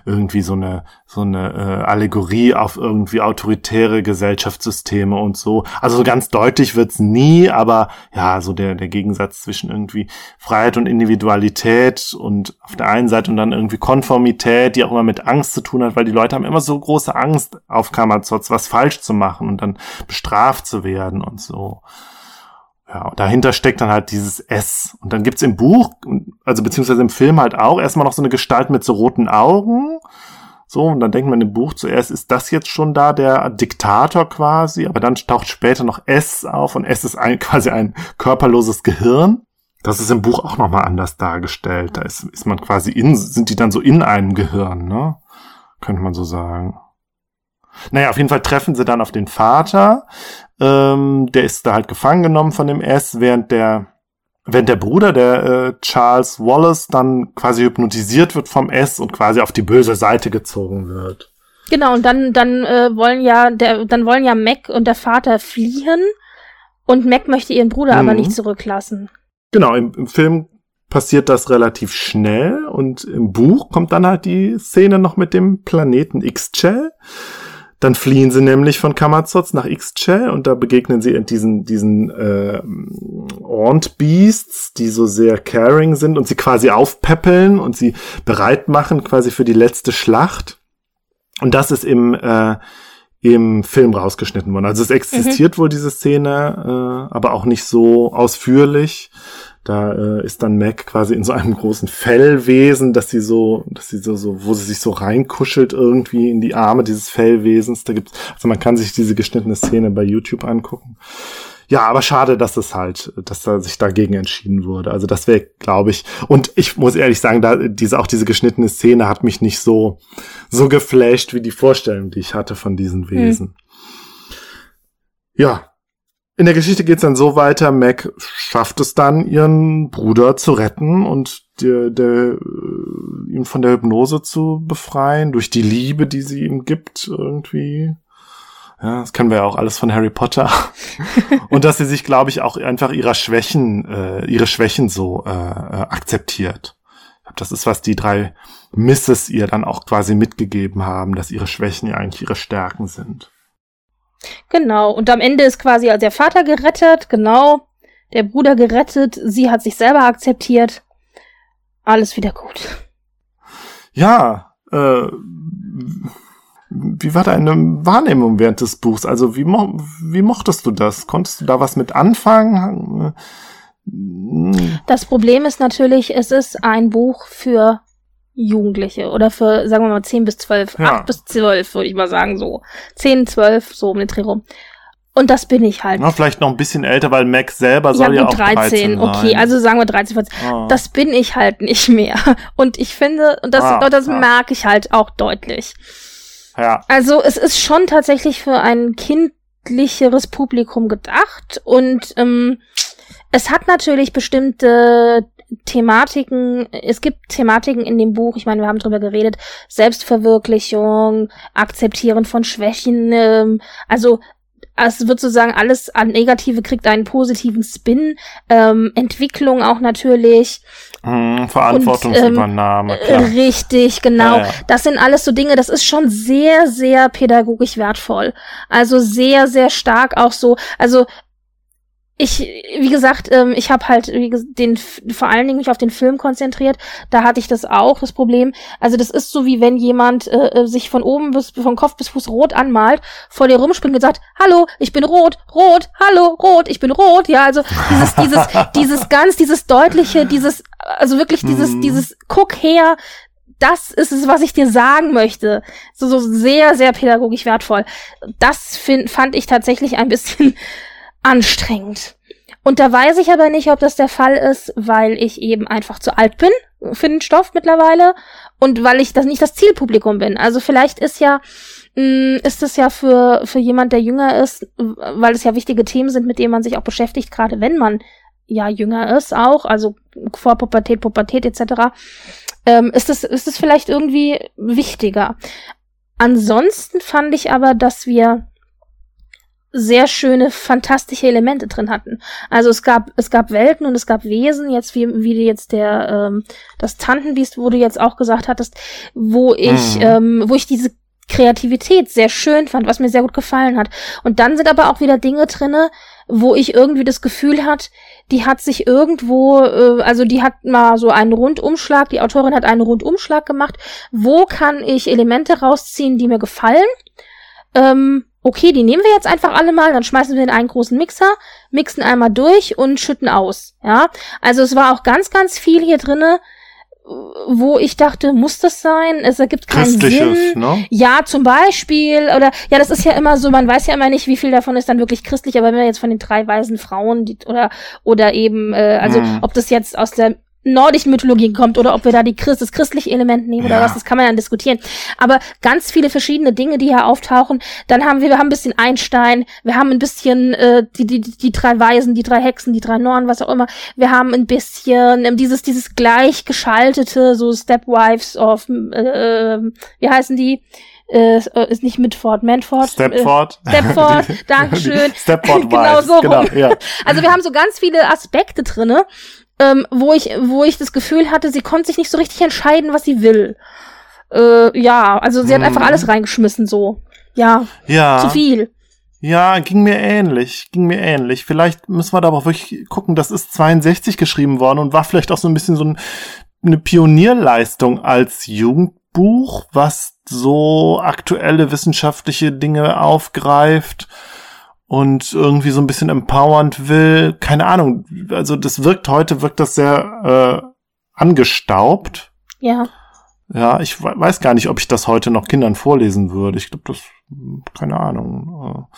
irgendwie so eine, so eine äh, Allegorie auf irgendwie autoritäre Gesellschaftssysteme und so. Also so ganz deutlich wird's nie, aber ja, so der, der Gegensatz zwischen irgendwie Freiheit und Individualität und auf der einen Seite und dann irgendwie Konformität, die auch immer mit Angst zu tun hat, weil die Leute haben immer so große Angst auf Kamazotz, was falsch zu machen und dann bestraft zu werden und so. Ja, und dahinter steckt dann halt dieses S. Und dann gibt's im Buch, also beziehungsweise im Film halt auch erstmal noch so eine Gestalt mit so roten Augen. So, und dann denkt man im Buch zuerst, ist das jetzt schon da der Diktator quasi? Aber dann taucht später noch S auf und S ist ein, quasi ein körperloses Gehirn. Das ist im Buch auch nochmal anders dargestellt. Da ist, ist man quasi in, sind die dann so in einem Gehirn, ne? Könnte man so sagen. Naja, auf jeden Fall treffen sie dann auf den Vater. Ähm, der ist da halt gefangen genommen von dem S, während der während der Bruder, der äh, Charles Wallace, dann quasi hypnotisiert wird vom S und quasi auf die böse Seite gezogen wird. Genau, und dann, dann äh, wollen ja, der, dann wollen ja Mac und der Vater fliehen und Mac möchte ihren Bruder mhm. aber nicht zurücklassen. Genau, im, im Film passiert das relativ schnell und im Buch kommt dann halt die Szene noch mit dem Planeten X-Chell. Dann fliehen sie nämlich von Kamazotz nach Ixchel und da begegnen sie diesen, diesen äh, Ornt Beasts, die so sehr caring sind und sie quasi aufpäppeln und sie bereit machen quasi für die letzte Schlacht. Und das ist im, äh, im Film rausgeschnitten worden. Also es existiert mhm. wohl diese Szene, äh, aber auch nicht so ausführlich. Da äh, ist dann Mac quasi in so einem großen Fellwesen, dass sie so, dass sie so, so, wo sie sich so reinkuschelt irgendwie in die Arme dieses Fellwesens. Da gibt's, also man kann sich diese geschnittene Szene bei YouTube angucken. Ja, aber schade, dass es halt, dass da sich dagegen entschieden wurde. Also das wäre, glaube ich, und ich muss ehrlich sagen, da diese auch diese geschnittene Szene hat mich nicht so so geflasht wie die Vorstellung, die ich hatte von diesen Wesen. Hm. Ja, in der Geschichte geht's dann so weiter, Mac schafft es dann, ihren Bruder zu retten und der, der, äh, ihn von der Hypnose zu befreien, durch die Liebe, die sie ihm gibt, irgendwie. Ja, das kennen wir ja auch alles von Harry Potter. und dass sie sich, glaube ich, auch einfach ihrer Schwächen, äh, ihre Schwächen so äh, äh akzeptiert. Das ist, was die drei Misses ihr dann auch quasi mitgegeben haben, dass ihre Schwächen ja eigentlich ihre Stärken sind. Genau, und am Ende ist quasi der Vater gerettet, genau, der Bruder gerettet, sie hat sich selber akzeptiert. Alles wieder gut. Ja, äh, wie war deine Wahrnehmung während des Buchs? Also wie, mo wie mochtest du das? Konntest du da was mit anfangen? Das Problem ist natürlich, es ist ein Buch für Jugendliche oder für, sagen wir mal, 10 bis 12, ja. 8 bis 12, würde ich mal sagen, so. 10, 12, so um den Dreh rum. Und das bin ich halt. Na, vielleicht noch ein bisschen älter, weil Max selber soll ja, gut, ja auch 13, 13 okay, also sagen wir 13, 14. Oh. Das bin ich halt nicht mehr. Und ich finde, und das, ah, das ja. merke ich halt auch deutlich. Ja. Also es ist schon tatsächlich für ein kindlicheres Publikum gedacht und ähm, es hat natürlich bestimmte Thematiken, es gibt Thematiken in dem Buch, ich meine, wir haben drüber geredet, Selbstverwirklichung, Akzeptieren von Schwächen, ähm, also es wird sozusagen alles an Negative kriegt einen positiven Spin, ähm, Entwicklung auch natürlich. Hm, Verantwortungsübernahme. Und, ähm, richtig, genau. Ja, ja. Das sind alles so Dinge, das ist schon sehr, sehr pädagogisch wertvoll. Also sehr, sehr stark auch so. Also ich, wie gesagt, ähm, ich habe halt wie den vor allen Dingen mich auf den Film konzentriert. Da hatte ich das auch, das Problem. Also das ist so wie wenn jemand äh, äh, sich von oben bis von Kopf bis Fuß rot anmalt, vor dir rumspringt und sagt, hallo, ich bin rot, rot, hallo, rot, ich bin rot. Ja, also dieses, dieses, dieses ganz, dieses deutliche, dieses, also wirklich dieses, mhm. dieses Guck her, das ist es, was ich dir sagen möchte. So, so sehr, sehr pädagogisch wertvoll. Das find, fand ich tatsächlich ein bisschen anstrengend. Und da weiß ich aber nicht, ob das der Fall ist, weil ich eben einfach zu alt bin für den Stoff mittlerweile und weil ich das nicht das Zielpublikum bin. Also vielleicht ist ja mm, ist es ja für für jemand, der jünger ist, weil es ja wichtige Themen sind, mit denen man sich auch beschäftigt, gerade wenn man ja jünger ist auch, also vor Pubertät, Pubertät etc. Ähm, ist es ist es vielleicht irgendwie wichtiger. Ansonsten fand ich aber, dass wir sehr schöne, fantastische Elemente drin hatten. Also es gab, es gab Welten und es gab Wesen, jetzt wie, wie jetzt der, ähm, das Tantenbiest, wo du jetzt auch gesagt hattest, wo ich, mhm. ähm, wo ich diese Kreativität sehr schön fand, was mir sehr gut gefallen hat. Und dann sind aber auch wieder Dinge drinne, wo ich irgendwie das Gefühl hat, die hat sich irgendwo, äh, also die hat mal so einen Rundumschlag, die Autorin hat einen Rundumschlag gemacht. Wo kann ich Elemente rausziehen, die mir gefallen? Ähm, okay, die nehmen wir jetzt einfach alle mal, dann schmeißen wir in einen großen Mixer, mixen einmal durch und schütten aus. Ja, also es war auch ganz, ganz viel hier drinne, wo ich dachte, muss das sein? Es ergibt keinen Sinn. Ne? Ja, zum Beispiel, oder ja, das ist ja immer so, man weiß ja immer nicht, wie viel davon ist dann wirklich christlich, aber wenn wir jetzt von den drei weisen Frauen, die, oder oder eben, äh, also hm. ob das jetzt aus der nordischen Mythologie kommt oder ob wir da die Christ, das christliche Element nehmen ja. oder was, das kann man dann diskutieren. Aber ganz viele verschiedene Dinge, die hier auftauchen. Dann haben wir, wir haben ein bisschen Einstein, wir haben ein bisschen äh, die, die, die drei Weisen, die drei Hexen, die drei Nornen, was auch immer. Wir haben ein bisschen ähm, dieses, dieses gleichgeschaltete, so Stepwives of, äh, äh, wie heißen die? Äh, ist nicht Mitford, Manford. Stepford. Äh, Stepford, Dankeschön. Stepford genau so genau, ja. Also wir haben so ganz viele Aspekte drinne ähm, wo ich, wo ich das Gefühl hatte, sie konnte sich nicht so richtig entscheiden, was sie will. Äh, ja, also sie hat einfach mhm. alles reingeschmissen, so. Ja. Ja. Zu viel. Ja, ging mir ähnlich, ging mir ähnlich. Vielleicht müssen wir da aber wirklich gucken, das ist 62 geschrieben worden und war vielleicht auch so ein bisschen so ein, eine Pionierleistung als Jugendbuch, was so aktuelle wissenschaftliche Dinge aufgreift und irgendwie so ein bisschen empowernd will. Keine Ahnung. Also das wirkt heute, wirkt das sehr äh, angestaubt. Ja. Ja, ich weiß gar nicht, ob ich das heute noch Kindern vorlesen würde. Ich glaube, das, keine Ahnung. Äh,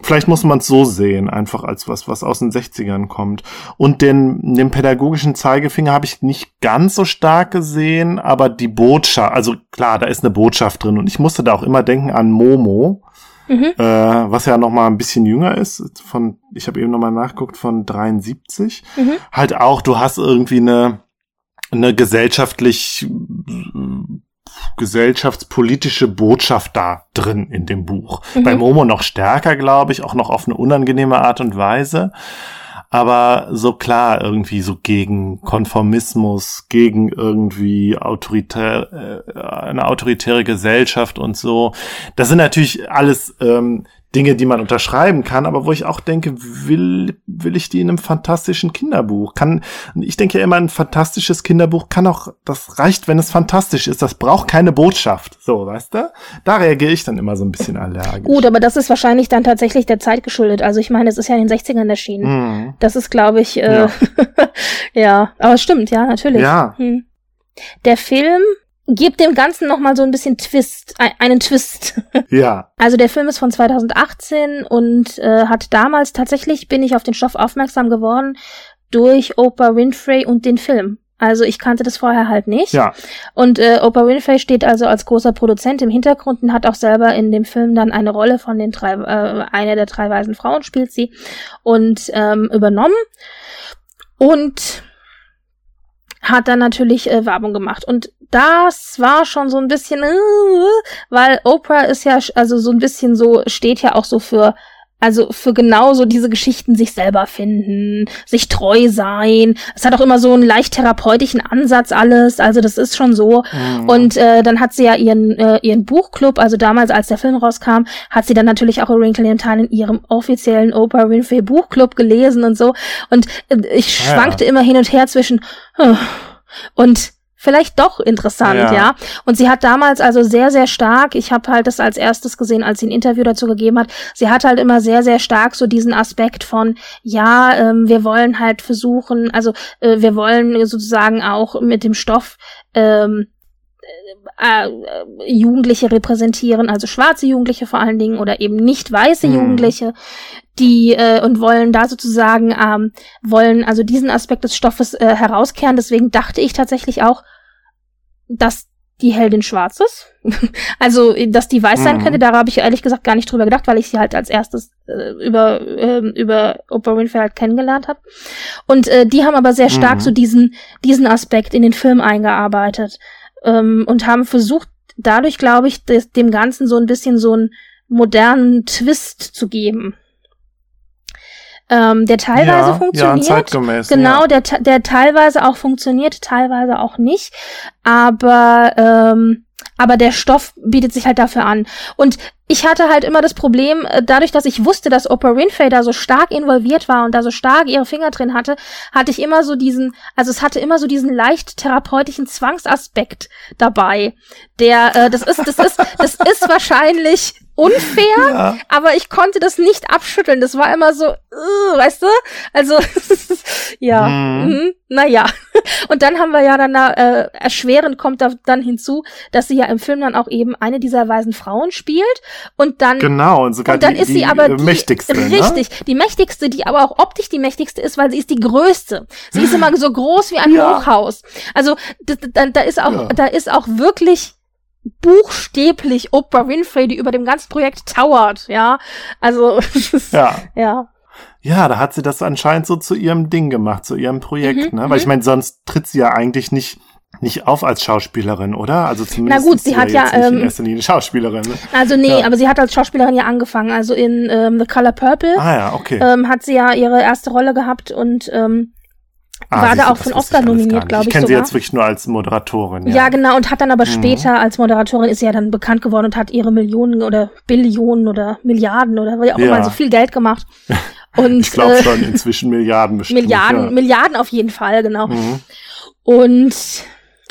vielleicht muss man es so sehen, einfach als was, was aus den 60ern kommt. Und den, den pädagogischen Zeigefinger habe ich nicht ganz so stark gesehen, aber die Botschaft, also klar, da ist eine Botschaft drin. Und ich musste da auch immer denken an Momo mhm. äh, was ja noch mal ein bisschen jünger ist. Von, ich habe eben noch mal nachguckt von 73. Mhm. Halt auch, du hast irgendwie eine eine gesellschaftlich gesellschaftspolitische Botschaft da drin in dem Buch. Mhm. Bei Momo noch stärker, glaube ich, auch noch auf eine unangenehme Art und Weise aber so klar irgendwie so gegen Konformismus, gegen irgendwie autoritär, äh, eine autoritäre Gesellschaft und so. Das sind natürlich alles ähm, Dinge, die man unterschreiben kann, aber wo ich auch denke, will, will ich die in einem fantastischen Kinderbuch? Kann, ich denke ja immer, ein fantastisches Kinderbuch kann auch, das reicht, wenn es fantastisch ist. Das braucht keine Botschaft. So, weißt du? Da reagiere ich dann immer so ein bisschen allergisch. Gut, aber das ist wahrscheinlich dann tatsächlich der Zeit geschuldet. Also ich meine, es ist ja in den 60ern erschienen. Mhm. Das ist, glaube ich, äh, ja. ja. aber es stimmt, ja, natürlich. Ja. Hm. Der Film gebt dem Ganzen noch mal so ein bisschen Twist, einen Twist. Ja. Also der Film ist von 2018 und äh, hat damals tatsächlich bin ich auf den Stoff aufmerksam geworden durch Oprah Winfrey und den Film. Also ich kannte das vorher halt nicht. Ja. Und äh, Oprah Winfrey steht also als großer Produzent im Hintergrund und hat auch selber in dem Film dann eine Rolle von den drei, äh, einer der drei weisen Frauen spielt sie und ähm, übernommen. Und hat dann natürlich äh, Werbung gemacht. Und das war schon so ein bisschen, äh, weil Oprah ist ja, also so ein bisschen so, steht ja auch so für also für genauso diese Geschichten sich selber finden, sich treu sein. Es hat auch immer so einen leicht therapeutischen Ansatz alles. Also das ist schon so. Mhm. Und äh, dann hat sie ja ihren äh, ihren Buchclub. Also damals, als der Film rauskam, hat sie dann natürlich auch A Wrinkle in Time in ihrem offiziellen Oprah Winfrey Buchclub gelesen und so. Und äh, ich ah, schwankte ja. immer hin und her zwischen äh, und vielleicht doch interessant, ja. ja. Und sie hat damals also sehr, sehr stark, ich habe halt das als erstes gesehen, als sie ein Interview dazu gegeben hat, sie hat halt immer sehr, sehr stark so diesen Aspekt von, ja, ähm, wir wollen halt versuchen, also äh, wir wollen sozusagen auch mit dem Stoff ähm, äh, äh, Jugendliche repräsentieren, also schwarze Jugendliche vor allen Dingen oder eben nicht weiße mhm. Jugendliche, die äh, und wollen da sozusagen ähm, wollen also diesen Aspekt des Stoffes äh, herauskehren. Deswegen dachte ich tatsächlich auch, dass die Heldin schwarz ist. also, dass die weiß sein mhm. könnte, da habe ich ehrlich gesagt gar nicht drüber gedacht, weil ich sie halt als erstes äh, über, äh, über Oprah Winfrey halt kennengelernt habe. Und äh, die haben aber sehr stark mhm. so diesen, diesen Aspekt in den Film eingearbeitet ähm, und haben versucht, dadurch, glaube ich, des, dem Ganzen so ein bisschen so ein modernen Twist zu geben. Ähm, der teilweise ja, funktioniert. Ja, zeitgemäß. Genau, ja. der, der teilweise auch funktioniert, teilweise auch nicht. Aber, ähm, aber der Stoff bietet sich halt dafür an. Und ich hatte halt immer das Problem, äh, dadurch, dass ich wusste, dass Oprah Winfrey da so stark involviert war und da so stark ihre Finger drin hatte, hatte ich immer so diesen, also es hatte immer so diesen leicht therapeutischen Zwangsaspekt dabei. Der, äh, das ist, das ist, das ist wahrscheinlich unfair, ja. aber ich konnte das nicht abschütteln. Das war immer so, uh, weißt du? Also, ja, mhm. mhm. naja. Und dann haben wir ja dann da, äh, erschwerend kommt da dann hinzu, dass sie ja im Film dann auch eben eine dieser weisen Frauen spielt und dann genau und sogar und dann die, ist sie die aber die, mächtigste richtig ne? die mächtigste die aber auch optisch die mächtigste ist weil sie ist die größte sie ist immer so groß wie ein Ja. Hochhaus also da, da, da ist auch Ja. da ist auch wirklich buchstäblich Oprah Winfrey die über dem ganzen Projekt towert ja also ja ja ja da hat sie das anscheinend so zu ihrem Ding gemacht zu ihrem Projekt Mhm, ne weil ich mhm. meine sonst tritt sie ja eigentlich nicht nicht auf als Schauspielerin, oder? Also zumindest gut, ist sie hat ja, nicht in ähm, erster Linie Schauspielerin. Ne? also nee Ja. aber sie hat als Schauspielerin ja angefangen also in ähm, The Color Purple Ah ja, okay. ähm, hat sie ja ihre erste Rolle gehabt und ähm, ah, war da auch wusste Oscar nominiert, nicht. glaub ich Ich kenne sie jetzt wirklich nur als Moderatorin. Ja. Ja, genau, und hat dann aber Mhm. später als Moderatorin ist sie ja dann bekannt geworden und hat ihre Millionen oder Billionen oder Milliarden oder wie auch Ja. immer, also viel Geld gemacht. Und ich glaube äh, schon inzwischen Milliarden bestimmt. Milliarden, ja. Milliarden auf jeden Fall, genau. Mhm. Und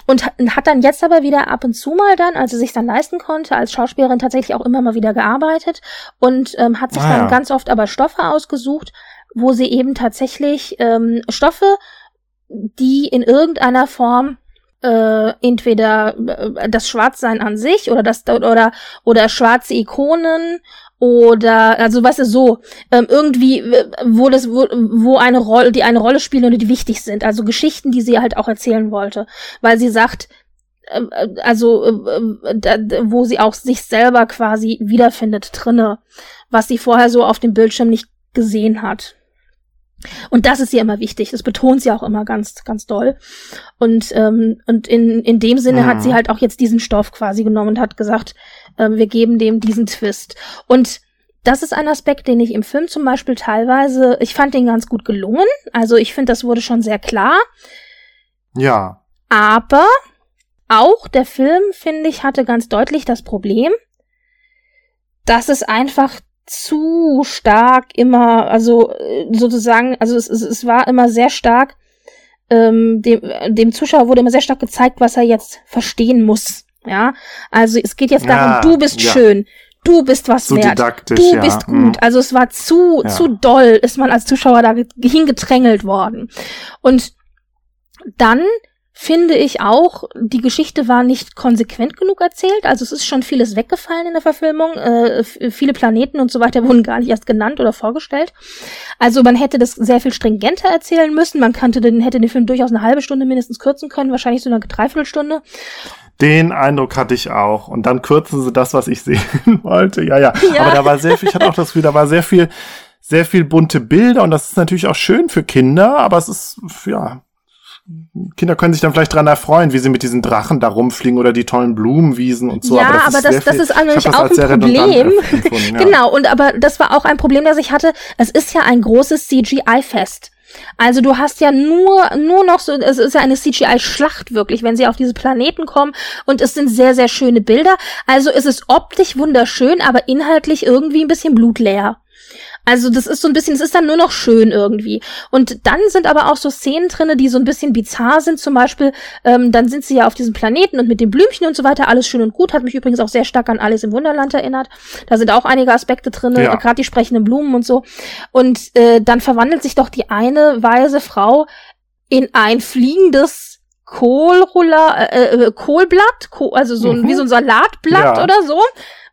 und hat- dann jetzt aber wieder ab und zu mal dann, als sie sich dann leisten konnte, als Schauspielerin tatsächlich auch immer mal wieder gearbeitet und ähm, hat sich Ah, dann ganz oft aber Stoffe ausgesucht, wo sie eben tatsächlich ähm, Stoffe, die in irgendeiner Form äh, entweder äh, das Schwarzsein an sich oder das oder oder schwarze Ikonen oder also weißt du so ähm, irgendwie äh, wo das wo, wo eine Rolle die eine Rolle spielen oder die wichtig sind. Also Geschichten die sie halt auch erzählen wollte. Weil sie sagt äh, also äh, da- wo sie auch sich selber quasi wiederfindet drinne was sie vorher so auf dem Bildschirm nicht gesehen hat und das ist ihr immer wichtig. Das betont sie auch immer ganz, ganz doll. Und, ähm, und in, in dem Sinne Mhm. hat sie halt auch jetzt diesen Stoff quasi genommen und hat gesagt, ähm, wir geben dem diesen Twist. Und das ist ein Aspekt, den ich im Film zum Beispiel teilweise, ich fand den ganz gut gelungen. Also ich finde, das wurde schon sehr klar. ja. Aber auch der Film, finde ich, hatte ganz deutlich das Problem, dass es einfach zu stark immer, also äh, sozusagen, also es, es, es war immer sehr stark, ähm, dem, dem Zuschauer wurde immer sehr stark gezeigt, was er jetzt verstehen muss. Ja, also es geht jetzt darum, Ja, du bist ja. schön, du bist was So wert, du ja. bist gut. Mhm. Also es war zu, zu doll, ist man als Zuschauer da ge- hingedrängelt worden. Und dann finde ich auch, die Geschichte war nicht konsequent genug erzählt. Also es ist schon vieles weggefallen in der Verfilmung. Äh, viele Planeten und so weiter wurden gar nicht erst genannt oder vorgestellt. Also man hätte das sehr viel stringenter erzählen müssen. Man kannte den, hätte den Film durchaus eine halbe Stunde mindestens kürzen können, wahrscheinlich so eine Dreiviertelstunde. Den Eindruck hatte ich auch. Und dann kürzen sie das, was ich sehen wollte. Ja, ja. Ja. Aber da war sehr viel, ich hatte auch das Gefühl, da war sehr viel, sehr viel bunte Bilder und das ist natürlich auch schön für Kinder, aber es ist, ja, Kinder können sich dann vielleicht dran erfreuen, wie sie mit diesen Drachen da rumfliegen oder die tollen Blumenwiesen und so. Ja, aber das aber ist, das- das ist eigentlich auch ein Problem. ja. Genau, und aber das war auch ein Problem, das ich hatte. Es ist ja ein großes CGI-Fest. Also du hast ja nur, nur noch so, es ist ja eine CGI-Schlacht wirklich, wenn sie auf diese Planeten kommen und es sind sehr, sehr schöne Bilder. Also es ist optisch wunderschön, aber inhaltlich irgendwie ein bisschen blutleer. Also das ist so ein bisschen, es ist dann nur noch schön irgendwie. Und dann sind aber auch so Szenen drinne, die so ein bisschen bizarr sind. Zum Beispiel, ähm, dann sind sie ja auf diesem Planeten und mit den Blümchen und so weiter, alles schön und gut. Hat mich übrigens auch sehr stark an Alice im Wunderland erinnert. Da sind auch einige Aspekte drinne, Ja. gerade die sprechenden Blumen und so. Und äh, dann verwandelt sich doch die eine weise Frau in ein fliegendes Kohlruller, äh, äh, Kohlblatt, Ko also so ein, Mhm. wie so ein Salatblatt Ja. oder so.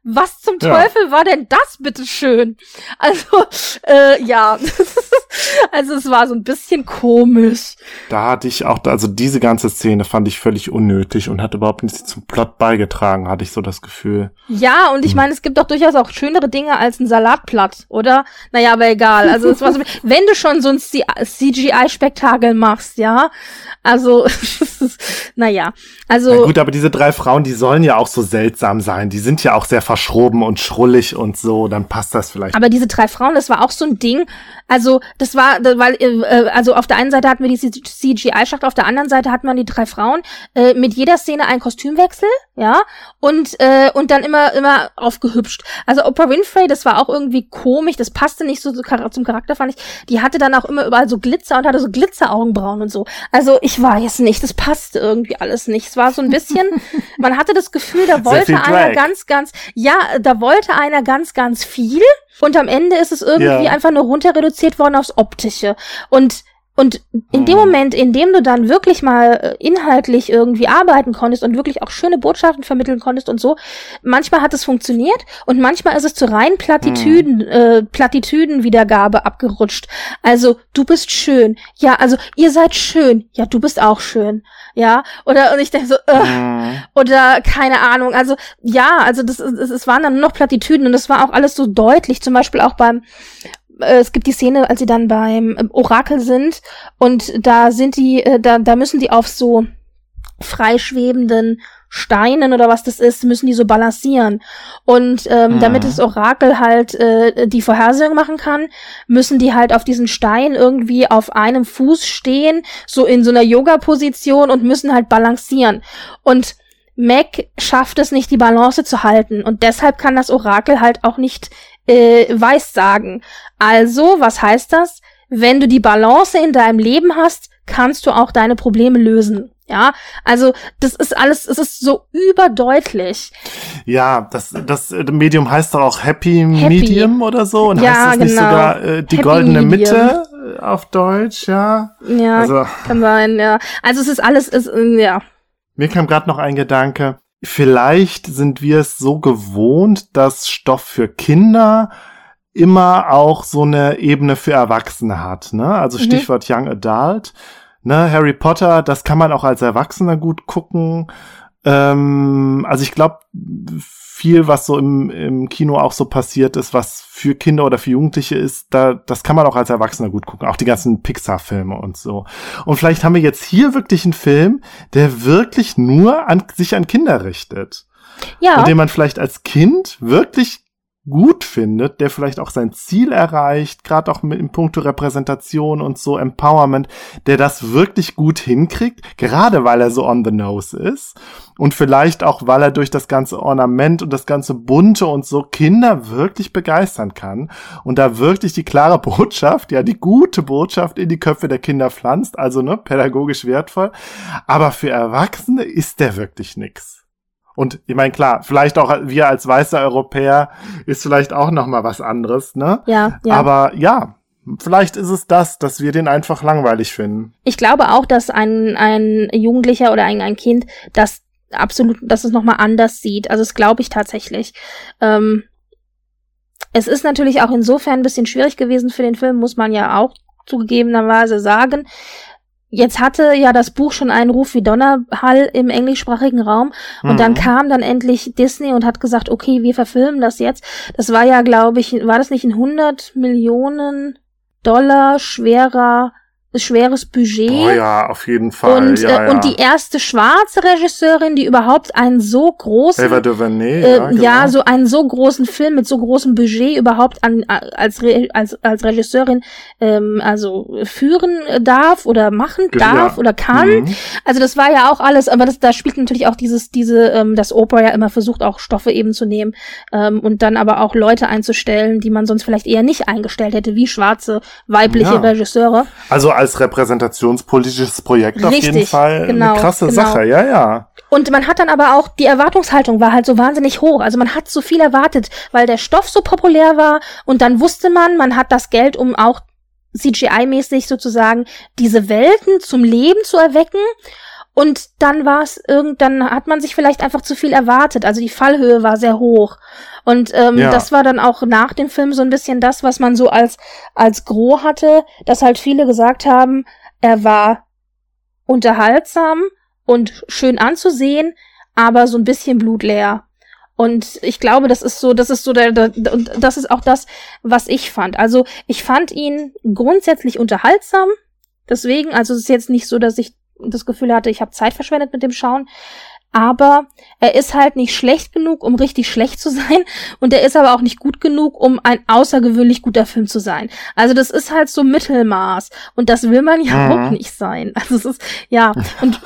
Was zum Ja. Teufel war denn das, bitteschön? Also, äh, ja. Also es war so ein bisschen komisch. Da hatte ich auch, also diese ganze Szene fand ich völlig unnötig und hat überhaupt nichts zum Plot beigetragen, hatte ich so das Gefühl. Ja, und ich meine, es gibt doch durchaus auch schönere Dinge als ein Salatblatt, oder? Naja, aber egal. Also es war so, wenn du schon so ein CGI-Spektakel machst, ja. Also, naja. Also. Na gut, aber diese drei Frauen, die sollen ja auch so seltsam sein. Die sind ja auch sehr verschroben und schrullig und so, dann passt das vielleicht. Aber diese drei Frauen, das war auch so ein Ding. Also, das war, weil, äh, also auf der einen Seite hatten wir die CGI-Schlacht, auf der anderen Seite hatten wir die drei Frauen, äh, mit jeder Szene ein Kostümwechsel, ja, und, äh, und dann immer, immer aufgehübscht. Also Oprah Winfrey, das war auch irgendwie komisch, das passte nicht so zum Charakter, fand ich. Die hatte dann auch immer überall so Glitzer und hatte so Glitzeraugenbrauen und so. Also, ich weiß nicht, das passte irgendwie alles nicht. Es war so ein bisschen, man hatte das Gefühl, da wollte einer ganz, ganz, ja, da wollte einer ganz, ganz viel und am Ende ist es irgendwie ja. einfach nur runter reduziert worden aufs Optische. Und und in dem hm. Moment, in dem du dann wirklich mal äh, inhaltlich irgendwie arbeiten konntest und wirklich auch schöne Botschaften vermitteln konntest und so, manchmal hat es funktioniert und manchmal ist es zu rein Plattitüden, mhm. äh, Plattitüdenwiedergabe abgerutscht. Also, du bist schön. Ja, also, ihr seid schön. Ja, du bist auch schön. Ja, oder, und ich denke so, äh, mhm. oder keine Ahnung. Also, ja, also, das, es, es waren dann nur noch Plattitüden und das war auch alles so deutlich. Zum Beispiel auch beim, es gibt die Szene, als sie dann beim ähm, Orakel sind und da sind die, äh, da, da müssen die auf so freischwebenden Steinen oder was das ist, müssen die so balancieren. Und ähm, mhm. damit das Orakel halt äh, die Vorhersage machen kann, müssen die halt auf diesen Stein irgendwie auf einem Fuß stehen, so in so einer Yoga-Position und müssen halt balancieren. Und Mac schafft es nicht, die Balance zu halten. Und deshalb kann das Orakel halt auch nicht äh, Weissagen. Also, was heißt das? Wenn du die Balance in deinem Leben hast, kannst du auch deine Probleme lösen. Ja, also das ist alles, es ist so überdeutlich. Ja, das, das Medium heißt doch auch Happy, Happy. Medium oder so. Und ja, heißt das genau. nicht sogar äh, die Happy goldene Medium. Mitte äh, auf Deutsch, ja? Ja, also, kann sein, ja. Also es ist alles, ist, ja. Mir kam gerade noch ein Gedanke vielleicht sind wir es so gewohnt, dass Stoff für Kinder immer auch so eine Ebene für Erwachsene hat. Ne? Also mhm. Stichwort Young Adult. Ne? Harry Potter, das kann man auch als Erwachsener gut gucken. Ähm, also ich glaube, viel, was so im, im Kino auch so passiert ist, was für Kinder oder für Jugendliche ist, da, das kann man auch als Erwachsener gut gucken. Auch die ganzen Pixar-Filme und so. Und vielleicht haben wir jetzt hier wirklich einen Film, der wirklich nur an, sich an Kinder richtet. Ja. Und den man vielleicht als Kind wirklich gut findet, der vielleicht auch sein Ziel erreicht, gerade auch mit im Punkto Repräsentation und so Empowerment, der das wirklich gut hinkriegt, gerade weil er so on the nose ist und vielleicht auch, weil er durch das ganze Ornament und das ganze Bunte und so Kinder wirklich begeistern kann und da wirklich die klare Botschaft, ja, die gute Botschaft in die Köpfe der Kinder pflanzt, also ne, pädagogisch wertvoll, aber für Erwachsene ist der wirklich nix. Und ich meine, klar, vielleicht auch wir als weißer Europäer ist vielleicht auch noch mal was anderes, ne? Ja, ja. Aber ja, vielleicht ist es das, dass wir den einfach langweilig finden. Ich glaube auch, dass ein, ein Jugendlicher oder ein, ein Kind das absolut, dass es noch mal anders sieht. Also das glaube ich tatsächlich. Ähm, es ist natürlich auch insofern ein bisschen schwierig gewesen für den Film, muss man ja auch zugegebenerweise sagen, Jetzt hatte ja das Buch schon einen Ruf wie Donnerhall im englischsprachigen Raum und mhm. dann kam dann endlich Disney und hat gesagt, okay, wir verfilmen das jetzt. Das war ja, glaube ich, war das nicht ein 100 Millionen Dollar schwerer schweres Budget. Oh ja, auf jeden Fall. Und, ja, äh, ja. und die erste schwarze Regisseurin, die überhaupt einen so großen, Eva DuVernay, äh, ja, genau. ja, so einen so großen Film mit so großem Budget überhaupt an, als, Re als, als Regisseurin, ähm, also führen darf oder machen darf oder kann. Mhm. Also das war ja auch alles, aber das, da spielt natürlich auch dieses, diese, ähm, das Oprah ja immer versucht auch Stoffe eben zu nehmen ähm, und dann aber auch Leute einzustellen, die man sonst vielleicht eher nicht eingestellt hätte, wie schwarze weibliche. Regisseure. Also als als repräsentationspolitisches Projekt Richtig, auf jeden Fall genau, eine krasse genau. Sache, ja, ja. Und man hat dann aber auch, die Erwartungshaltung war halt so wahnsinnig hoch. Also man hat so viel erwartet, weil der Stoff so populär war und dann wusste man, man hat das Geld, um auch CGI-mäßig sozusagen diese Welten zum Leben zu erwecken. Und dann war es irgend, dann hat man sich vielleicht einfach zu viel erwartet. Also die Fallhöhe war sehr hoch. Und ähm, ja. das war dann auch nach dem Film so ein bisschen das, was man so als als Gros hatte, dass halt viele gesagt haben, er war unterhaltsam und schön anzusehen, aber so ein bisschen blutleer. Und ich glaube, das ist so, das ist so der, der, das ist auch das, was ich fand. Also ich fand ihn grundsätzlich unterhaltsam. Deswegen, also es ist jetzt nicht so, dass ich das Gefühl hatte, ich habe Zeit verschwendet mit dem Schauen. Aber er ist halt nicht schlecht genug, um richtig schlecht zu sein. Und er ist aber auch nicht gut genug, um ein außergewöhnlich guter Film zu sein. Also das ist halt so Mittelmaß. Und das will man ja mhm. auch nicht sein. Also es ist, ja. Und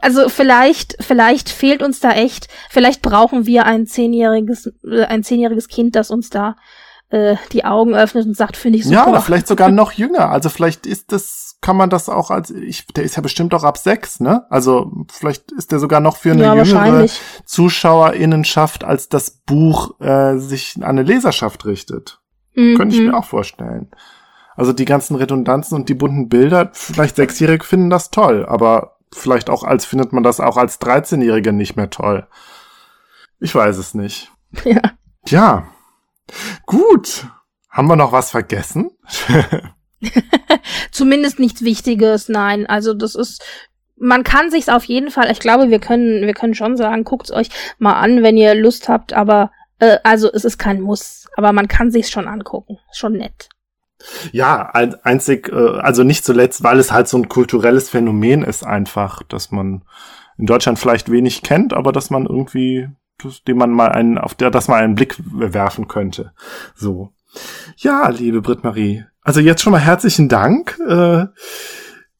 also vielleicht, vielleicht fehlt uns da echt, vielleicht brauchen wir ein zehnjähriges, äh, ein zehnjähriges Kind, das uns da äh, die Augen öffnet und sagt, finde ich super. Ja, oder vielleicht sogar noch jünger. Also vielleicht ist das, kann man das auch als, ich, der ist ja bestimmt auch ab sechs, ne? Also vielleicht ist der sogar noch für eine ja, jüngere Zuschauerinnenschaft, als das Buch äh, sich an eine Leserschaft richtet. Mhm. Könnte ich mir auch vorstellen. Also die ganzen Redundanzen und die bunten Bilder, vielleicht Sechsjährige finden das toll, aber vielleicht auch als findet man das auch als 13-Jährige nicht mehr toll. Ich weiß es nicht. Ja. Ja, Gut. Haben wir noch was vergessen? Zumindest nichts Wichtiges, nein. Also das ist, man kann sich's auf jeden Fall, ich glaube, wir können, wir können schon sagen, guckt's euch mal an, wenn ihr Lust habt, aber, äh, also es ist kein Muss, aber man kann sich's schon angucken. Schon nett. Ja, einzig, äh, also nicht zuletzt, weil es halt so ein kulturelles Phänomen ist einfach, dass man in Deutschland vielleicht wenig kennt, aber dass man irgendwie dem man mal einen, auf der, das mal einen Blick werfen könnte. So. Ja, liebe Britt-Marie. Also jetzt schon mal herzlichen Dank. Äh,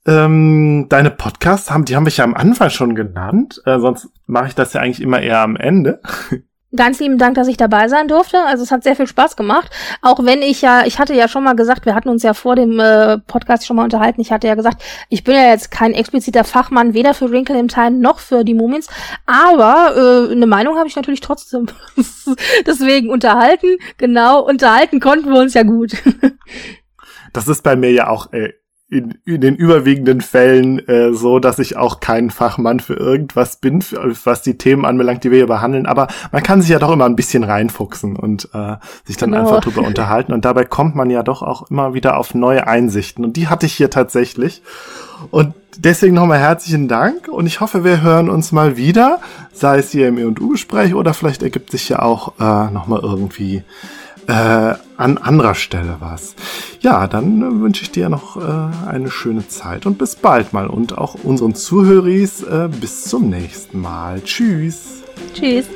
ähm, deine Podcasts haben, die haben mich ja am Anfang schon genannt. Äh, sonst mache ich das ja eigentlich immer eher am Ende. Ganz lieben Dank, dass ich dabei sein durfte. Also es hat sehr viel Spaß gemacht. Auch wenn ich ja, ich hatte ja schon mal gesagt, wir hatten uns ja vor dem äh, Podcast schon mal unterhalten. Ich hatte ja gesagt, ich bin ja jetzt kein expliziter Fachmann, weder für Wrinkle im Time noch für die Mumins. Aber äh, eine Meinung habe ich natürlich trotzdem. Deswegen unterhalten, genau, unterhalten konnten wir uns ja gut. das ist bei mir ja auch äh, in, in den überwiegenden Fällen äh, so, dass ich auch kein Fachmann für irgendwas bin, für, was die Themen anbelangt, die wir hier behandeln. Aber man kann sich ja doch immer ein bisschen reinfuchsen und äh, sich dann genau. einfach drüber unterhalten. Und dabei kommt man ja doch auch immer wieder auf neue Einsichten. Und die hatte ich hier tatsächlich. Und deswegen nochmal herzlichen Dank. Und ich hoffe, wir hören uns mal wieder, sei es hier im E&U-Gespräch oder vielleicht ergibt sich ja auch äh, nochmal irgendwie äh, an anderer Stelle was. Ja, dann äh, wünsche ich dir noch äh, eine schöne Zeit und bis bald mal und auch unseren Zuhöris äh, bis zum nächsten Mal. Tschüss. Tschüss.